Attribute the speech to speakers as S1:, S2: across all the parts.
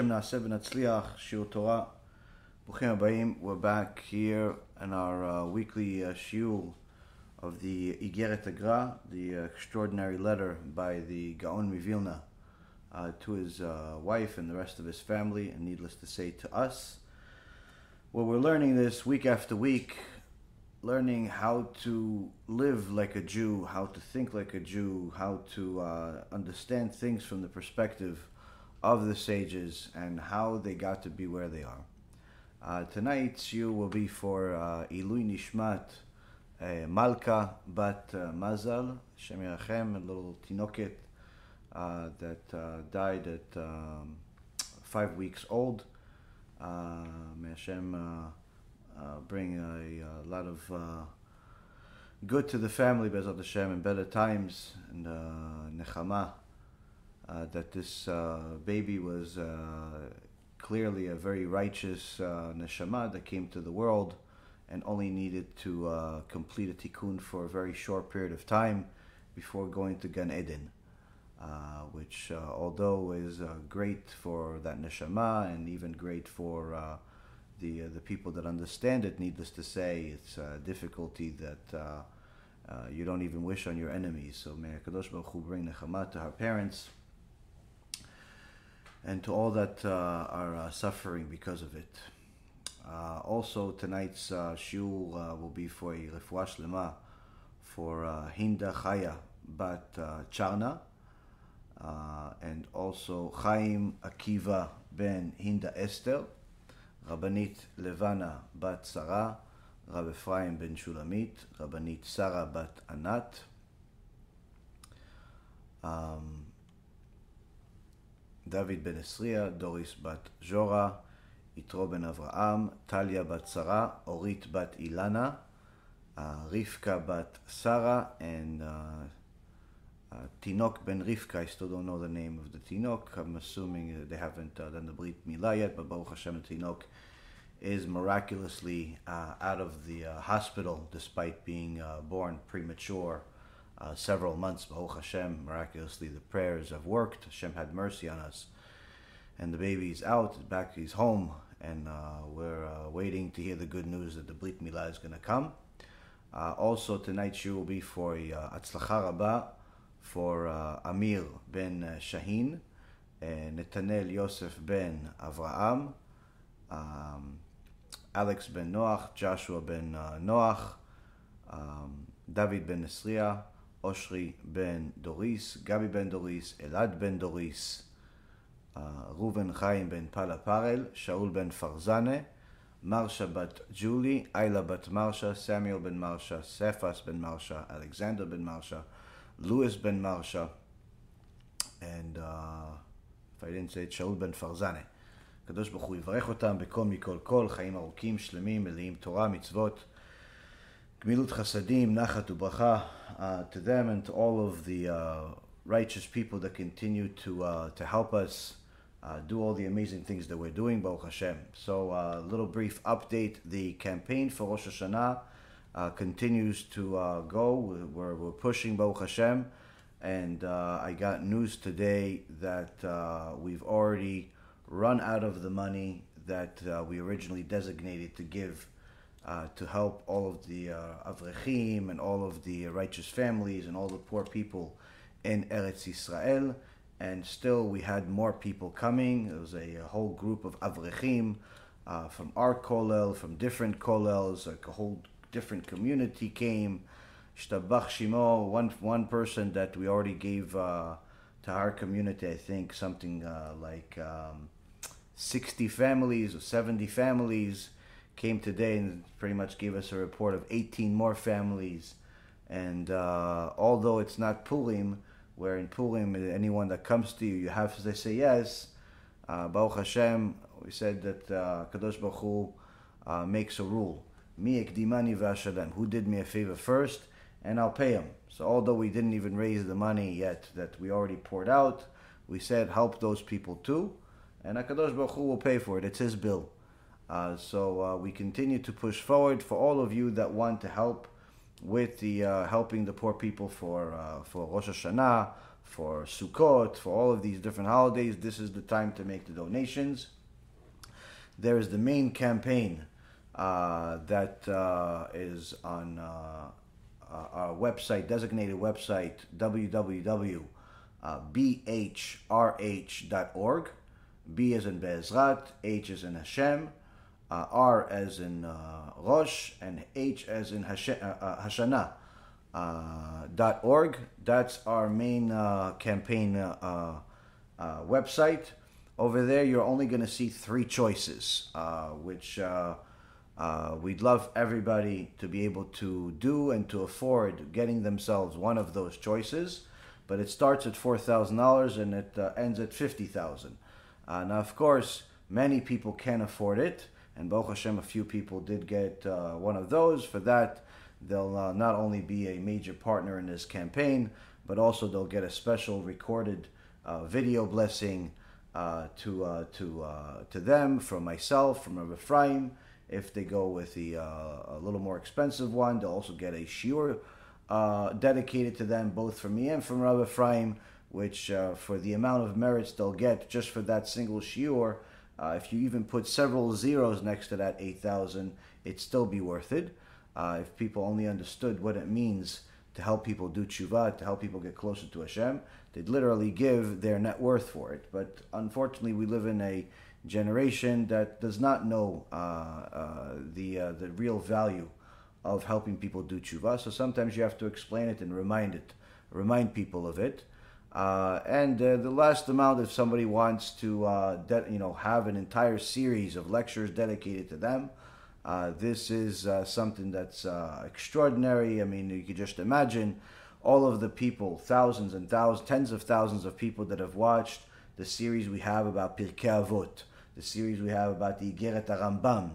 S1: Shem Hashem Naaseh V'Natzliach, Shiur Torah. Bruchim Abayim. We're back here in our uh, weekly uh, shiur of the Igeret Agra, the extraordinary letter by the Gaon Mivilna uh, to his uh, wife and the rest of his family, and needless to say, to us. Well, we're learning this week after week, learning how to live like a Jew, how to think like a Jew, how to uh, understand things from the perspective of the sages and how they got to be where they are. Uh, tonight's you will be for uh, Ilui Nishmat uh, Malka Bat uh, Mazal, Shem a little tinoket uh, that uh, died at um, five weeks old. Uh, may Hashem uh, uh, bring a, a lot of good to the family, Bezat Hashem, in better times, and uh, Nechama uh, that this uh, baby was uh, clearly a very righteous uh, neshama that came to the world and only needed to complete a tikkun for a very short period of time before going to Gan Eden, which, although is great for that neshama and even great for the uh, the people that understand it, needless to say, it's a difficulty that. Uh, uh, you don't even wish on your enemies. So may Hakadosh Baruch Hu bring nechama to our parents, and to all that uh, are uh, suffering because of it. Uh, also, tonight's uh, uh, will be for a refuah for Hinda Chaya Bat Charna, uh, and also Chaim Akiva Ben Hinda Esther, Rabbanit Levana Bat Sarah, Rab Ephraim Ben Shulamit, Rabbanit Sarah Bat Anat. Um, דוד בן עשריה, דוריס בת ז'ורה, יתרו בן אברהם, טליה בת שרה, אורית בת אילנה, uh, רבקה בת שרה, and uh, uh, תינוק בן רבקה, I still don't know the name of the תינוק, I'm assuming uh, they haven't uh, done the ברית מילה yet, but Baruch Hashem, the תינוק is miraculously uh, out of the uh, hospital despite being uh, born premature uh, several months. Baruch Hashem, miraculously, the prayers have worked. Hashem had mercy on us. And the baby's out, back, he's home, and uh, we're uh, waiting to hear the good news that the Brit Milah is going to come. Uh, also, tonight's shiur will be for uh, Atzlacha Rabba for uh, Amir ben Shaheen, Netanel Yosef ben Avraham, um, Alex ben Noach, Joshua ben Noach, um, David ben Nesriah, אושרי בן דוריס, גבי בן דוריס, אלעד בן דוריס, uh, ראובן חיים בן פאלה פארל, שאול בן פרזנה, מרשה בת ג'ולי, איילה בת מרשה, סמיאל בן מרשה, ספס בן מרשה, אלכסנדר בן מרשה, לואיס בן מרשה, and uh, if I didn't say it, שאול בן פרזנה. הקדוש ברוך הוא יברך אותם בכל מכל כל, חיים ארוכים, שלמים, מלאים תורה, מצוות. Gmilut Chasadim, Nachat Ubracha, uh, to them and to all of the uh, righteous people that continue to uh, to help us uh, do all the amazing things that we're doing, Baruch Hashem. So, a uh, little brief update: the campaign for Rosh Hashanah uh, continues to go. We're, we're pushing Baruch Hashem, and I got news today that we've already run out of the money that we originally designated to give uh, to help all of the uh, Avrechim and all of the righteous families and all the poor people in Eretz Israel. And still, we had more people coming. There was a, a whole group of Avrechim uh, from our kollel, from different kollels, like a whole different community came. Shtabach Shimo, one, one person that we already gave uh, to our community, I think something uh, like um, 60 families or 70 families came today and pretty much gave us a report of 18 more families. And uh, although it's not Purim, where in Purim anyone that comes to you, you have to say yes. Uh, Baruch Hashem, we said that uh, Kadosh Baruch Hu uh, makes a rule. Mi ekdimani v'ashalem. Who did me a favor first, and I'll pay him. So although we didn't even raise the money yet that we already poured out, we said help those people too, and Hakadosh Baruch Hu will pay for it. It's his bill. Uh, so uh, we continue to push forward for all of you that want to help with the uh, helping the poor people for uh, for Rosh Hashanah, for Sukkot, for all of these different holidays, this is the time to make the donations. There is the main campaign uh, that is on our website, designated website, www.bhrh.org. B as in Be'ezrat, H as in Hashem, uh, R as in uh, Rosh, and H as in Hashem, Hashanah uh, .org. That's our main uh, campaign uh, uh, website. Over there, you're only going to see three choices, uh, which we'd love everybody to be able to do and to afford getting themselves one of those choices. But it starts at four thousand dollars and it ends at fifty thousand. now, of course, many people can afford it, and Baruch Hashem, a few people did get one of those. For that They'll uh, not only be a major partner in this campaign, but also they'll get a special recorded uh, video blessing uh, to uh, to uh, to them from myself, from Rabbi Ephraim. If they go with the uh, a little more expensive one, they'll also get a shiur dedicated to them, both from me and from Rabbi Ephraim, which for the amount of merits they'll get just for that single shiur, if you even put several zeros next to that 8,000, it'd still be worth it. Uh, if people only understood what it means to help people do tshuva, to help people get closer to Hashem, they'd literally give their net worth for it. But unfortunately, we live in a generation that does not know uh, uh, the uh, the real value of helping people do tshuva. So sometimes you have to explain it and remind it, remind people of it. Uh, and uh, the last amount, if somebody wants to, de- you know, have an entire series of lectures dedicated to them, uh, this is uh, something that's uh, extraordinary. I mean, you could just imagine all of the people, thousands and thousands, tens of thousands of people that have watched the series we have about Pirkei Avot, the series we have about the Igeret Rambam,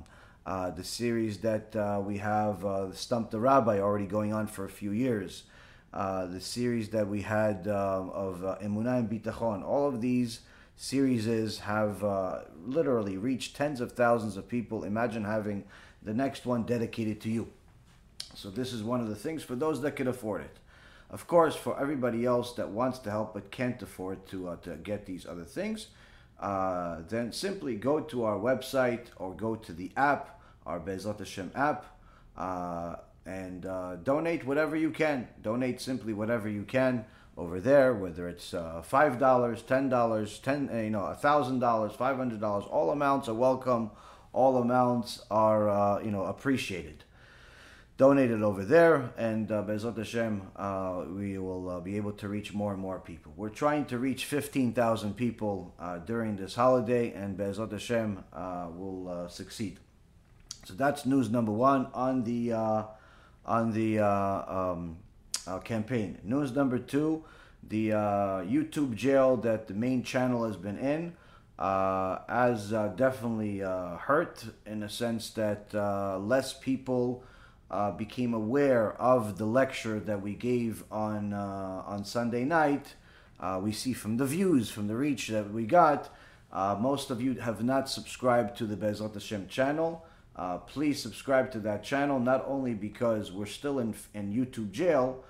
S1: uh, the series that uh, we have uh, Stump the Rabbi already going on for a few years, the series that we had of uh, Emunah and Bitachon. All of these series have uh, literally reached tens of thousands of people. Imagine having the next one dedicated to you. So this is one of the things for those that can afford it. Of course, for everybody else that wants to help but can't afford to uh, to get these other things, uh, then simply go to our website or go to the app, our Bezrat Hashem app, uh, and uh, donate whatever you can. Donate simply whatever you can over there, whether it's uh, five dollars, ten dollars, ten uh, you know a thousand dollars, five hundred dollars. All amounts are welcome. All amounts are uh, you know appreciated. Donated over there, and uh, Bezrat Hashem, uh, we will uh, be able to reach more and more people. We're trying to reach 15,000 people during this holiday, and Bezrat Hashem will succeed. So that's news number one on the on the um, uh, campaign. News number two the uh, YouTube jail that the main channel has been in uh, has uh, definitely uh, hurt in the sense that uh, less people became aware of the lecture that we gave on, on Sunday night. we see from the views, from the reach that we got, most of you have not subscribed to the Bezrat Hashem channel. Please subscribe to that channel, not only because we're still in, in YouTube jail,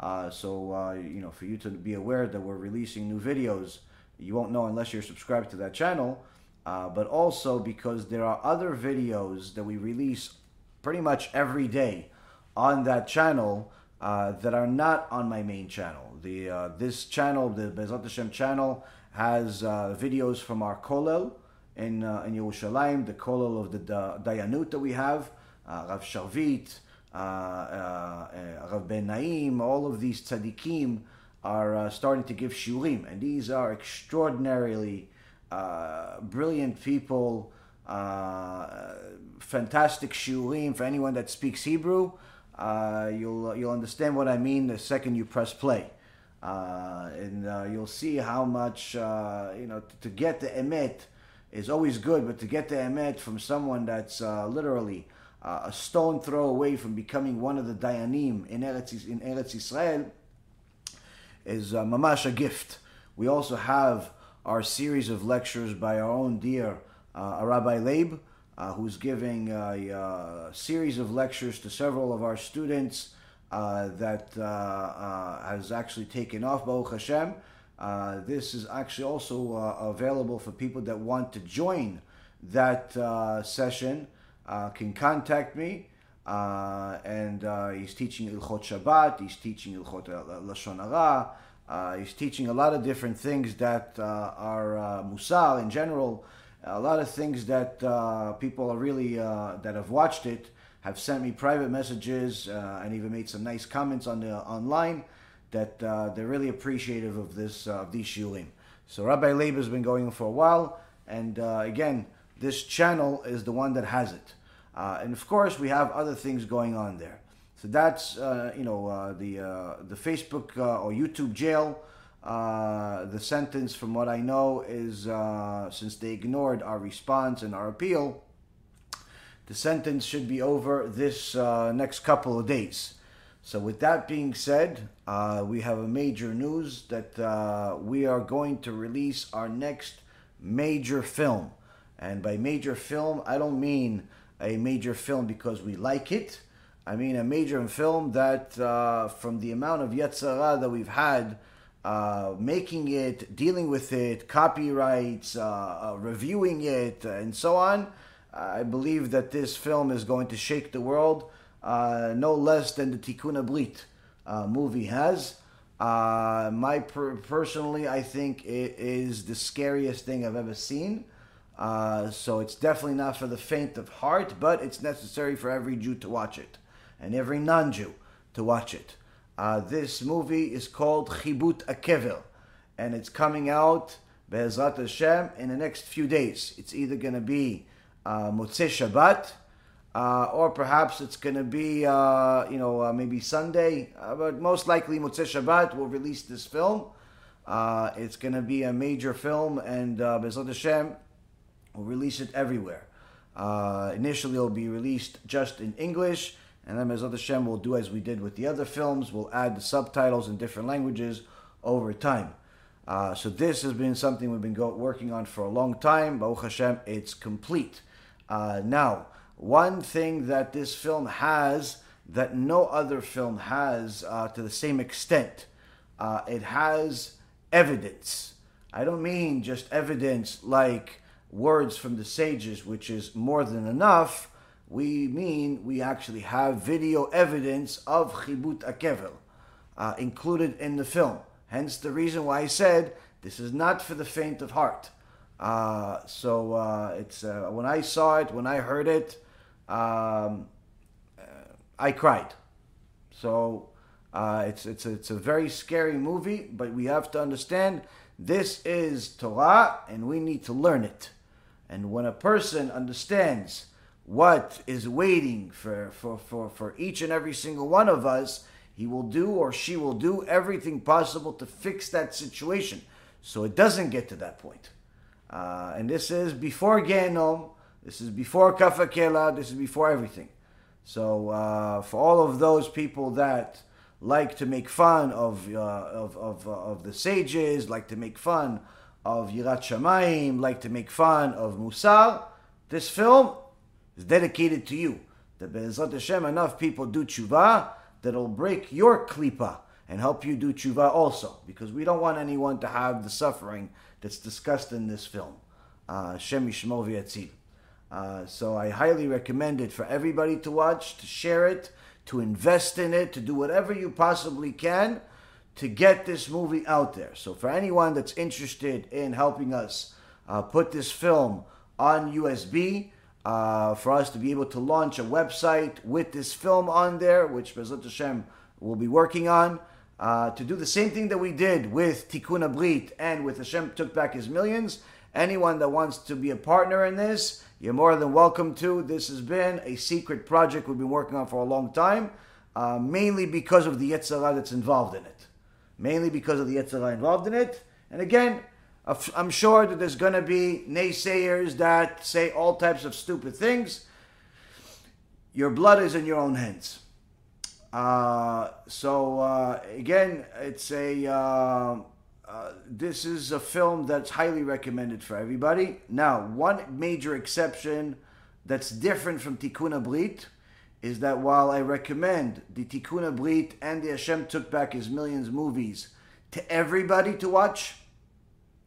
S1: uh, so, uh, you know, for you to be aware that we're releasing new videos, you won't know unless you're subscribed to that channel. Uh, but also because there are other videos that we release pretty much every day on that channel uh, that are not on my main channel. The uh, this channel, the Bezrat Hashem channel, has uh, videos from our kollel in in Yerushalayim, the kollel of the Dayanut that we have, Rav Sharvit. Uh, uh, uh, Rav Ben Naim, all of these tzaddikim are starting to give shiurim, and these are extraordinarily brilliant people, fantastic shiurim for anyone that speaks Hebrew. you'll you'll understand what I mean the second you press play. Uh, and uh, you'll see how much uh, you know to, to, get the emet is always good, but to get the emet from someone that's literally uh, a stone throw away from becoming one of the Dayanim in Eretz, in Eretz Israel is uh, mamash a gift. We also have our series of lectures by our own dear uh, Rabbi Leib, uh, who's giving a, a, uh, series of lectures to several of our students uh, that uh, uh, has actually taken off, Baruch Hashem. Uh, this is actually also uh, available for people that want to join that uh, session. can contact me. and he's teaching Ilchot Shabbat, he's teaching Ilchot Lashon Hara, he's teaching a lot of different things that are Musar in general, a lot of things that people are really, that have watched it, have sent me private messages uh, and even made some nice comments on the online that uh, they're really appreciative of this uh, of these shiurim. So Rabbi Leib has been going for a while, and uh, again, this channel is the one that has it. Uh, and of course, we have other things going on there. So that's uh, you know the the Facebook or YouTube jail. the sentence, from what I know, is since they ignored our response and our appeal, the sentence should be over this uh, next couple of days. So, with that being said, uh, we have a major news that uh, we are going to release our next major film. And by major film, I don't mean a major film because we like it. I mean a major film that, uh, from the amount of Yetzer Hara that we've had, uh, making it, dealing with it, copyrights, uh, reviewing it, and so on, I believe that this film is going to shake the world uh, no less than the Tikkun Abrit uh, movie has. Uh, my per- personally, I think it is the scariest thing I've ever seen. Uh, so it's definitely not for the faint of heart, but it's necessary for every Jew to watch it and every non-Jew to watch it. Uh, this movie is called Chibut Akever, and it's coming out Be'ezrat Hashem in the next few days. It's either going to be uh, Motzei Shabbat, uh, or perhaps it's going to be, uh, you know, uh, maybe Sunday, uh, but most likely Motzei Shabbat will release this film. Uh, it's going to be a major film, and uh, Bezrat Hashem will release it everywhere. Uh, initially, it'll be released just in English, and then Bezrat Hashem will do as we did with the other films. We'll add the subtitles in different languages over time. So this has been something we've been go- working on for a long time. Baruch Hashem, it's complete. Now, one thing that this film has that no other film has uh, to the same extent, uh, it has evidence. I don't mean just evidence like words from the sages, which is more than enough. We mean we actually have video evidence of Chibut Akevel uh, included in the film. Hence the reason why I said this is not for the faint of heart. Uh, so uh, it's uh, when I saw it, when I heard it, um, uh, I cried. So uh, it's it's it's a very scary movie, but we have to understand this is Torah, and we need to learn it. And when a person understands what is waiting for, for, for, for each and every single one of us, he will do or she will do everything possible to fix that situation so it doesn't get to that point. Uh, and this is before Genom, this is before Kafakela, this is before everything. So uh, for all of those people that like to make fun of, uh, of, of, uh, of, the sages, like to make fun of Yirat Shamayim, like to make fun of Musar, this film is dedicated to you. That Be'ezrat Hashem, enough people do tshuva that'll break your klipa and help you do tshuva also, because we don't want anyone to have the suffering that's discussed in this film. Uh, Shem Yishmor uh, so I highly recommend it for everybody to watch, to share it, to invest in it, to do whatever you possibly can to get this movie out there. So for anyone that's interested in helping us uh, put this film on USB, uh, for us to be able to launch a website with this film on there, which Bezrat Hashem will be working on, uh, to do the same thing that we did with Tikkun Abrit and with Hashem took back his millions. Anyone that wants to be a partner in this, you're more than welcome to. This has been a secret project we've been working on for a long time, uh, mainly because of the Yetzer Hara that's involved in it. Mainly because of the Yetzer Hara involved in it. And again, I'm sure that there's going to be naysayers that say all types of stupid things. Your blood is in your own hands. Uh, so uh, again, it's a this is a film that's highly recommended for everybody. Now, one major exception that's different from Tikkun Abrit is that while I recommend the Tikkun Brit and the Hashem Took Back His Millions movies to everybody to watch,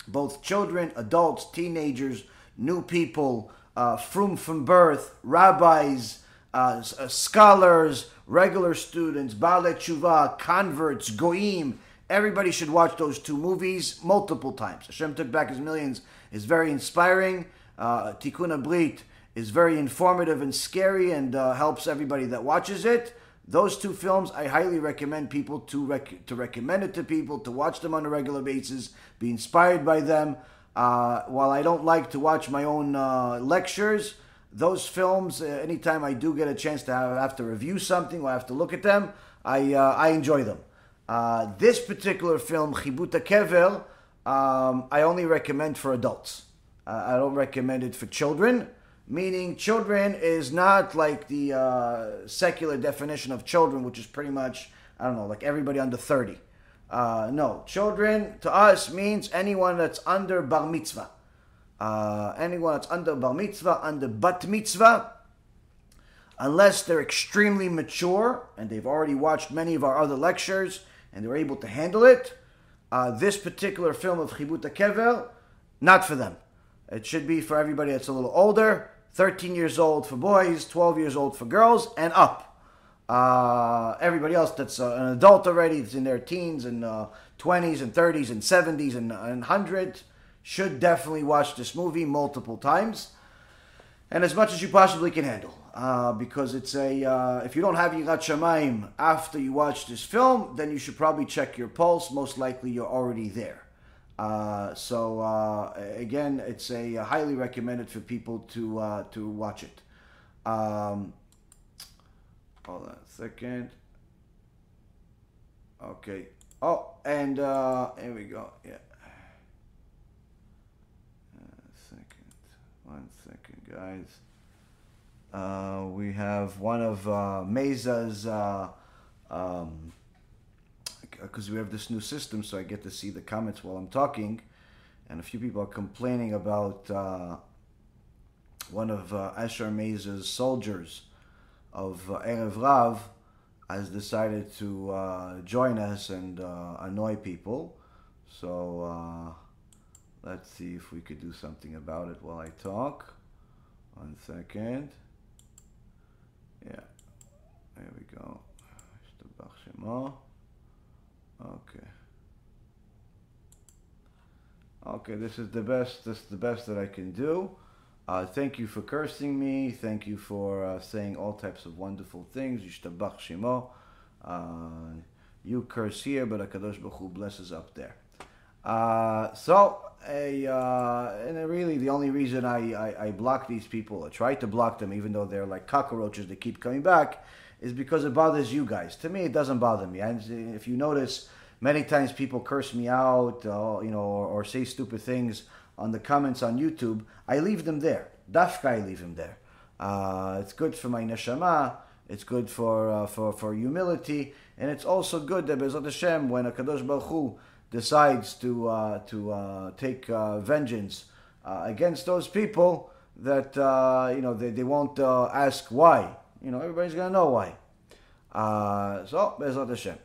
S1: both children, adults, teenagers, new people, uh, from from birth, rabbis, uh, uh, scholars, regular students, Baalei Tshuva, converts, goyim. Everybody should watch those two movies multiple times. Hashem Took Back His Millions is very inspiring. Uh, Tikkun Brit is very informative and scary and uh, helps everybody that watches it. Those two films, I highly recommend people to rec- to recommend it to people to watch them on a regular basis, be inspired by them. Uh, while I don't like to watch my own uh, lectures, those films, uh, anytime I do get a chance to have, have, to review something or have to look at them, I uh, I enjoy them. Uh, this particular film, Chibut HaKever, um, I only recommend for adults. Uh, I don't recommend it for children meaning children is not like the uh, secular definition of children, which is pretty much, I don't know, like everybody under 30. Uh, no, children to us means anyone that's under bar mitzvah. Uh, anyone that's under bar mitzvah, under bat mitzvah, unless they're extremely mature and they've already watched many of our other lectures and they're able to handle it, uh, this particular film of Chibut Kevel, not for them. It should be for everybody that's a little older 13 years old for boys, 12 years old for girls, and up. Uh, everybody else that's uh, an adult already, that's in their teens and uh, 20s and 30s and 70s and, and 100s, should definitely watch this movie multiple times and as much as you possibly can handle. Uh, because it's a uh, if you don't have Yirat Shamayim after you watch this film, then you should probably check your pulse. Most likely, you're already there. Uh, so uh, again, it's a, a, highly recommended for people to uh, to watch it. Um, hold on a second. Okay. Oh, and uh, here we go. Yeah. second. One second, guys. Uh, we have one of uh, Meza's uh, um, because we have this new system, so I get to see the comments while I'm talking. And a few people are complaining about uh, one of uh, Asher Meza's soldiers of uh, Erev Rav has decided to uh, join us and uh, annoy people. So uh, let's see if we could do something about it while I talk. One second. Yeah, there we go. Okay. Okay, this is the best. This is the best that I can do. Uh, thank you for cursing me. Thank you for uh, saying all types of wonderful things. Yishtabach Shemo. Uh, you curse here, but Hakadosh Baruch Hu blesses up there. Uh, so, a, uh, and really, the only reason I, I, I block these people, or try to block them, even though they're like cockroaches that keep coming back, is because it bothers you guys. To me, it doesn't bother me. And if you notice, many times people curse me out, uh, you know, or, or, say stupid things on the comments on YouTube. I leave them there. Dafka, I leave them there. Uh, it's good for my neshama. It's good for uh, for for humility, and it's also good that Bezat Hashem, when a Kadosh Baruch Hu decides to uh, to uh, take uh, vengeance against those people, that you know they, they won't ask why you know, everybody's going to know why. Uh, so, Hashem.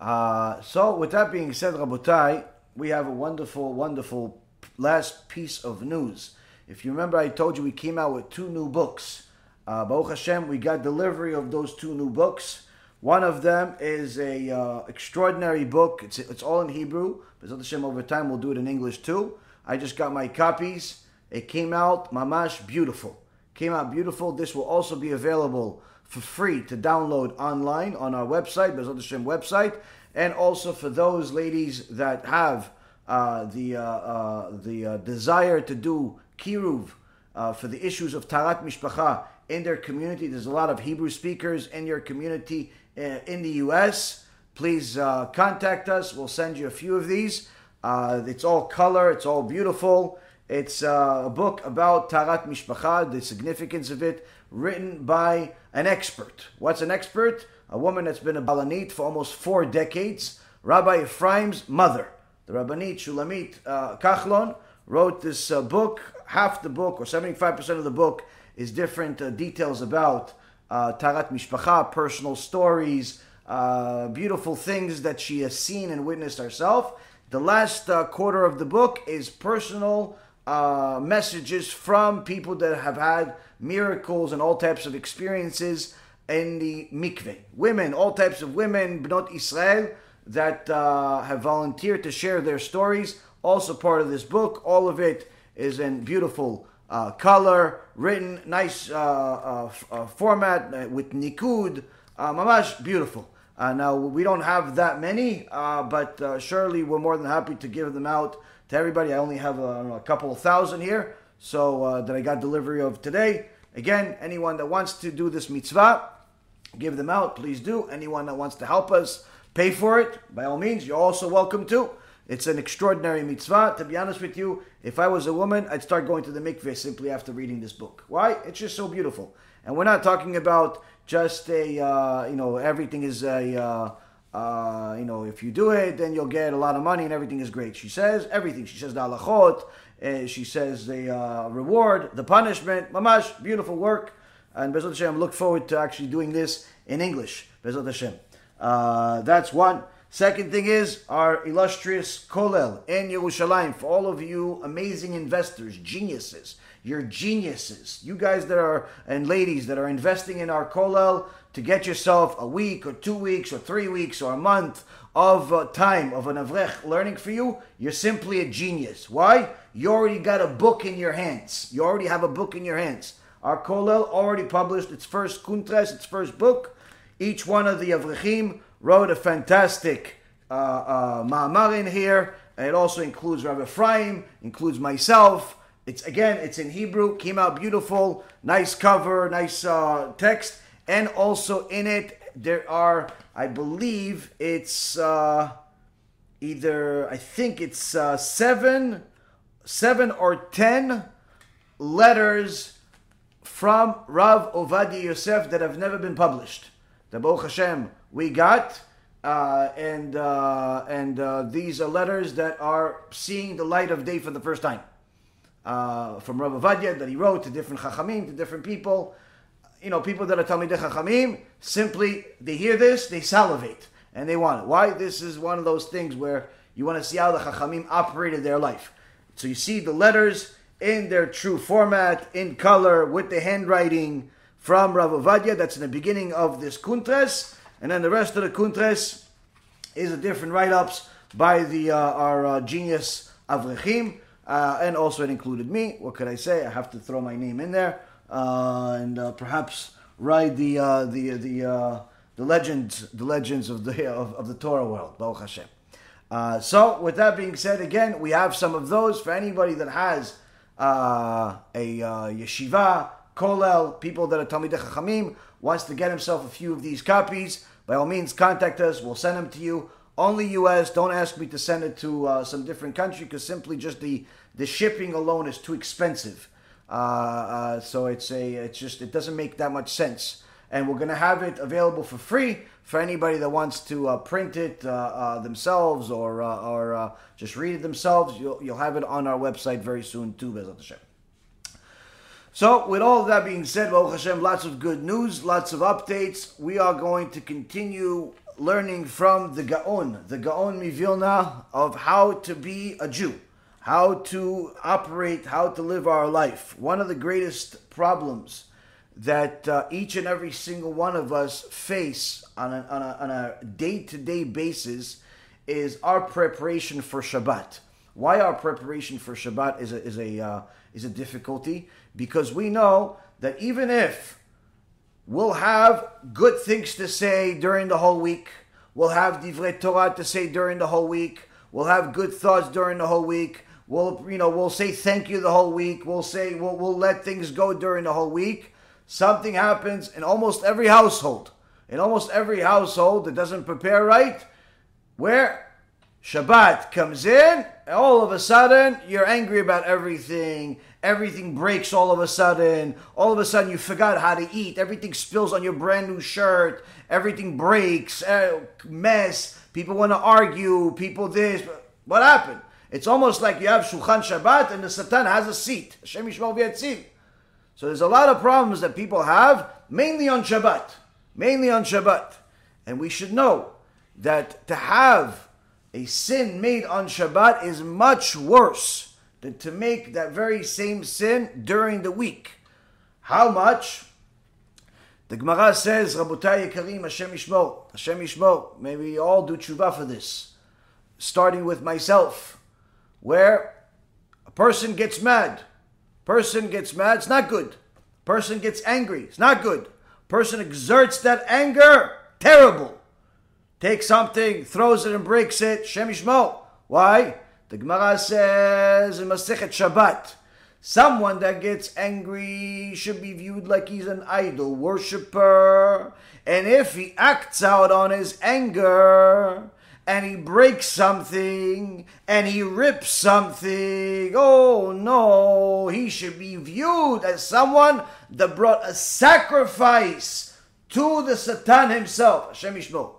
S1: Uh, so, with that being said, Rabotai, we have a wonderful, wonderful last piece of news. If you remember, I told you we came out with two new books. Uh, Baruch Hashem, we got delivery of those two new books. One of them is a uh, extraordinary book. It's it's all in Hebrew. Bezrat Hashem, over time, we'll do it in English too. I just got my copies. It came out mamash beautiful came out beautiful. This will also be available for free to download online on our website, Bezrat Hashem website, and also for those ladies that have uh, the uh, uh, the uh, desire to do kiruv uh, for the issues of tarat mishpacha in their community. There's a lot of Hebrew speakers in your community in the U.S. Please contact us. We'll send you a few of these. it's all color. It's all beautiful. It's uh, a book about Tarat Mishpacha, the significance of it, written by an expert. What's an expert? A woman that's been a Balanit for almost four decades, Rabbi Ephraim's mother. The Rabbanit Shulamit uh, Kachlon wrote this uh, book. Half the book, or 75% of the book, is different uh, details about uh, Taharat Mishpacha, personal stories, uh, beautiful things that she has seen and witnessed herself. The last uh, quarter of the book is personal messages from people that have had miracles and all types of experiences in the mikveh. Women, all types of women, Bnot Israel, that uh, have volunteered to share their stories. Also part of this book. All of it is in beautiful uh, color, written, nice uh, uh, uh format with nikud. mamash, beautiful. now, we don't have that many, but surely we're more than happy to give them out to everybody. I only have a, a couple of thousand here, so that I got delivery of today. Again, anyone that wants to do this mitzvah, give them out, please do. Anyone that wants to help us pay for it, by all means, you're also welcome to. It's an extraordinary mitzvah. To be honest with you, if I was a woman, I'd start going to the mikveh simply after reading this book. Why? It's just so beautiful. And we're not talking about just a, uh, you know, everything is a, uh, uh, you know, if you do it, then you'll get a lot of money and everything is great. She says everything. She says the halachot. Uh, she says the uh, reward, the punishment. Mamash, beautiful work. And Bezat Hashem, look forward to actually doing this in English. Bezat Hashem. Uh, that's one. Second thing is our illustrious Kolel in Yerushalayim. For all of you amazing investors, geniuses, you're geniuses. You guys that are, and ladies that are investing in our Kolel to get yourself a week or two weeks or three weeks or a month of uh, time of an Avrech learning for you, you're simply a genius. Why? You already got a book in your hands. You already have a book in your hands. Our Kolel already published its first Kuntres, its first book. Each one of the Avrechim wrote a fantastic uh, uh, ma'amar in here. It also includes Rabbi Ephraim, includes myself. It's again, it's in Hebrew. Came out beautiful, nice cover, nice uh, text, and also in it there are, I believe, it's uh, either I think it's uh, seven, seven or ten letters from Rav Ovadia Yosef that have never been published. The Baruch Hashem we got, uh, and uh, and uh, these are letters that are seeing the light of day for the first time. Uh, from Rav Ovadia that he wrote to different chachamim, to different people. You know, people that are Talmidei chachamim, simply they hear this, they salivate, and they want it. Why? This is one of those things where you want to see how the chachamim operated their life. So you see the letters in their true format, in color, with the handwriting from Rav Ovadia. That's in the beginning of this kuntres. And then the rest of the kuntres is a different write-ups by the uh, our uh, genius Avrechim, uh, and also it included me. What could I say? I have to throw my name in there uh, and uh, perhaps ride the uh, the the the legends the legends of the of, of the Torah world. Baruch Hashem. so, with that being said, again, we have some of those for anybody that has a yeshiva, kolel, people that are Talmidei Chachamim, wants to get himself a few of these copies, by all means, contact us. We'll send them to you. Only U.S. Don't ask me to send it to uh, some different country because simply just the the shipping alone is too expensive. Uh, uh, so it's a it's just it doesn't make that much sense. And we're gonna have it available for free for anybody that wants to uh, print it uh, uh, themselves or or just read it themselves. You'll you'll have it on our website very soon too, Bezat Hashem. So, with all that being said, Baruch Hashem, lots of good news, lots of updates. We are going to continue learning from the Gaon, the Gaon Mivilna, of how to be a Jew, how to operate, how to live our life. One of the greatest problems that uh, each and every single one of us face on a, day-to-day basis is our preparation for Shabbat. Why our preparation for Shabbat is a, is a, uh, is a difficulty? Because we know that even if we'll have good things to say during the whole week, we'll have divrei Torah to say during the whole week, we'll have good thoughts during the whole week, we'll you know we'll say thank you the whole week, we'll say we'll, we'll let things go during the whole week. Something happens in almost every household. In almost every household that doesn't prepare right, where Shabbat comes in, all of a sudden you're angry about everything everything breaks all of a sudden. All of a sudden, you forgot how to eat. Everything spills on your brand new shirt. Everything breaks. Uh, mess. People want to argue. People this. What happened? It's almost like you have Shulchan Shabbat and the Satan has a seat. Hashem Yishmor So there's a lot of problems that people have, mainly on Shabbat. Mainly on Shabbat. And we should know that to have a sin made on Shabbat is much worse than to make that very same sin during the week. How much? The Gemara says, Rabotai Yekarim, Hashem Yishmor, Hashem Yishmor. Maybe we all do tshuva for this. Starting with myself, where a person gets mad. Person gets mad, it's not good. Person gets angry, it's not good. Person exerts that anger, terrible. Takes something, throws it and breaks it, Shem Yishmor. Why? The Gemara says in Masechet Shabbat, Someone that gets angry should be viewed like he's an idol worshiper. And if he acts out on his anger and he breaks something and he rips something, oh no, he should be viewed as someone that brought a sacrifice to the Satan himself. Hashem Yishmo.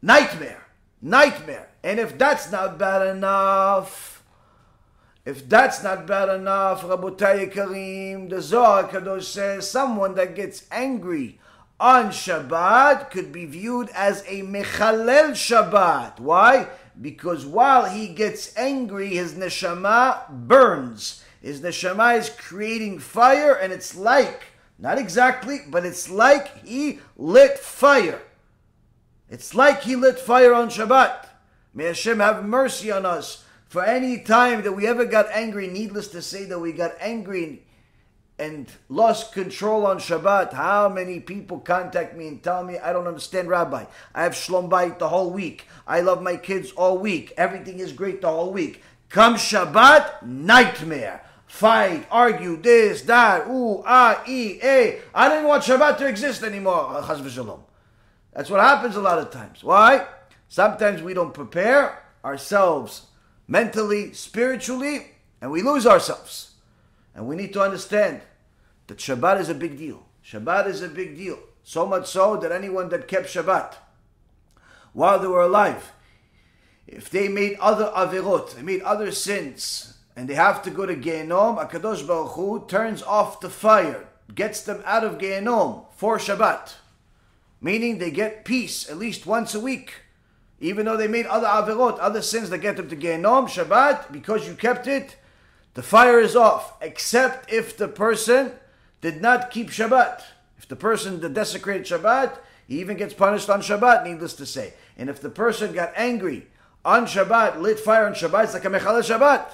S1: Nightmare. Nightmare. And if that's not bad enough, if that's not bad enough, Rabotai Karim, the Zohar Kadosh says someone that gets angry on Shabbat could be viewed as a Mechalel Shabbat. Why? Because while he gets angry, his neshama burns. His neshama is creating fire, and it's like, not exactly, but it's like he lit fire. It's like he lit fire on Shabbat. May Hashem have mercy on us for any time that we ever got angry, needless to say that we got angry and lost control on Shabbat, how many people contact me and tell me, I don't understand, Rabbi. I have Shlom Bayit the whole week. I love my kids all week. Everything is great the whole week. Come Shabbat, nightmare. Fight, argue, this, that, ooh, ah, e, a. I don't want Shabbat to exist anymore. That's what happens a lot of times. Why? Sometimes we don't prepare ourselves mentally, spiritually, and we lose ourselves. And we need to understand that Shabbat is a big deal. Shabbat is a big deal. So much so that anyone that kept Shabbat while they were alive, if they made other avirot, they made other sins, and they have to go to Gehenom, Akadosh Baruch Hu turns off the fire, gets them out of Gehenom for Shabbat, meaning they get peace at least once a week. Even though they made other averot, other sins that get them to Gehenom, Shabbat, because you kept it, the fire is off, except if the person did not keep Shabbat. If the person that desecrated Shabbat, he even gets punished on Shabbat, needless to say. And if the person got angry on Shabbat, lit fire on Shabbat, it's like a Mechalel Shabbat.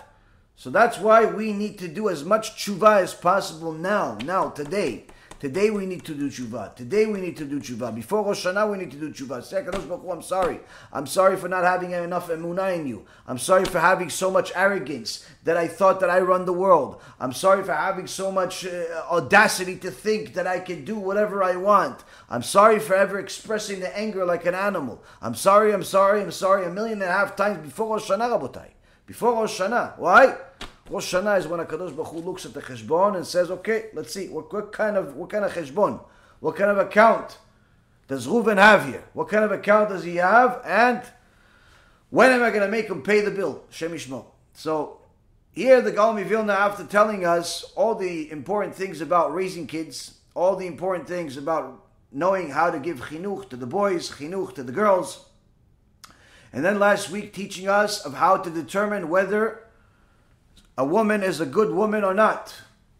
S1: So that's why we need to do as much tshuva as possible now, now, today. Today we need to do tshuva. Today we need to do tshuva. Before Rosh Hashanah we need to do tshuva. Say, I'm sorry. I'm sorry for not having enough emunah in you. I'm sorry for having so much arrogance that I thought that I run the world. I'm sorry for having so much uh, audacity to think that I can do whatever I want. I'm sorry for ever expressing the anger like an animal. I'm sorry, I'm sorry, I'm sorry a million and a half times before Rosh Hashanah, Rabotai. Before Rosh Hashanah. Why? Rosh Hashanah is when Hakadosh Baruch Hu looks at the cheshbon and says, "Okay, let's see what, what kind of what kind of cheshbon, what kind of account does Reuven have here? What kind of account does he have? And when am I going to make him pay the bill? Shem So here the Gaon Vilna, after telling us all the important things about raising kids, all the important things about knowing how to give chinuch to the boys, chinuch to the girls, and then last week teaching us of how to determine whether a woman is a good woman or not,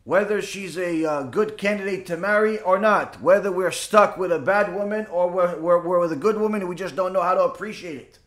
S1: whether she's a uh, good candidate to marry or not, whether we're stuck with a bad woman or we're, we're, we're with a good woman and we just don't know how to appreciate it.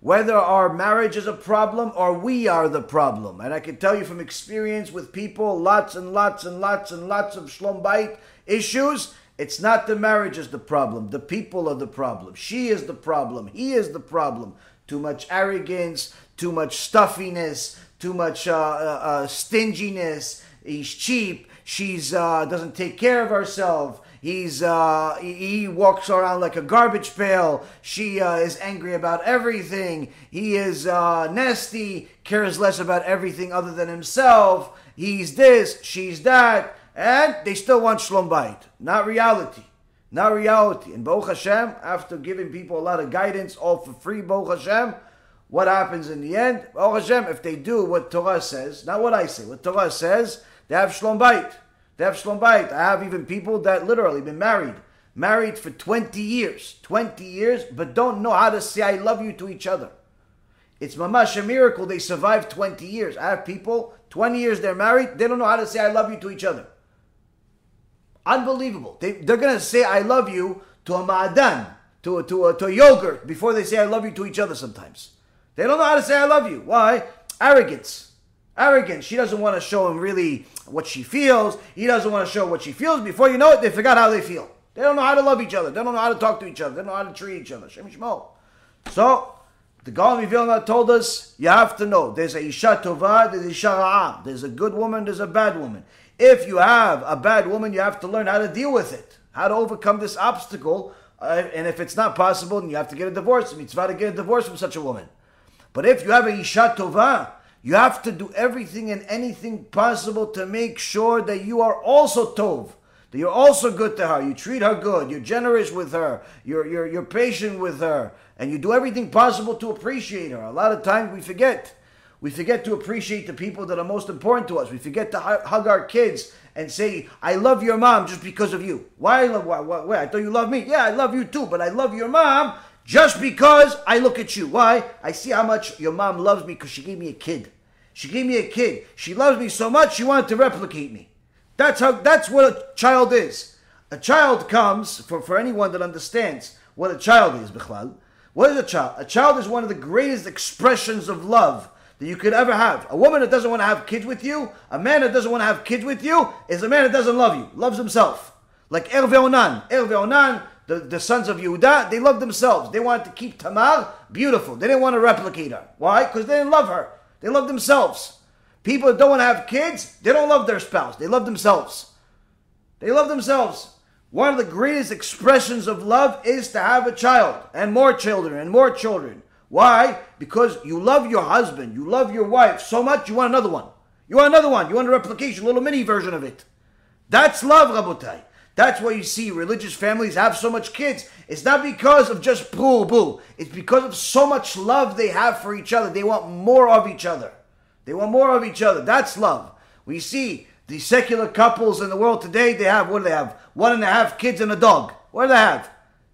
S1: Whether our marriage is a problem or we are the problem. And I can tell you from experience with people, lots and lots and lots and lots of shlombait issues. It's not the marriage is the problem. The people are the problem. She is the problem. He is the problem. Too much arrogance, too much stuffiness, too much uh, uh, uh, stinginess. He's cheap. She's uh, doesn't take care of herself. He's uh, he walks around like a garbage pail. She uh, is angry about everything. He is uh, nasty, cares less about everything other than himself. He's this, she's that, and they still want shlom bayit. Not reality. Not reality. And Baruch Hashem, after giving people a lot of guidance, all for free, Baruch Hashem, what happens in the end? Oh Hashem, if they do what Torah says, not what I say, what Torah says, They have shlom bayit. They have shlom bayit. I have even people that literally been married, married for 20 years, 20 years, but don't know how to say I love you to each other. It's mamash a miracle they survived 20 years. I have people, 20 years they're married, they don't know how to say I love you to each other. Unbelievable. They, they're going to say I love you to a ma'adan, to a, to, a, to a yogurt, before they say I love you to each other sometimes. They don't know how to say I love you. Why? Arrogance. Arrogance. She doesn't want to show him really what she feels. He doesn't want to show what she feels. Before you know it, they forgot how they feel. They don't know how to love each other. They don't know how to talk to each other. They don't know how to treat each other. Shem Shmo. So, the Gaon Vilna told us, you have to know, there's a Isha Tova, there's a Isha Ra'ah. There's a good woman, there's a bad woman. If you have a bad woman, you have to learn how to deal with it, how to overcome this obstacle. Uh, and if it's not possible, then you have to get a divorce. It's mitzvah to get a divorce from such a woman. But if you have a Isha Tova, you have to do everything and anything possible to make sure that you are also Tov. That you're also good to her. You treat her good. You're generous with her. You're, you're, you're patient with her. And you do everything possible to appreciate her. A lot of times we forget. We forget to appreciate the people that are most important to us. We forget to hug our kids and say, I love your mom just because of you. Why I love, why, why, why? I thought you love me. Yeah, I love you too, but I love your mom just because I look at you. Why? I see how much your mom loves me because she gave me a kid. She gave me a kid. She loves me so much she wanted to replicate me. That's how that's what a child is. A child comes, for, for anyone that understands what a child is, Bichlal. What is a child? A child is one of the greatest expressions of love that you could ever have. A woman that doesn't want to have kids with you, a man that doesn't want to have kids with you, is a man that doesn't love you, loves himself. Like Er Onan. Er Onan, the, the sons of Yehuda, they loved themselves. They wanted to keep Tamar beautiful. They didn't want to replicate her. Why? Because they didn't love her. They love themselves. People that don't want to have kids, they don't love their spouse. They love themselves. They love themselves. One of the greatest expressions of love is to have a child and more children and more children. Why? Because you love your husband, you love your wife so much, you want another one. You want another one. You want a replication, a little mini version of it. That's love, Rabotai. That's why you see religious families have so much kids. It's not because of just boo boo. It's because of so much love they have for each other. They want more of each other. They want more of each other. That's love. We see the secular couples in the world today, they have, what do they have? One and a half kids and a dog. What do they have?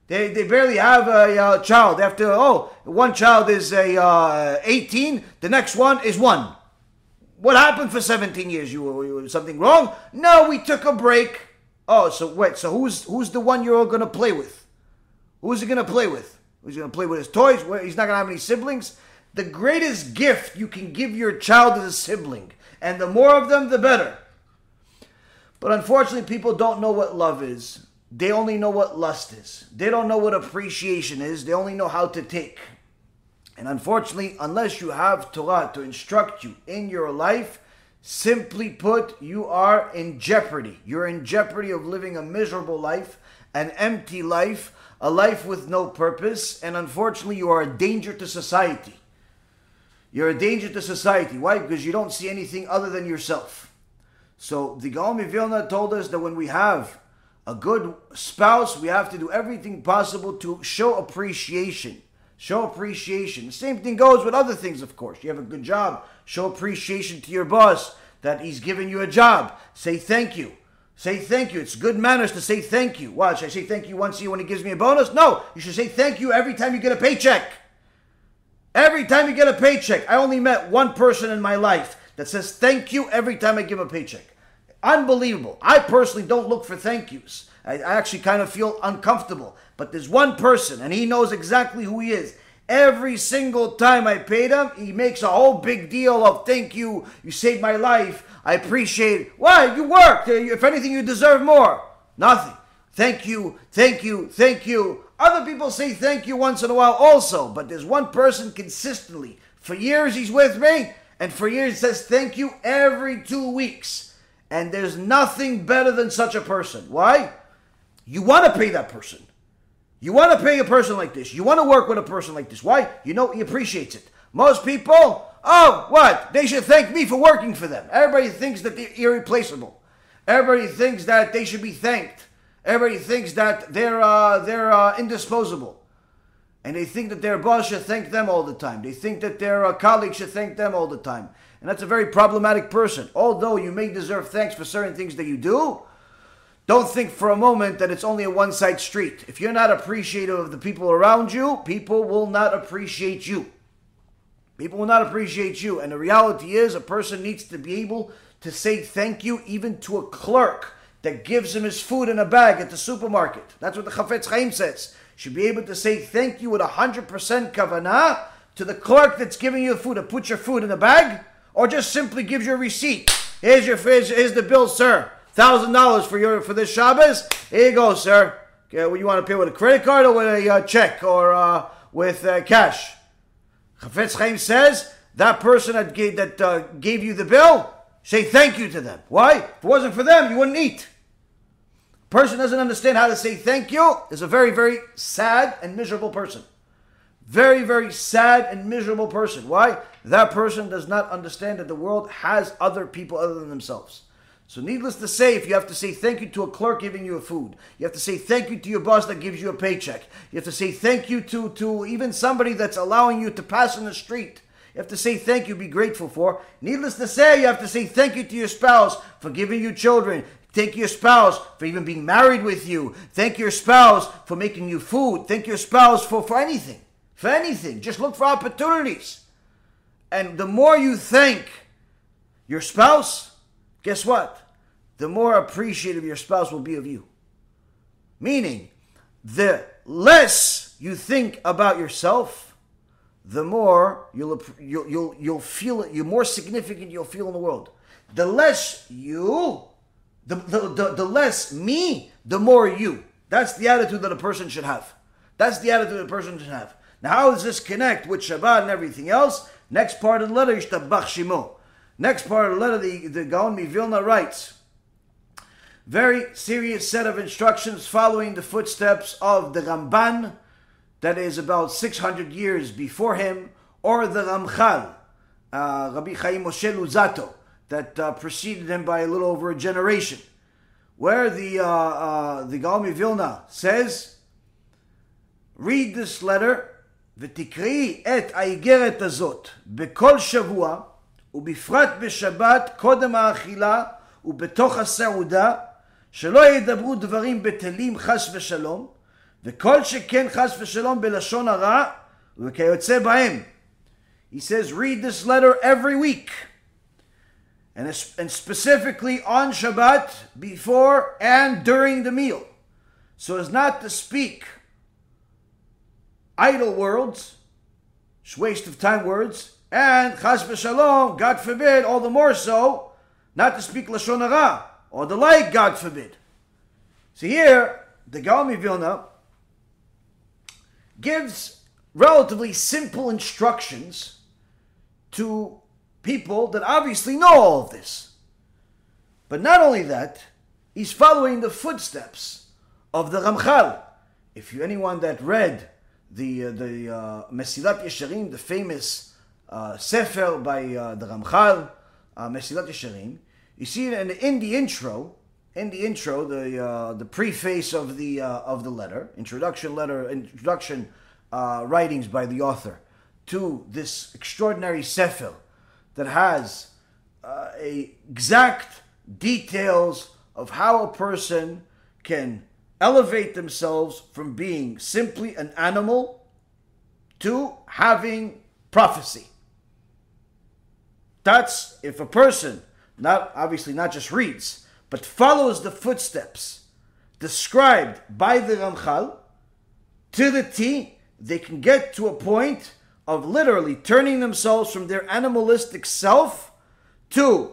S1: They, they barely have a uh, child. After, oh, one child is a uh, 18, the next one is one. What happened for 17 years? You, you something wrong? No, we took a break. Oh, so wait, so who's who's the one you're all gonna play with? Who's he gonna play with? Who's he gonna play with his toys? He's not gonna have any siblings. The greatest gift you can give your child is a sibling, and the more of them, the better. But unfortunately, people don't know what love is. They only know what lust is. They don't know what appreciation is. They only know how to take. And unfortunately, unless you have Torah to instruct you in your life, simply put, you are in jeopardy. You're in jeopardy of living a miserable life, an empty life, a life with no purpose, and unfortunately, you are a danger to society. You're a danger to society. Why? Because you don't see anything other than yourself. So the Gaon Vilna told us that when we have a good spouse, we have to do everything possible to show appreciation. Show appreciation. Same thing goes with other things, of course. You have a good job, show appreciation to your boss that he's giving you a job. Say thank you. Say thank you. It's good manners to say thank you. Why? Should I say thank you once a year when he gives me a bonus? No. You should say thank you every time you get a paycheck. Every time you get a paycheck. I only met one person in my life that says thank you every time I give a paycheck. Unbelievable. I personally don't look for thank yous. I, I actually kind of feel uncomfortable. But there's one person, and he knows exactly who he is. Every single time I paid him, he makes a whole big deal of thank you, you saved my life, I appreciate it. Why? You worked. If anything, you deserve more. Nothing. Thank you, thank you, thank you. Other people say thank you once in a while also, but there's one person consistently. For years he's with me, and for years he says thank you every two weeks. And there's nothing better than such a person. Why? You want to pay that person. You want to pay a person like this. You want to work with a person like this. Why? You know he appreciates it. Most people, oh, what? They should thank me for working for them. Everybody thinks that they're irreplaceable. Everybody thinks that they should be thanked. Everybody thinks that they're uh, they're uh, indisposable. And they think that their boss should thank them all the time. They think that their uh, colleague should thank them all the time. And that's a very problematic person. Although you may deserve thanks for certain things that you do, don't think for a moment that it's only a one side street. If you're not appreciative of the people around you, people will not appreciate you. People will not appreciate you. And the reality is, a person needs to be able to say thank you even to a clerk that gives him his food in a bag at the supermarket. That's what the Chafetz Chaim says. Should be able to say thank you with 100% kavanah to the clerk that's giving you the food to put your food in a bag, or just simply gives you a receipt. Here's your here's, here's the bill, sir. Thousand dollars for your for this Shabbos. Here you go, sir. Okay, well, you want to pay with a credit card or with a uh, check or uh, with uh, cash? Chafetz Chaim says that person that gave, that uh, gave you the bill Say thank you to them. Why? If it wasn't for them, you wouldn't eat. Person doesn't understand how to say thank you is a very, very sad and miserable person. Very, very sad and miserable person. Why? That person does not understand that the world has other people other than themselves. So, needless to say, if you have to say thank you to a clerk giving you a food, you have to say thank you to your boss that gives you a paycheck, you have to say thank you to, to even somebody that's allowing you to pass in the street, you have to say thank you, be grateful for. Needless to say, you have to say thank you to your spouse for giving you children. Thank your spouse for even being married with you. Thank your spouse for making you food. Thank your spouse for, for anything. For anything. Just look for opportunities. And the more you thank your spouse, guess what? The more appreciative your spouse will be of you. Meaning, the less you think about yourself, the more you'll, you'll, you'll, you'll feel it, you're more significant you'll feel in the world. The less you, the, the, the, the less me, the more you. That's the attitude that a person should have. That's the attitude a person should have. Now, how does this connect with Shabbat and everything else? Next part of the letter, Yishtabach Shimo. Next part of the letter, the, the Gaon Mivilna writes, very serious set of instructions following the footsteps of the Ramban, that is about 600 years before him, or the Ramchal, uh, Rabbi Chaim Moshe Luzzatto, that uh, preceded him by a little over a generation, where the uh, uh, the Gaon Mivilna says, "Read this letter, ותקראי את האיגרת הזאת בכל שבוע, ובפרט בשבת קודם האכילה ובתוך הסעודה, שלא ידברו דברים בטלים חס ושלום, וכל שכן חס ושלום בלשון הרע וכיוצא בהם. He says, read this letter every week. And, and specifically on Shabbat, before and during the meal. So as not to speak idle words, waste of time words, and chas v'shalom, God forbid, all the more so, not to speak lashon hara, or the like, God forbid. So here, the Gaon Vilna gives relatively simple instructions to people that obviously know all of this. But not only that, he's following the footsteps of the Ramchal. If you anyone that read the uh, the uh, Mesilat Yesharim, the famous uh, sefer by uh, the Ramchal, uh, Mesilat Yesharim, you see it in, in the intro, in the intro, the uh, the preface of the uh, of the letter, introduction letter, introduction uh, writings by the author to this extraordinary sefer that has uh, a exact details of how a person can elevate themselves from being simply an animal to having prophecy. That's if a person not obviously not just reads but follows the footsteps described by the Ramchal to the T, they can get to a point of literally turning themselves from their animalistic self to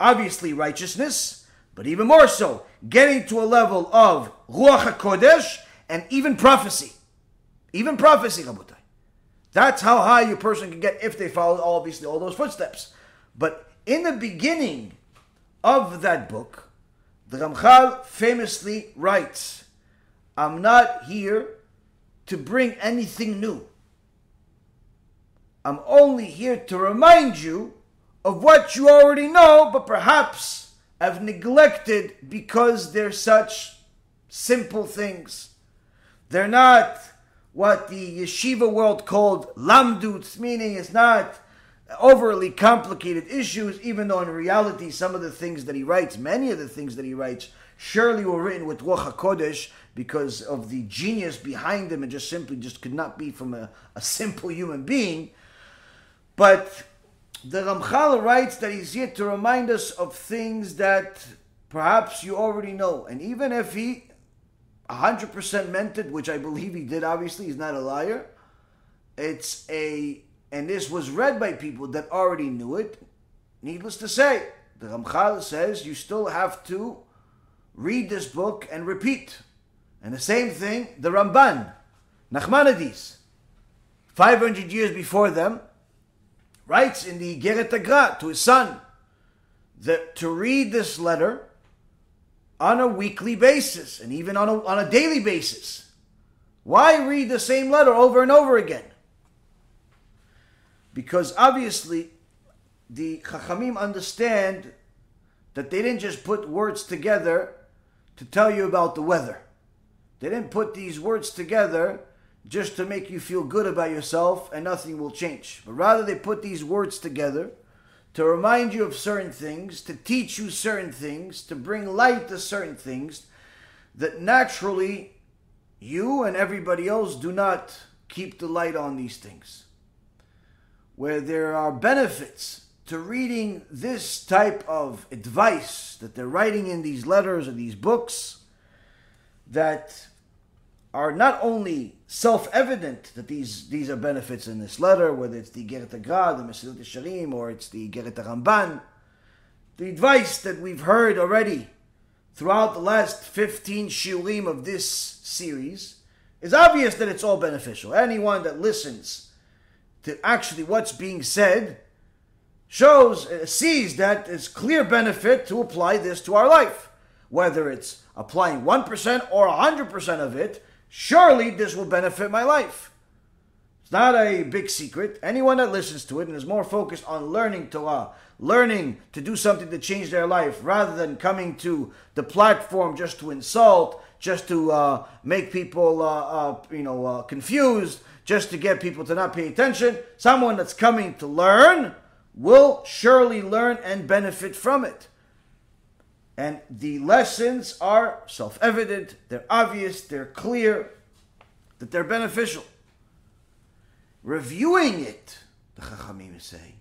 S1: obviously righteousness, but even more so, getting to a level of Ruach HaKodesh and even prophecy. Even prophecy, Rabotai. That's how high a person can get if they follow obviously all those footsteps. But in the beginning of that book, the Ramchal famously writes, I'm not here to bring anything new. I'm only here to remind you of what you already know, but perhaps have neglected because they're such simple things. They're not what the yeshiva world called lamduts, meaning it's not overly complicated issues, even though in reality some of the things that he writes, many of the things that he writes, surely were written with Ruach HaKodesh because of the genius behind them and just simply just could not be from a, a simple human being. But the Ramchal writes that he's here to remind us of things that perhaps you already know. And even if he 100% meant it, which I believe he did, obviously, he's not a liar. It's a, and this was read by people that already knew it. Needless to say, the Ramchal says you still have to read this book and repeat. And the same thing, the Ramban, Nachmanides, 500 years before them, writes in the Geret Agra to his son that to read this letter on a weekly basis and even on a, on a daily basis. Why read the same letter over and over again? Because obviously, the Chachamim understand that they didn't just put words together to tell you about the weather. They didn't put these words together just to make you feel good about yourself and nothing will change. But rather, they put these words together to remind you of certain things, to teach you certain things, to bring light to certain things that naturally you and everybody else do not keep the light on these things. Where there are benefits to reading this type of advice that they're writing in these letters or these books that are not only self-evident that these these are benefits in this letter, whether it's the Geret Agra, the Mesilat Yesharim, or it's the Geret Ramban, the advice that we've heard already throughout the last 15 shiurim of this series is obvious that it's all beneficial. Anyone that listens to actually what's being said shows, uh, sees that it's clear benefit to apply this to our life. Whether it's applying 1% or 100% of it, surely this will benefit my life. It's not a big secret. Anyone that listens to it and is more focused on learning Torah, learning to do something to change their life, rather than coming to the platform just to insult, just to uh, make people, uh, uh, you know, uh, confused, just to get people to not pay attention. Someone that's coming to learn will surely learn and benefit from it. And the lessons are self evident, they're obvious, they're clear, that they're beneficial. Reviewing it, the Chachamim say,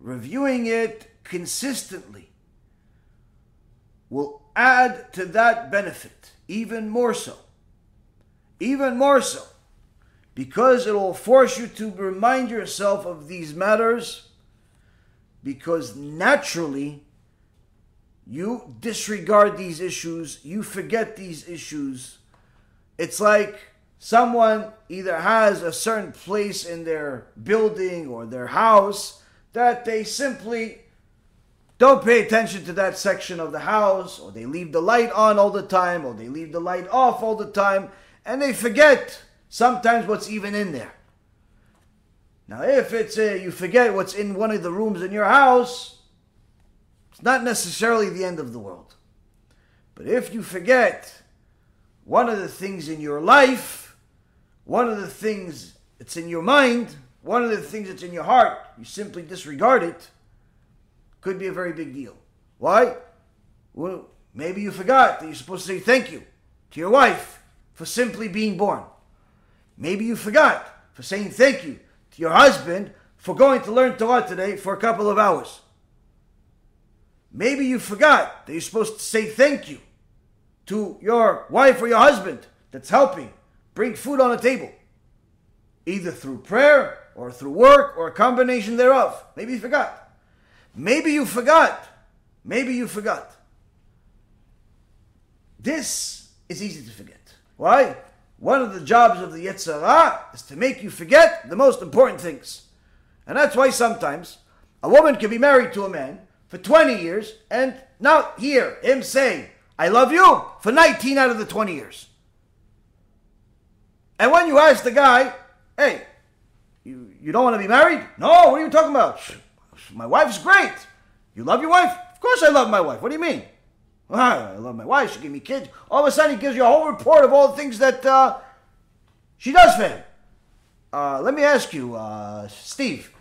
S1: reviewing it consistently will add to that benefit even more so. Even more so. Because it will force you to remind yourself of these matters, because naturally you disregard these issues, you forget these issues. It's like someone either has a certain place in their building or their house that they simply don't pay attention to that section of the house, or they leave the light on all the time, or they leave the light off all the time, and they forget sometimes what's even in there. Now, if it's a, you forget what's in one of the rooms in your house, it's not necessarily the end of the world. But if you forget one of the things in your life, one of the things that's in your mind, one of the things that's in your heart, you simply disregard it, could be a very big deal. Why? Well, maybe you forgot that you're supposed to say thank you to your wife for simply being born. Maybe you forgot for saying thank you to your husband for going to learn Torah today for a couple of hours. Maybe you forgot that you're supposed to say thank you to your wife or your husband that's helping bring food on the table, either through prayer or through work or a combination thereof. Maybe you forgot. Maybe you forgot. Maybe you forgot. This is easy to forget. Why? One of the jobs of the Yetzer Hara is to make you forget the most important things. And that's why sometimes a woman can be married to a man for 20 years and not hear him say, I love you for 19 out of the 20 years. And when you ask the guy, hey, you, you don't want to be married? No, what are you talking about? My wife's great. You love your wife? Of course I love my wife. What do you mean? Ah, I love my wife. She gave me kids. All of a sudden, he gives you a whole report of all the things that uh, She does for him. Uh, let me ask you, uh, Steve.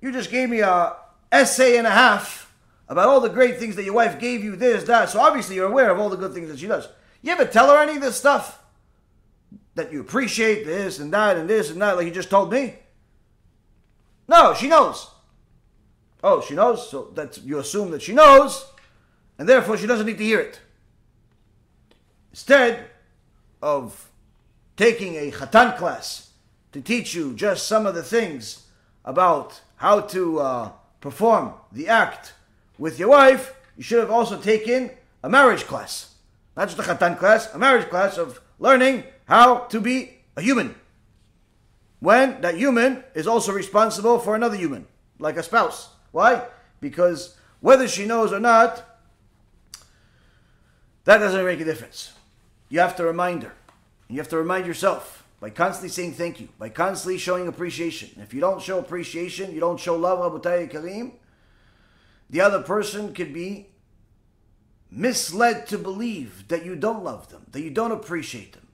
S1: You just gave me a essay and a half about all the great things that your wife gave you, this, that. So obviously you're aware of all the good things that she does. You ever tell her any of this stuff? That you appreciate this and that and this and that, like you just told me? No, she knows. Oh, she knows? So that you assume that she knows, and therefore she doesn't need to hear it. Instead of taking a chatan class to teach you just some of the things about how to uh, perform the act with your wife, you should have also taken a marriage class. Not just a chatan class, a marriage class of learning how to be a human. When that human is also responsible for another human, like a spouse. Why? Because whether she knows or not, that doesn't make a difference. You have to remind her. You have to remind yourself by constantly saying thank you, by constantly showing appreciation. If you don't show appreciation, you don't show love, Rabotai Karim, the other person could be misled to believe that you don't love them, that you don't appreciate them.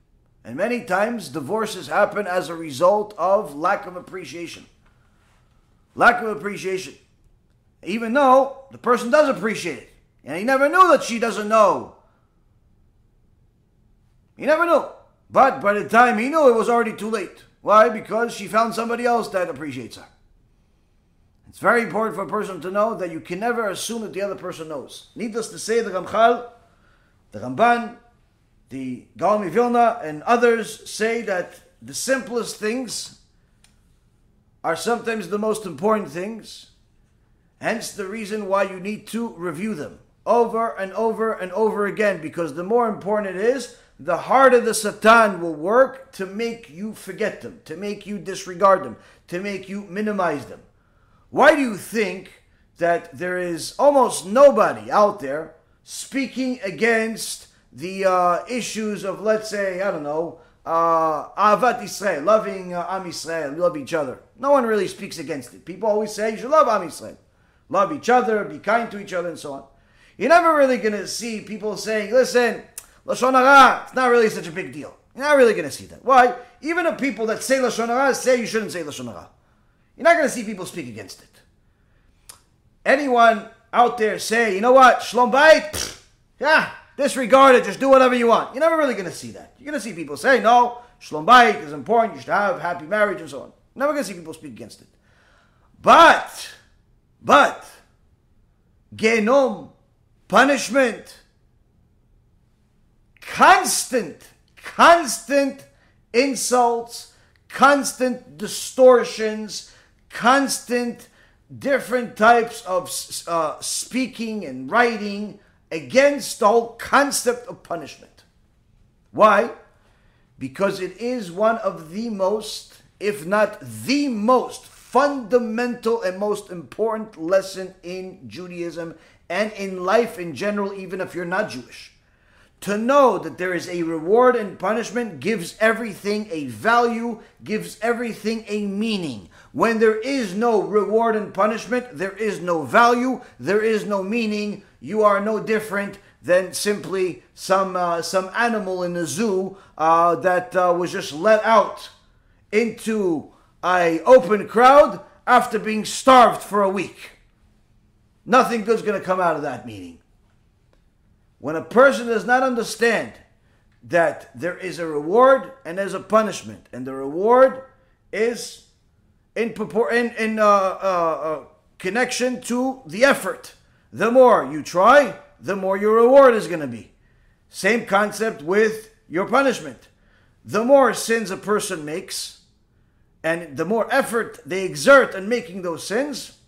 S1: And many times divorces happen as a result of lack of appreciation. Lack of appreciation. Even though the person does appreciate it. And he never knew that she doesn't know. He never knew. But by the time he knew, it was already too late. Why? Because she found somebody else that appreciates her. It's very important for a person to know that you can never assume that the other person knows. Needless to say, the Ramchal, the Ramban, the Gaon Vilna, and others say that the simplest things are sometimes the most important things. Hence the reason why you need to review them over and over and over again, because the more important it is, the heart of the Satan will work to make you forget them, to make you disregard them, to make you minimize them. Why do you think that there is almost nobody out there speaking against the uh, issues of, let's say, I don't know, uh, Ahavat Israel, loving uh, Am Israel, love each other. No one really speaks against it. People always say you should love Am Israel, love each other, be kind to each other, and so on. You're never really going to see people saying, listen, Lashon Hara, it's not really such a big deal. You're not really going to see that. Why? Even the people that say Lashon Hara say you shouldn't say Lashon Hara. You're not going to see people speak against it. Anyone out there say, you know what, Shlom Bayit, yeah, disregard it, just do whatever you want. You're never really going to see that. You're going to see people say, no, Shlom Bayit is important, you should have happy marriage and so on. You're never going to see people speak against it. But, but, Genom, punishment, constant, constant insults, constant distortions, constant different types of uh, speaking and writing against the whole concept of punishment. Why? Because it is one of the most, if not the most, fundamental and most important lesson in Judaism and in life in general, even if you're not Jewish. To know that there is a reward and punishment gives everything a value, gives everything a meaning. When there is no reward and punishment, there is no value, there is no meaning. You are no different than simply some uh, some animal in a zoo uh, that uh, was just let out into a open crowd after being starved for a week. Nothing good's going to come out of that meeting. When a person does not understand that there is a reward and there's a punishment, and the reward is in, purport, in, in uh, uh, uh, connection to the effort. The more you try, the more your reward is going to be. Same concept with your punishment. The more sins a person makes, and the more effort they exert in making those sins,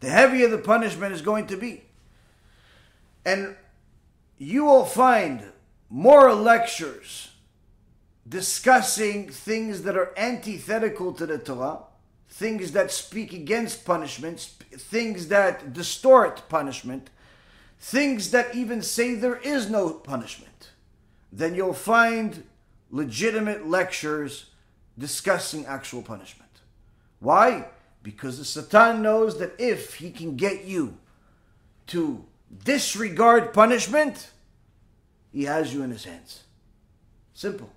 S1: the heavier the punishment is going to be. And you will find more lectures discussing things that are antithetical to the Torah, things that speak against punishments, things that distort punishment, things that even say there is no punishment, then you'll find legitimate lectures discussing actual punishment. Why? Because the Satan knows that if he can get you to disregard punishment, he has you in his hands. Simple.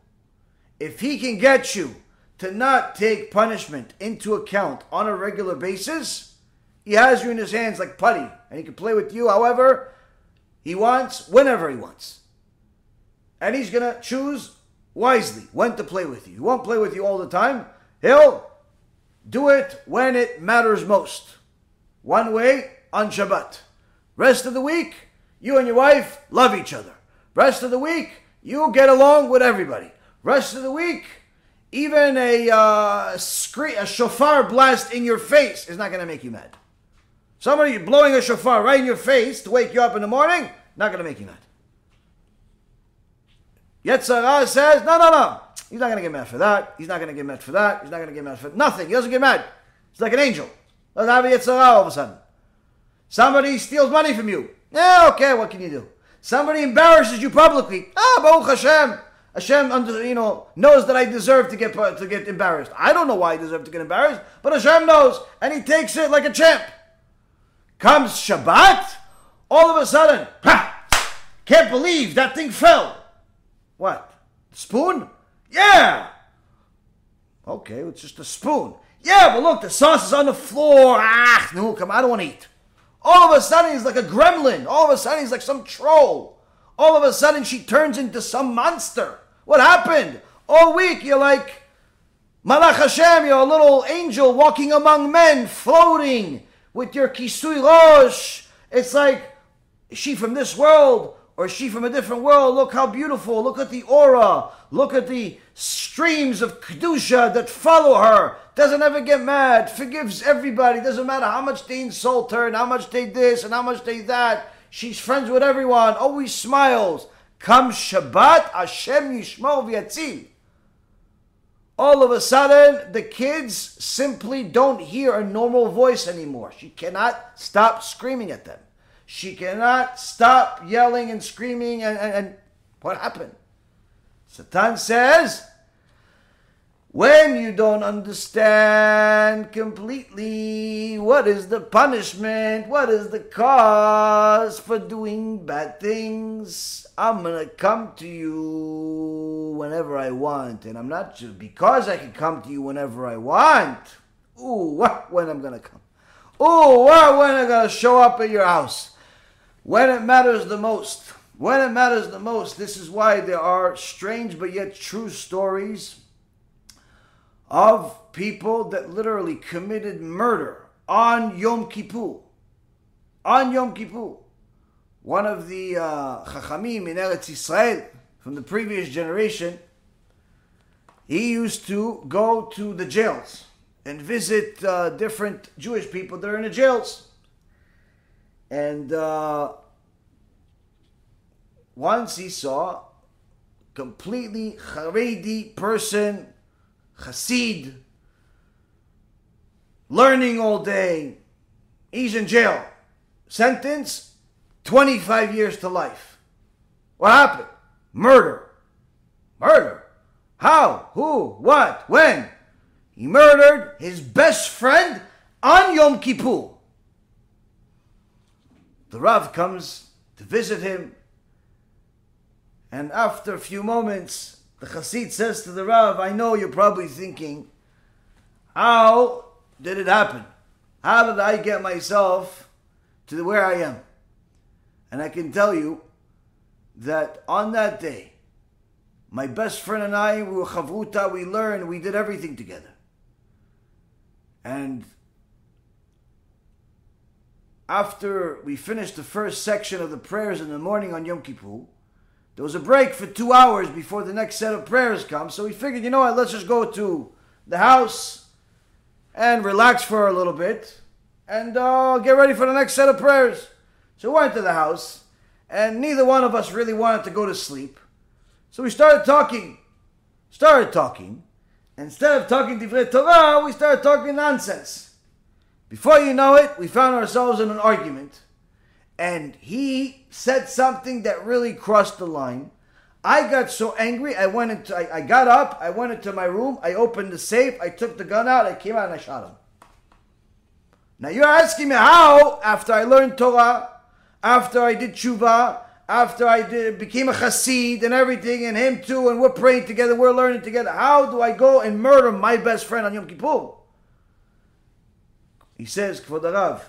S1: if he can get you to not take punishment into account on a regular basis, he has you in his hands like putty, and he can play with you however he wants, whenever he wants. And he's going to choose wisely when to play with you. He won't play with you all the time. He'll do it when it matters most. One way on Shabbat. Rest of the week, you and your wife love each other. Rest of the week, you get along with everybody. Rest of the week, even a uh, a shofar blast in your face is not going to make you mad. Somebody blowing a shofar right in your face to wake you up in the morning, not going to make you mad. Yetzer Hara says, no, no, no. He's not going to get mad for that. He's not going to get mad for that. He's not going to get mad for nothing. He doesn't get mad. He's like an angel. Doesn't have a Yetzer all of a sudden. Somebody steals money from you. Yeah, okay, what can you do? Somebody embarrasses you publicly. Ah, Baruch Hashem. Hashem, under, you know, knows that I deserve to get to get embarrassed. I don't know why I deserve to get embarrassed, but Hashem knows, and He takes it like a champ. Comes Shabbat, all of a sudden, ha! Can't believe that thing fell. What? Spoon? Yeah. Okay, it's just a spoon. Yeah, but look, the sauce is on the floor. Ah, no, come I don't want to eat. All of a sudden, he's like a gremlin. All of a sudden, he's like some troll. All of a sudden, she turns into some monster. What happened? All week, you're like Malach Hashem, you're a little angel walking among men, floating with your kisui rosh. It's like, she from this world or she from a different world? Look how beautiful. Look at the aura. Look at the streams of Kedusha that follow her. Doesn't ever get mad. Forgives everybody. Doesn't matter how much they insult her and how much they this and how much they that. She's friends with everyone. Always smiles. Come Shabbat, Hashem Yishmo v'yatzil. All of a sudden, the kids simply don't hear a normal voice anymore. She cannot stop screaming at them. She cannot stop yelling and screaming. And, and, and what happened? Satan says, when you don't understand completely what is the punishment, what is the cause for doing bad things, I'm gonna come to you whenever I want. And I'm not just because I can come to you whenever I want. Ooh, what when I'm gonna come. Ooh, what when I'm gonna show up at your house. When it matters the most. When it matters the most. This is why there are strange but yet true stories of people that literally committed murder on Yom Kippur. On Yom Kippur. One of the uh, Chachamim in Eretz Israel from the previous generation, he used to go to the jails and visit uh, different Jewish people that are in the jails. And uh, once he saw completely Haredi person Hasid, learning all day. He's in jail. Sentence 25 years to life. What happened? Murder. Murder. How? Who? What? When? He murdered his best friend on Yom Kippur. The Rav comes to visit him, and after a few moments, the Chassid says to the Rav, I know you're probably thinking, how did it happen? How did I get myself to where I am? And I can tell you that on that day, my best friend and I, we were chavruta, we learned, we did everything together. And after we finished the first section of the prayers in the morning on Yom Kippur, there was a break for two hours before the next set of prayers comes, so we figured, you know what, let's just go to the house and relax for a little bit and uh, get ready for the next set of prayers. So we went to the house, and neither one of us really wanted to go to sleep. So we started talking. Started talking. Instead of talking Divrei Torah, we started talking nonsense. Before you know it, we found ourselves in an argument and he said something that really crossed the line. I got so angry, I went into, I, I, got up, I went into my room, I opened the safe, I took the gun out, I came out and I shot him. Now you're asking me how, after I learned Torah, after I did tshuva, after I did, became a chassid and everything, and him too, and we're praying together, we're learning together. How do I go and murder my best friend on Yom Kippur? He says, Kvod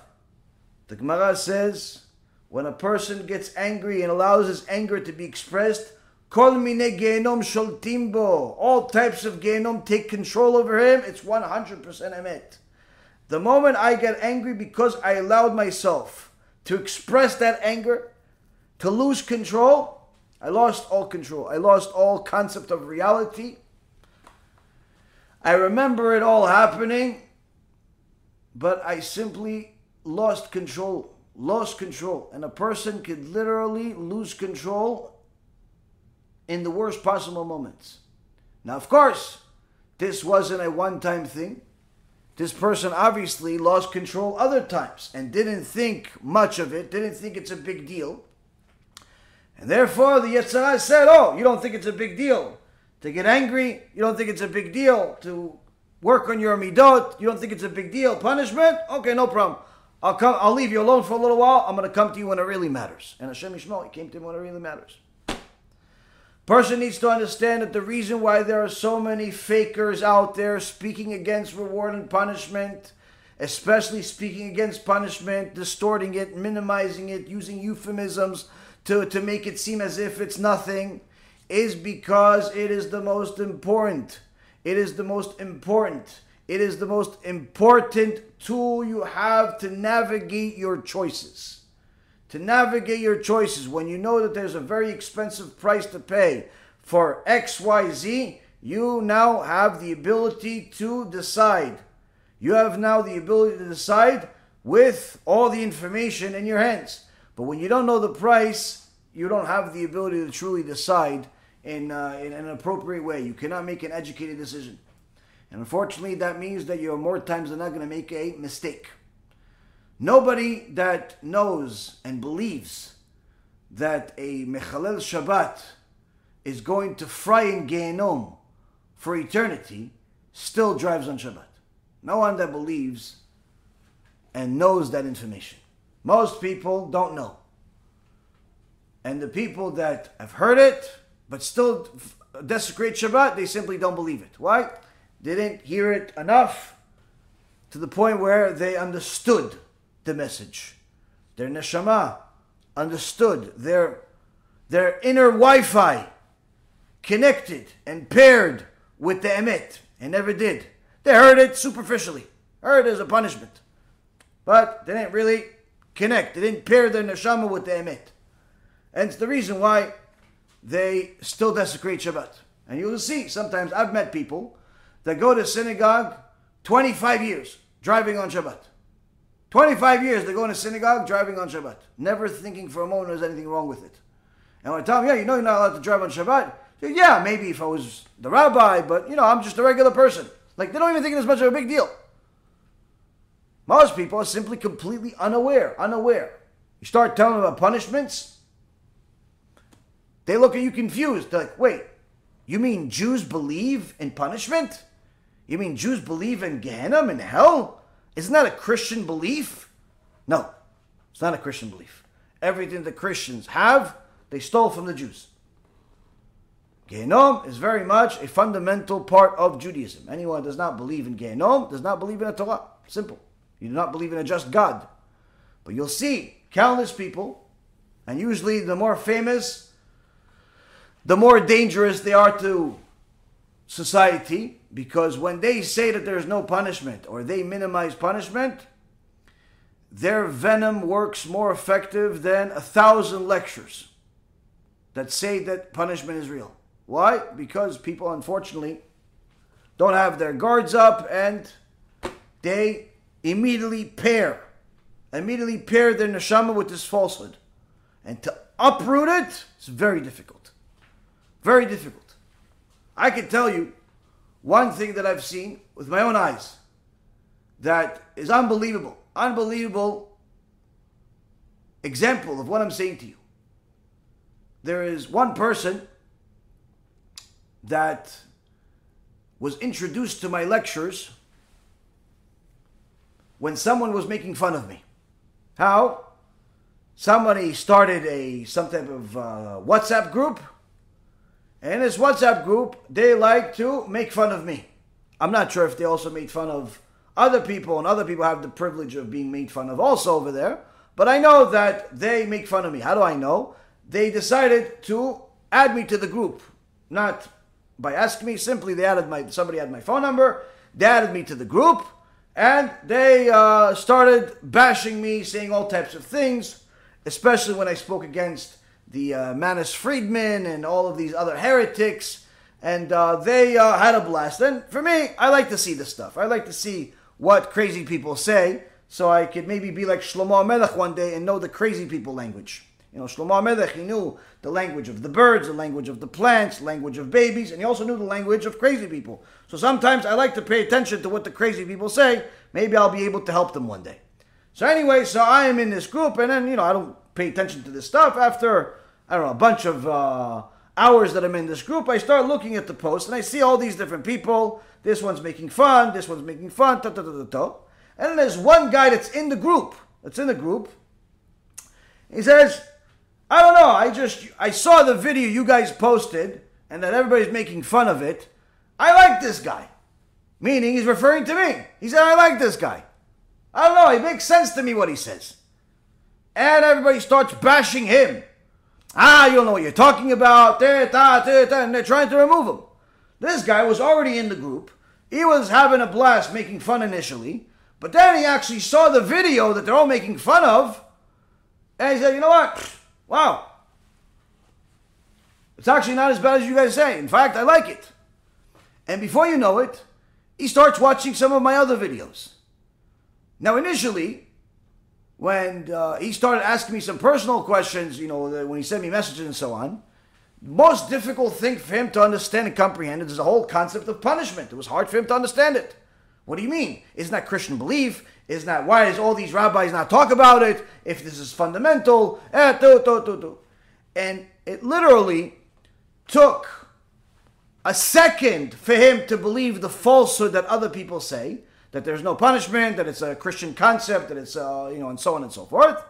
S1: the Gemara says, when a person gets angry and allows his anger to be expressed, Kol mine genom sholtimbo. All types of genom take control over him. It's 100% emet. The moment I get angry because I allowed myself to express that anger, to lose control, I lost all control. I lost all concept of reality. I remember it all happening, but I simply lost control. Lost control. And a person could literally lose control in the worst possible moments. Now, of course, this wasn't a one time thing. This person obviously lost control other times and didn't think much of it, didn't think it's a big deal. And therefore, the Yetzer Hara said, Oh, you don't think it's a big deal to get angry? You don't think it's a big deal to work on your midot? You don't think it's a big deal? Punishment? Okay, no problem. I'll come. I'll leave you alone for a little while. I'm going to come to you when it really matters. And Hashem Yishmael, he came to him when it really matters. Person needs to understand that the reason why there are so many fakers out there speaking against reward and punishment, especially speaking against punishment, distorting it, minimizing it, using euphemisms, to, to make it seem as if it's nothing is because it is the most important. It is the most important. It is the most important tool you have to navigate your choices. To navigate your choices when you know that there's a very expensive price to pay for XYZ, you now have the ability to decide. You have now the ability to decide with all the information in your hands. But when you don't know the price, you don't have the ability to truly decide in, uh, in an appropriate way. You cannot make an educated decision. And unfortunately, that means that you're more times than not going to make a mistake. Nobody that knows and believes that a Mechalel Shabbat is going to fry in Gehenom for eternity still drives on Shabbat. No one that believes and knows that information. Most people don't know. And the people that have heard it but still desecrate Shabbat, they simply don't believe it. Why? They didn't hear it enough to the point where they understood the message. Their neshama understood their their inner Wi-Fi connected and paired with the emet and never did. They heard it superficially, heard it as a punishment, but they didn't really connect. They didn't pair their neshama with the emet. And it's the reason why they still desecrate Shabbat. And you will see, sometimes I've met people that go to synagogue 25 years driving on Shabbat. 25 years they go to synagogue driving on Shabbat, never thinking for a moment there's anything wrong with it. And when I tell them, yeah, you know you're not allowed to drive on Shabbat, yeah, maybe if I was the rabbi, but you know, I'm just a regular person. Like they don't even think it's much of a big deal. Most people are simply completely unaware, unaware. You start telling them about punishments, they look at you confused. They're like, wait, you mean Jews believe in punishment? You mean Jews believe in Gehenna, and hell? Isn't that a Christian belief? No, it's not a Christian belief. Everything the Christians have, they stole from the Jews. Gehenom is very much a fundamental part of Judaism. Anyone who does not believe in Gehenom does not believe in a Torah. Simple. You do not believe in a just God. But you'll see countless people, and usually the more famous the more dangerous they are to society because when they say that there's no punishment or they minimize punishment, their venom works more effective than a thousand lectures that say that punishment is real. Why? Because people, unfortunately, don't have their guards up and they immediately pair, immediately pair their neshama with this falsehood. And to uproot it is very difficult. Very difficult. I can tell you one thing that I've seen with my own eyes that is unbelievable. Unbelievable example of what I'm saying to you. There is one person that was introduced to my lectures when someone was making fun of me. How? somebody started a some type of uh, WhatsApp group. And in this WhatsApp group, they like to make fun of me. I'm not sure if they also made fun of other people, and other people have the privilege of being made fun of also over there. But I know that they make fun of me. How do I know? They decided to add me to the group, not by asking me. Simply, they added my somebody had my phone number. They added me to the group, and they uh, started bashing me, saying all types of things, especially when I spoke against the uh, Manis Friedman and all of these other heretics. And uh, they uh, had a blast. And for me, I like to see this stuff. I like to see what crazy people say so I could maybe be like Shlomo Melech one day and know the crazy people language. You know, Shlomo Melech, he knew the language of the birds, the language of the plants, language of babies, and he also knew the language of crazy people. So sometimes I like to pay attention to what the crazy people say. Maybe I'll be able to help them one day. So anyway, so I am in this group, and then, you know, I don't pay attention to this stuff. After, I don't know, a bunch of uh, hours that I'm in this group, I start looking at the post, and I see all these different people. This one's making fun, this one's making fun, ta ta ta ta ta. And there's one guy that's in the group, that's in the group. He says, I don't know. I just I saw the video you guys posted and that everybody's making fun of it. I like this guy. Meaning he's referring to me. He said, I like this guy. I don't know, it makes sense to me what he says. And everybody starts bashing him. Ah, you don't know what you're talking about. And they're trying to remove him. This guy was already in the group. He was having a blast making fun initially. But then he actually saw the video that they're all making fun of. And he said, you know what? Wow. It's actually not as bad as you guys say. In fact, I like it. And before you know it, he starts watching some of my other videos. Now, initially, when uh, he started asking me some personal questions, you know, when he sent me messages and so on, most difficult thing for him to understand and comprehend is the whole concept of punishment. It was hard for him to understand it. What do you mean? Isn't that Christian belief? Isn't that why is all these rabbis not talk about it? If this is fundamental, eh, do, do, do, do. and it literally took a second for him to believe the falsehood that other people say that there's no punishment, that it's a Christian concept, that it's uh, you know, and so on and so forth.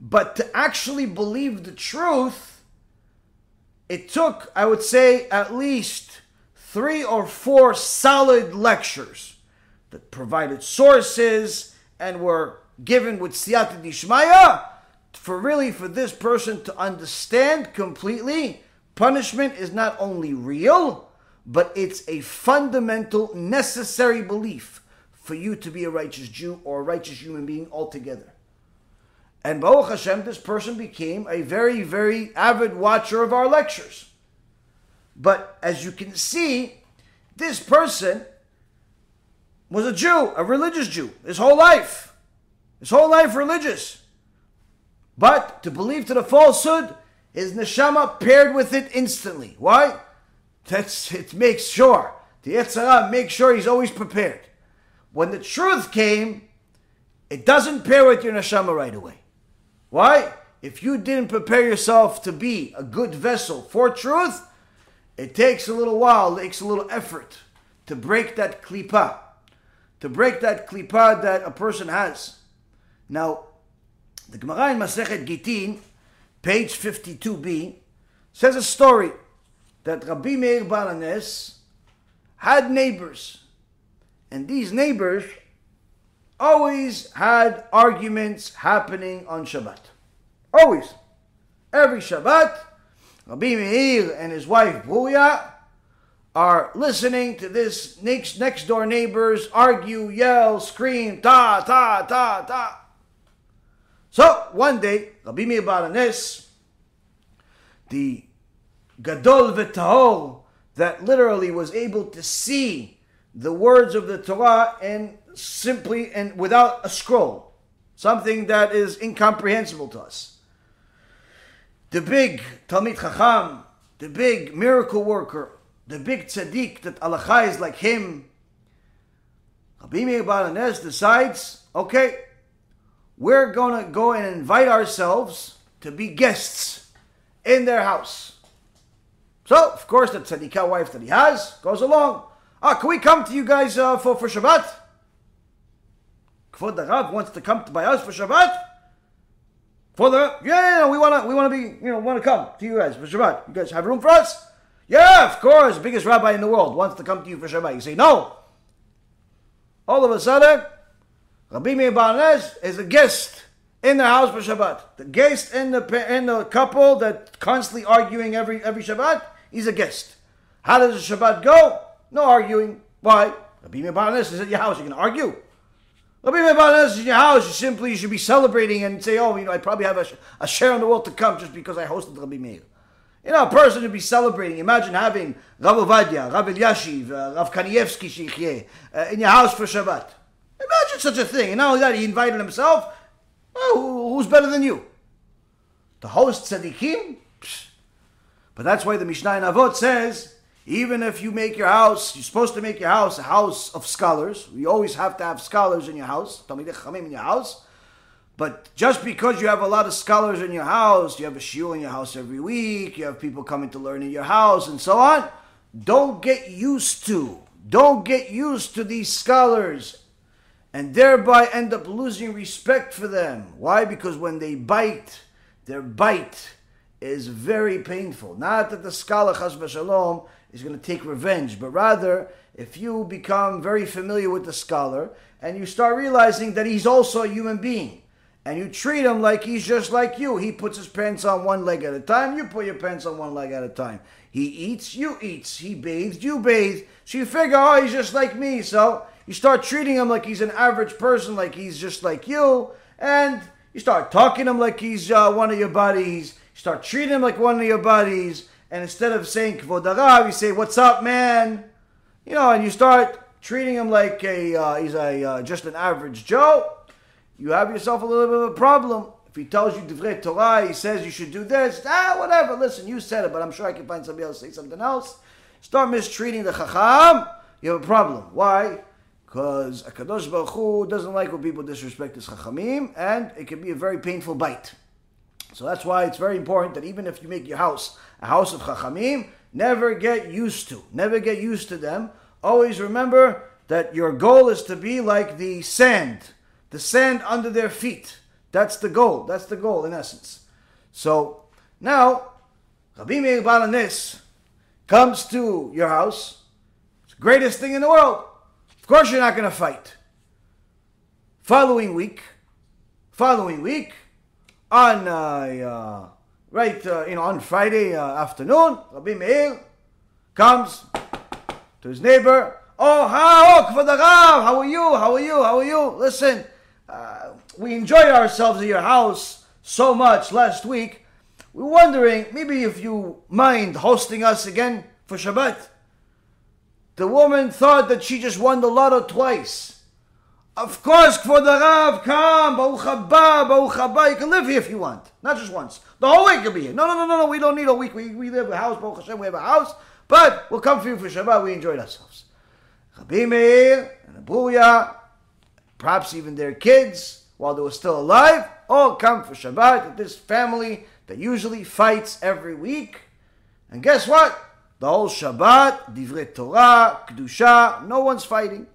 S1: But to actually believe the truth, it took, I would say, at least three or four solid lectures that provided sources and were given with siyata dishmaya for really for this person to understand completely punishment is not only real but it's a fundamental necessary belief for you to be a righteous Jew or a righteous human being altogether. And Baruch Hashem, this person became a very, very avid watcher of our lectures. But as you can see, this person was a Jew, a religious Jew, his whole life. His whole life religious. But to believe to the falsehood, his neshama paired with it instantly. Why? That's it makes sure. The Yetzer Hara makes sure he's always prepared. When the truth came, it doesn't pair with your neshama right away. Why? If you didn't prepare yourself to be a good vessel for truth, it takes a little while, it takes a little effort to break that klipa to break that klipa that a person has. Now, the Gemara in Masechet Gitin, page 52b, says a story that Rabbi Meir Baal HaNes had neighbors, and these neighbors always had arguments happening on Shabbat. Always. Every Shabbat, Rabbi Meir and his wife Buya are listening to this next, next door neighbors argue, yell, scream, ta, ta, ta, ta. So one day, Rabbi Meir Baal HaNes, the Gadol V'Tahor, that literally was able to see the words of the Torah and simply and without a scroll, something that is incomprehensible to us. The big Talmid Chacham, the big miracle worker, the big tzaddik that alacha is like him. Rabbi Meir decides, okay, we're going to go and invite ourselves to be guests in their house. So, of course, the tzaddikah wife that he has goes along. Ah, can we come to you guys uh, for, for Shabbat? Kvod Rav wants to come to by us for Shabbat? For the yeah, yeah, we wanna we wanna be you know wanna come to you guys for Shabbat. You guys have room for us? Yeah, of course. Biggest rabbi in the world wants to come to you for Shabbat. You say no. All of a sudden, Rabbi Meir Baal HaNes is a guest in the house for Shabbat. The guest in the in the couple that constantly arguing every every Shabbat. He's a guest. How does the Shabbat go? No arguing. Why? Rabbi Baal HaNes is at your house. You can argue. Rabbi is in your house. You simply you should be celebrating and say, oh, you know, I probably have a, a share in the world to come just because I hosted Rabbi Meir. You know, a person would be celebrating. Imagine having Rav Ovadia, Rav Elyashiv, uh, Rav Kanievsky uh, in your house for Shabbat. Imagine such a thing. And not only that, he invited himself. Well, who's better than you? The host tzaddikim? But that's why the Mishnah in Avot says, even if you make your house, you're supposed to make your house a house of scholars. You always have to have scholars in your house, Talmidei Chachamim in your house. But just because you have a lot of scholars in your house, you have a shiur in your house every week, you have people coming to learn in your house, and so on, don't get used to, don't get used to these scholars and thereby end up losing respect for them. Why? Because when they bite, their bite is very painful. Not that the scholar Chas Shalom is going to take revenge, but rather if you become very familiar with the scholar and you start realizing that he's also a human being and you treat him like he's just like you. He puts his pants on one leg at a time, you put your pants on one leg at a time. He eats, you eats. He bathes, you bathe. So you figure, oh, he's just like me. So you start treating him like he's an average person, like he's just like you, and you start talking to him like he's uh, one of your buddies. You start treating him like one of your buddies, and instead of saying kvodarav, you say, "What's up, man?" You know, and you start treating him like a uh, he's a uh, just an average Joe. You have yourself a little bit of a problem. If he tells you divrei Torah, he says you should do this. Ah, whatever. Listen, you said it, but I'm sure I can find somebody else to say something else. Start mistreating the chacham. You have a problem. Why? Because Akadosh Baruch Hu doesn't like when people disrespect his chachamim, and it can be a very painful bite. So that's why it's very important that even if you make your house a house of chachamim, never get used to, never get used to them. Always remember that your goal is to be like the sand, the sand under their feet. That's the goal. That's the goal in essence. So now, Rabbi Meir Baal HaNes comes to your house. It's the greatest thing in the world. Of course, you're not going to fight. Following week, following week, on uh, uh, right, uh, you know, on Friday uh, afternoon, Rabbi Meir comes to his neighbor. Oh, how, for the Rav, how are you? How are you? How are you? Listen, uh, we enjoyed ourselves at your house so much last week. We're wondering maybe if you mind hosting us again for Shabbat. The woman thought that she just won the lotto twice. Of course, for the Rav, come, Baruch haba, Baruch haba. You can live here if you want, not just once. The whole week can be here. No, no, no, no, no. We don't need a week. We, we live a house, Baruch Hashem. We have a house, but we'll come for you for Shabbat. We enjoyed ourselves. Rabbi Meir and Abuya, perhaps even their kids, while they were still alive, all come for Shabbat. This family that usually fights every week, and guess what? The whole Shabbat, Divrei Torah, Kedusha, no one's fighting.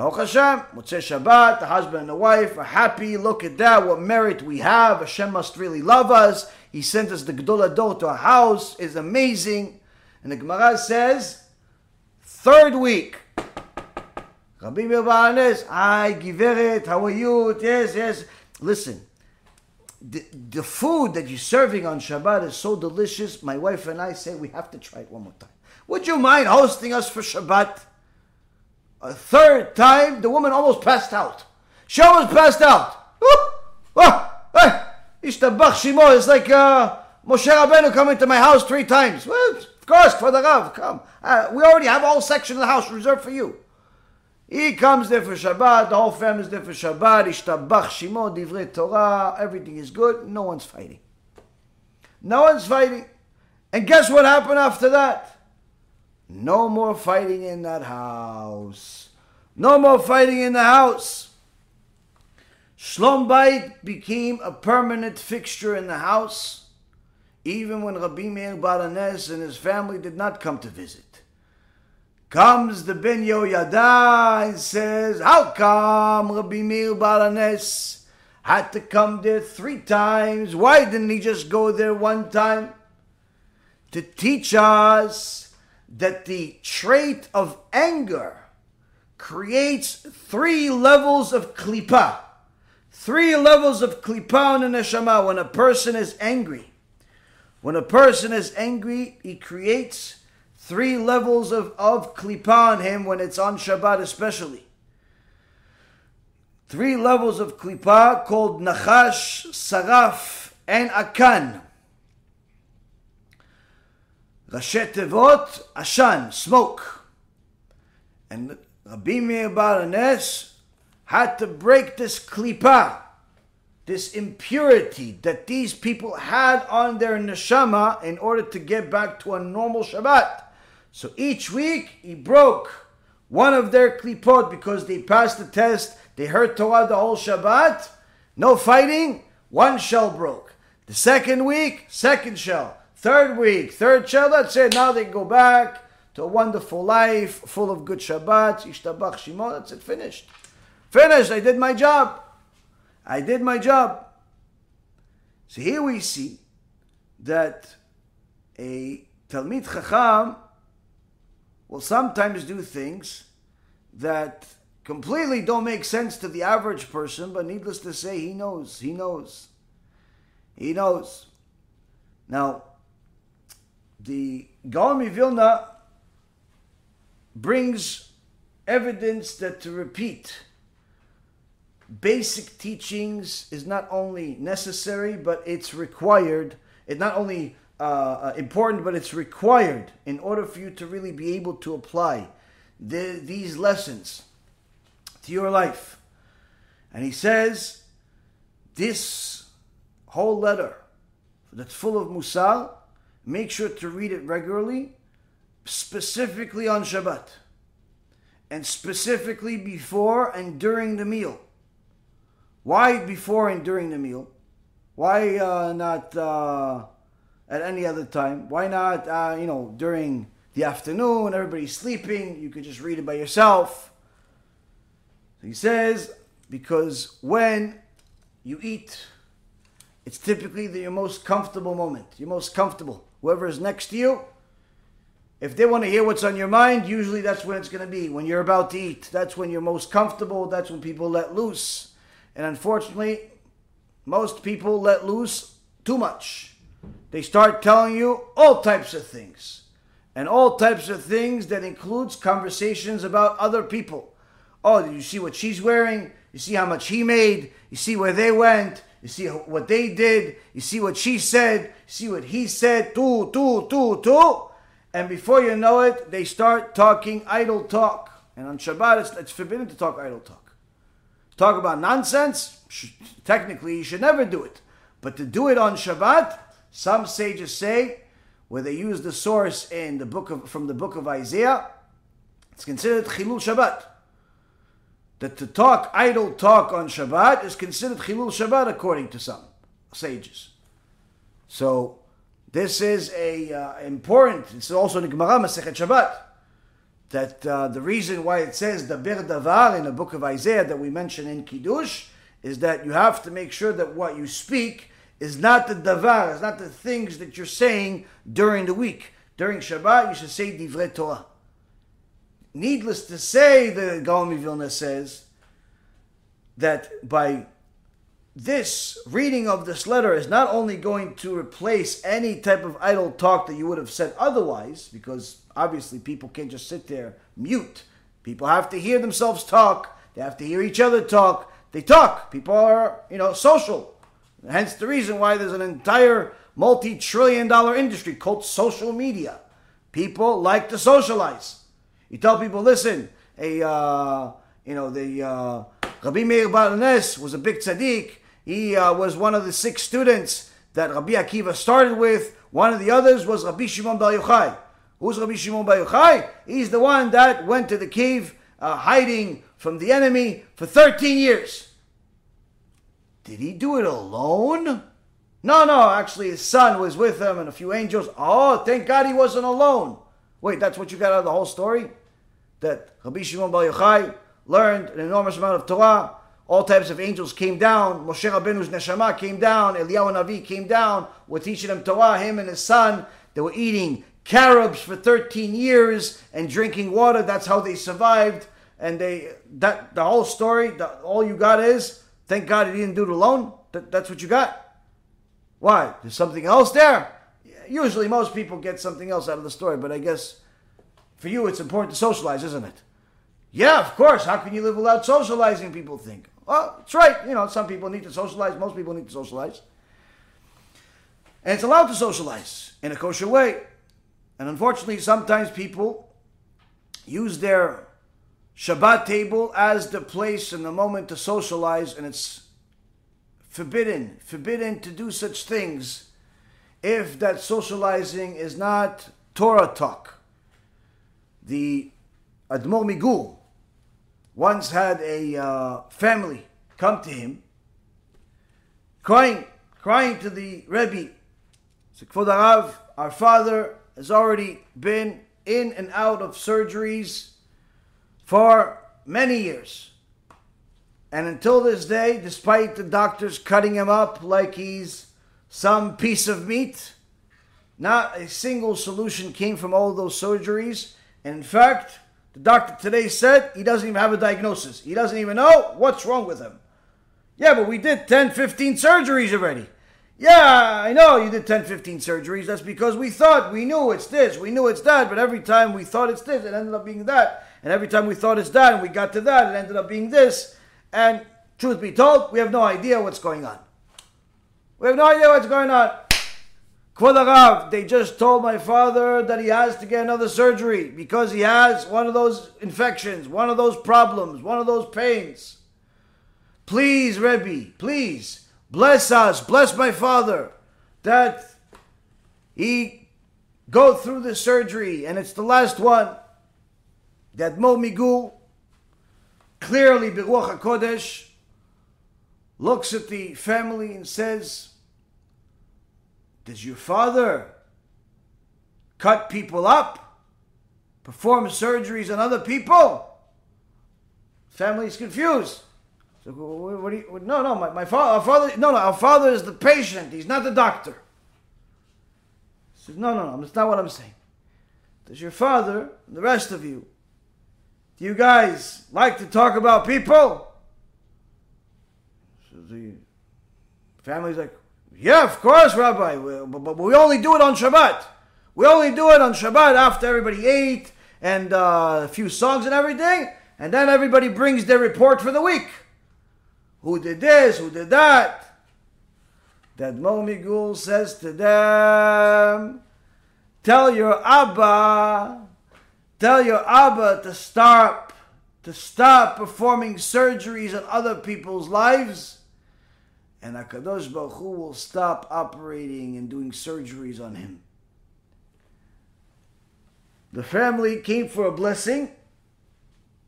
S1: Baruch Hashem, Shabbat, the husband and the wife are happy. Look at that, what merit we have. Hashem must really love us. He sent us the Gedol Ador to our house. is amazing. And the Gemara says, third week. Rabbi Meir hi, Giveret, how are you? Yes, yes. Listen, the, the food that you're serving on Shabbat is so delicious. My wife and I say we have to try it one more time. Would you mind hosting us for Shabbat? A third time, the woman almost passed out. She almost passed out. Ishtabach Shimo is like uh, Moshe Rabbeinu coming to my house three times. Well, of course, for the Rav, come. Uh, we already have a whole section of the house reserved for you. He comes there for Shabbat, the whole family is there for Shabbat, Ishtabach Shimo, Divrei Torah, everything is good, no one's fighting. No one's fighting. And guess what happened after that? No more fighting in that house. No more fighting in the house. Shlom Bayit became a permanent fixture in the house, even when Rabbi Meir Baal HaNes and his family did not come to visit. Comes the Ben Yehoyada and says, How come Rabbi Meir Baal HaNes had to come there three times. Why didn't he just go there one time? To teach us that the trait of anger creates three levels of klipa. Three levels of klipa in the neshama when a person is angry. When a person is angry, he creates three levels of, of klipa on him when it's on Shabbat especially three levels of klipa called Nachash, Saraf, and Akan. Rashet Tevot, Ashan, smoke. And Rabbi Meir Baal HaNes had to break this klipa, this impurity that these people had on their neshama in order to get back to a normal Shabbat. So each week he broke one of their klipot because they passed the test they heard Torah the whole Shabbat. No fighting. One shell broke. The second week, second shell. Third week, third shell. That's it. Now they go back to a wonderful life full of good Shabbats. Ishtabach Shimo. That's it. Finished. Finished. I did my job. I did my job. So here we see that a Talmid Chacham will sometimes do things that completely don't make sense to the average person, but needless to say, he knows. He knows. He knows. Now, the Gaon Mivilna brings evidence that to repeat basic teachings is not only necessary, but it's required. It's not only uh, uh, important, but it's required in order for you to really be able to apply the, these lessons to your life. And he says, this whole letter that's full of musar, make sure to read it regularly, specifically on Shabbat, and specifically before and during the meal. Why before and during the meal? Why uh, not uh, at any other time? Why not, uh, you know, during the afternoon, everybody's sleeping, you could just read it by yourself he says, because when you eat, it's typically the, your most comfortable moment. Your most comfortable. Whoever is next to you, if they want to hear what's on your mind, usually that's when it's going to be. When you're about to eat, that's when you're most comfortable. That's when people let loose. And unfortunately, most people let loose too much. They start telling you all types of things. And all types of things that includes conversations about other people. Oh, did you see what she's wearing? You see how much he made? You see where they went? You see what they did? You see what she said? You see what he said? Tu, tu, tu, tu. And before you know it, they start talking idle talk. And on Shabbat, it's, it's forbidden to talk idle talk. Talk about nonsense, technically, you should never do it. But to do it on Shabbat, some sages say, where they use the source in the book of, from the book of Isaiah, it's considered Chilul Shabbat that to talk idle talk on Shabbat is considered Chilul Shabbat according to some sages. So this is a uh, important. It's also in Gemara Masechet Shabbat that uh, the reason why it says the Davar in the book of Isaiah that we mention in Kiddush is that you have to make sure that what you speak is not the davar, is not the things that you're saying during the week. During Shabbat, you should say divrei Torah. Needless to say, the Gaon Mivilna says that by this reading of this letter is not only going to replace any type of idle talk that you would have said otherwise, because obviously people can't just sit there mute. People have to hear themselves talk. They have to hear each other talk. They talk. People are, you know, social. Hence the reason why there's an entire multi-trillion dollar industry called social media. People like to socialize. You tell people, listen, a uh, you know the uh, Rabbi Meir Baal HaNes was a big tzaddik. He uh, was one of the six students that Rabbi Akiva started with. One of the others was Rabbi Shimon Bar Yochai. Who's Rabbi Shimon Bar Yochai? He's the one that went to the cave uh, hiding from the enemy for 13 years. Did he do it alone? No, no, actually his son was with him and a few angels. Oh, thank God he wasn't alone. Wait, that's what you got out of the whole story? That Rabbi Shimon Bar Yochai learned an enormous amount of Torah all types of angels came down. Moshe Rabbeinu's neshama came down. Eliyahu Navi came down. Were teaching him Torah. Him and his son. They were eating carobs for 13 years and drinking water. That's how they survived. And they that the whole story. The, all you got is thank God he didn't do it alone. That, that's what you got. Why? There's something else there. Usually, most people get something else out of the story, but I guess for you, it's important to socialize, isn't it? Yeah, of course. How can you live without socializing? People think. Well, it's right. You know, some people need to socialize. Most people need to socialize. And it's allowed to socialize in a kosher way. And unfortunately, sometimes people use their Shabbat table as the place and the moment to socialize, and it's forbidden, forbidden to do such things if that socializing is not Torah talk. The Admor Migur, once had a uh, family come to him, crying, crying to the Rebbe, Arav, our father has already been in and out of surgeries for many years. And until this day, despite the doctors cutting him up like he's some piece of meat, not a single solution came from all those surgeries. And in fact, the doctor today said he doesn't even have a diagnosis. He doesn't even know what's wrong with him. Yeah, but we did 10, 15 surgeries already. Yeah, I know you did 10, 15 surgeries. That's because we thought, we knew it's this, we knew it's that, but every time we thought it's this, it ended up being that. And every time we thought it's that and we got to that, it ended up being this. And truth be told, we have no idea what's going on. We have no idea what's going on. Kvod they just told my father that he has to get another surgery because he has one of those infections, one of those problems, one of those pains. Please, Rebbe, please, bless us, bless my father, that he go through the surgery, and it's the last one. the Admor Migur, clearly Beruach HaKodesh, looks at the family and says, does your father cut people up, perform surgeries on other people? Family's confused. So what do you? No, no, my, my father, our father, no, no, our father is the patient. He's not the doctor. He says, no, no, no, that's not what I'm saying. Does your father, and the rest of you, do you guys like to talk about people? So the family's like, yeah, of course, Rabbi, but we only do it on Shabbat. We only do it on Shabbat after everybody ate and uh, a few songs and everything, and then everybody brings their report for the week. Who did this? Who did that? the Admor Migur says to them, Tell your Abba, tell your Abba to stop, to stop performing surgeries on other people's lives and Hakadosh Baruch Hu will stop operating and doing surgeries on him. The family came for a blessing.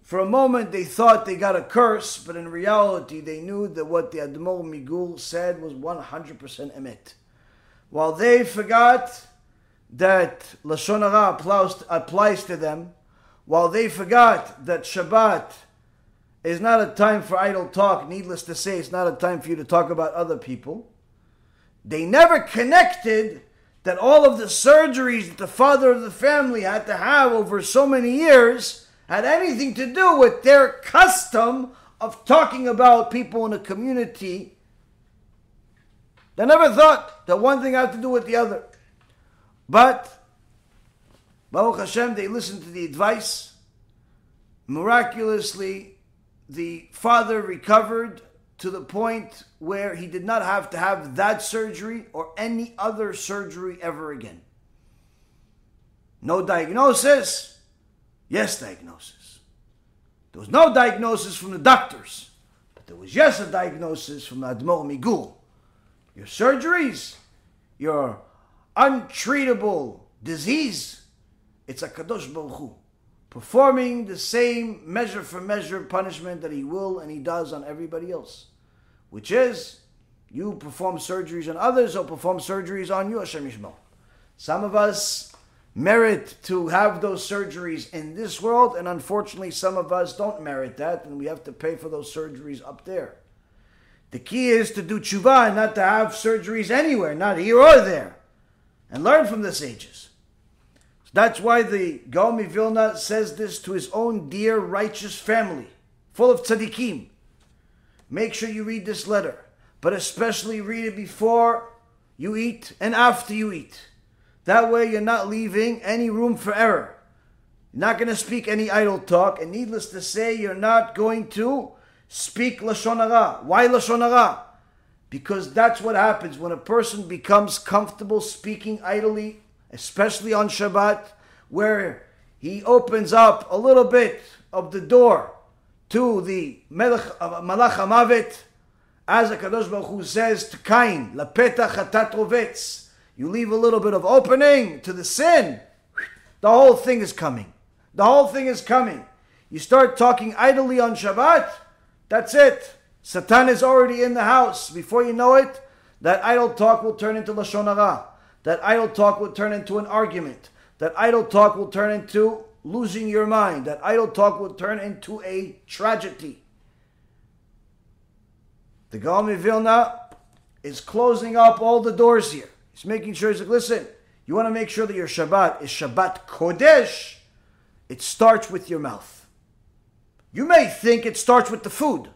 S1: For a moment, they thought they got a curse, but in reality, they knew that what the Admor Migur said was 100% emet. While they forgot that Lashon Hara applies, applies to them, while they forgot that Shabbat is not a time for idle talk. Needless to say, it's not a time for you to talk about other people. They never connected that all of the surgeries that the father of the family had to have over so many years had anything to do with their custom of talking about people in a community. They never thought that one thing had to do with the other. But, Baruch Hashem, they listened to the advice. Miraculously, the father recovered to the point where he did not have to have that surgery or any other surgery ever again. No diagnosis, yes diagnosis. There was no diagnosis from the doctors, but there was yes a diagnosis from Admor Migur. Your surgeries, your untreatable disease, it's a Kadosh Baruch Hu performing the same measure for measure punishment that he will and he does on everybody else, which is you perform surgeries on others or perform surgeries on you, Hashem Yishmor. Some of us merit to have those surgeries in this world, and unfortunately, some of us don't merit that, and we have to pay for those surgeries up there. The key is to do tshuva and not to have surgeries anywhere, not here or there, and learn from the sages. That's why the Gaon Mivilna says this to his own dear righteous family, full of tzaddikim. Make sure you read this letter, but especially read it before you eat and after you eat. That way you're not leaving any room for error. You're not going to speak any idle talk, and needless to say, you're not going to speak Lashon Hara. Why Lashon Hara? Because that's what happens when a person becomes comfortable speaking idly, especially on Shabbat, where he opens up a little bit of the door to the Melech, uh, Malach as Kadosh Baruch Hu says to Cain, Lapetach chatat. You leave a little bit of opening to the sin. The whole thing is coming. The whole thing is coming. You start talking idly on Shabbat, that's it. Satan is already in the house. Before you know it, that idle talk will turn into Lashon Hara. That idle talk will turn into an argument. That idle talk will turn into losing your mind. That idle talk will turn into a tragedy. The Gaon Mivilna is closing up all the doors here. He's making sure, he's like, listen, you want to make sure that your Shabbat is Shabbat Kodesh, it starts with your mouth. You may think it starts with the food.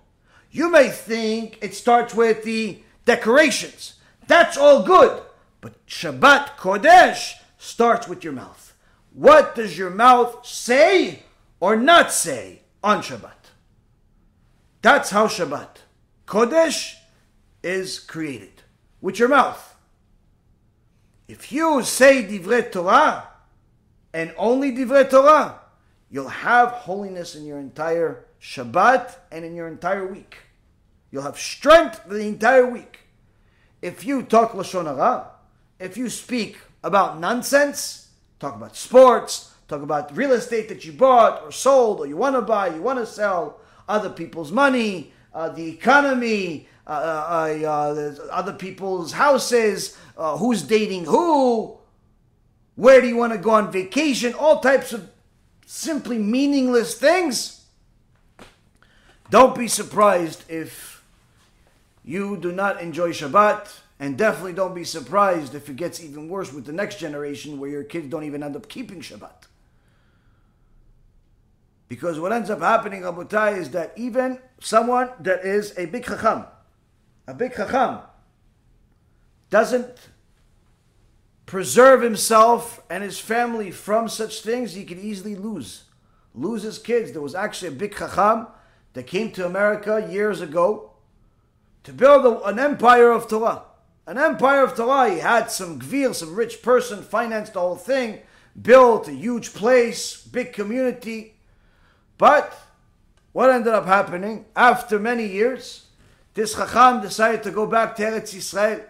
S1: You may think it starts with the decorations. That's all good. But Shabbat Kodesh starts with your mouth. What does your mouth say or not say on Shabbat? That's how Shabbat Kodesh is created with your mouth. If you say Divrei Torah and only Divrei Torah, You'll have holiness in your entire Shabbat and in your entire week. You'll have strength for the entire week. If you talk Lashon Hara, if you speak about nonsense, talk about sports, talk about real estate that you bought or sold or you want to buy, you want to sell, other people's money, uh, the economy, uh, uh, uh other people's houses, uh, who's dating who, where do you want to go on vacation, all types of simply meaningless things, don't be surprised if you do not enjoy Shabbat, and definitely don't be surprised if it gets even worse with the next generation where your kids don't even end up keeping Shabbat. Because what ends up happening, Abutai, is that even someone that is a big chacham, a big chacham, doesn't preserve himself and his family from such things, he could easily lose. Lose his kids. There was actually a big chacham that came to America years ago to build an empire of Torah. An empire of Torah. He had some gvir, some rich person, financed the whole thing, built a huge place, big community. But what ended up happening? After many years, this chacham decided to go back to Eretz Yisrael.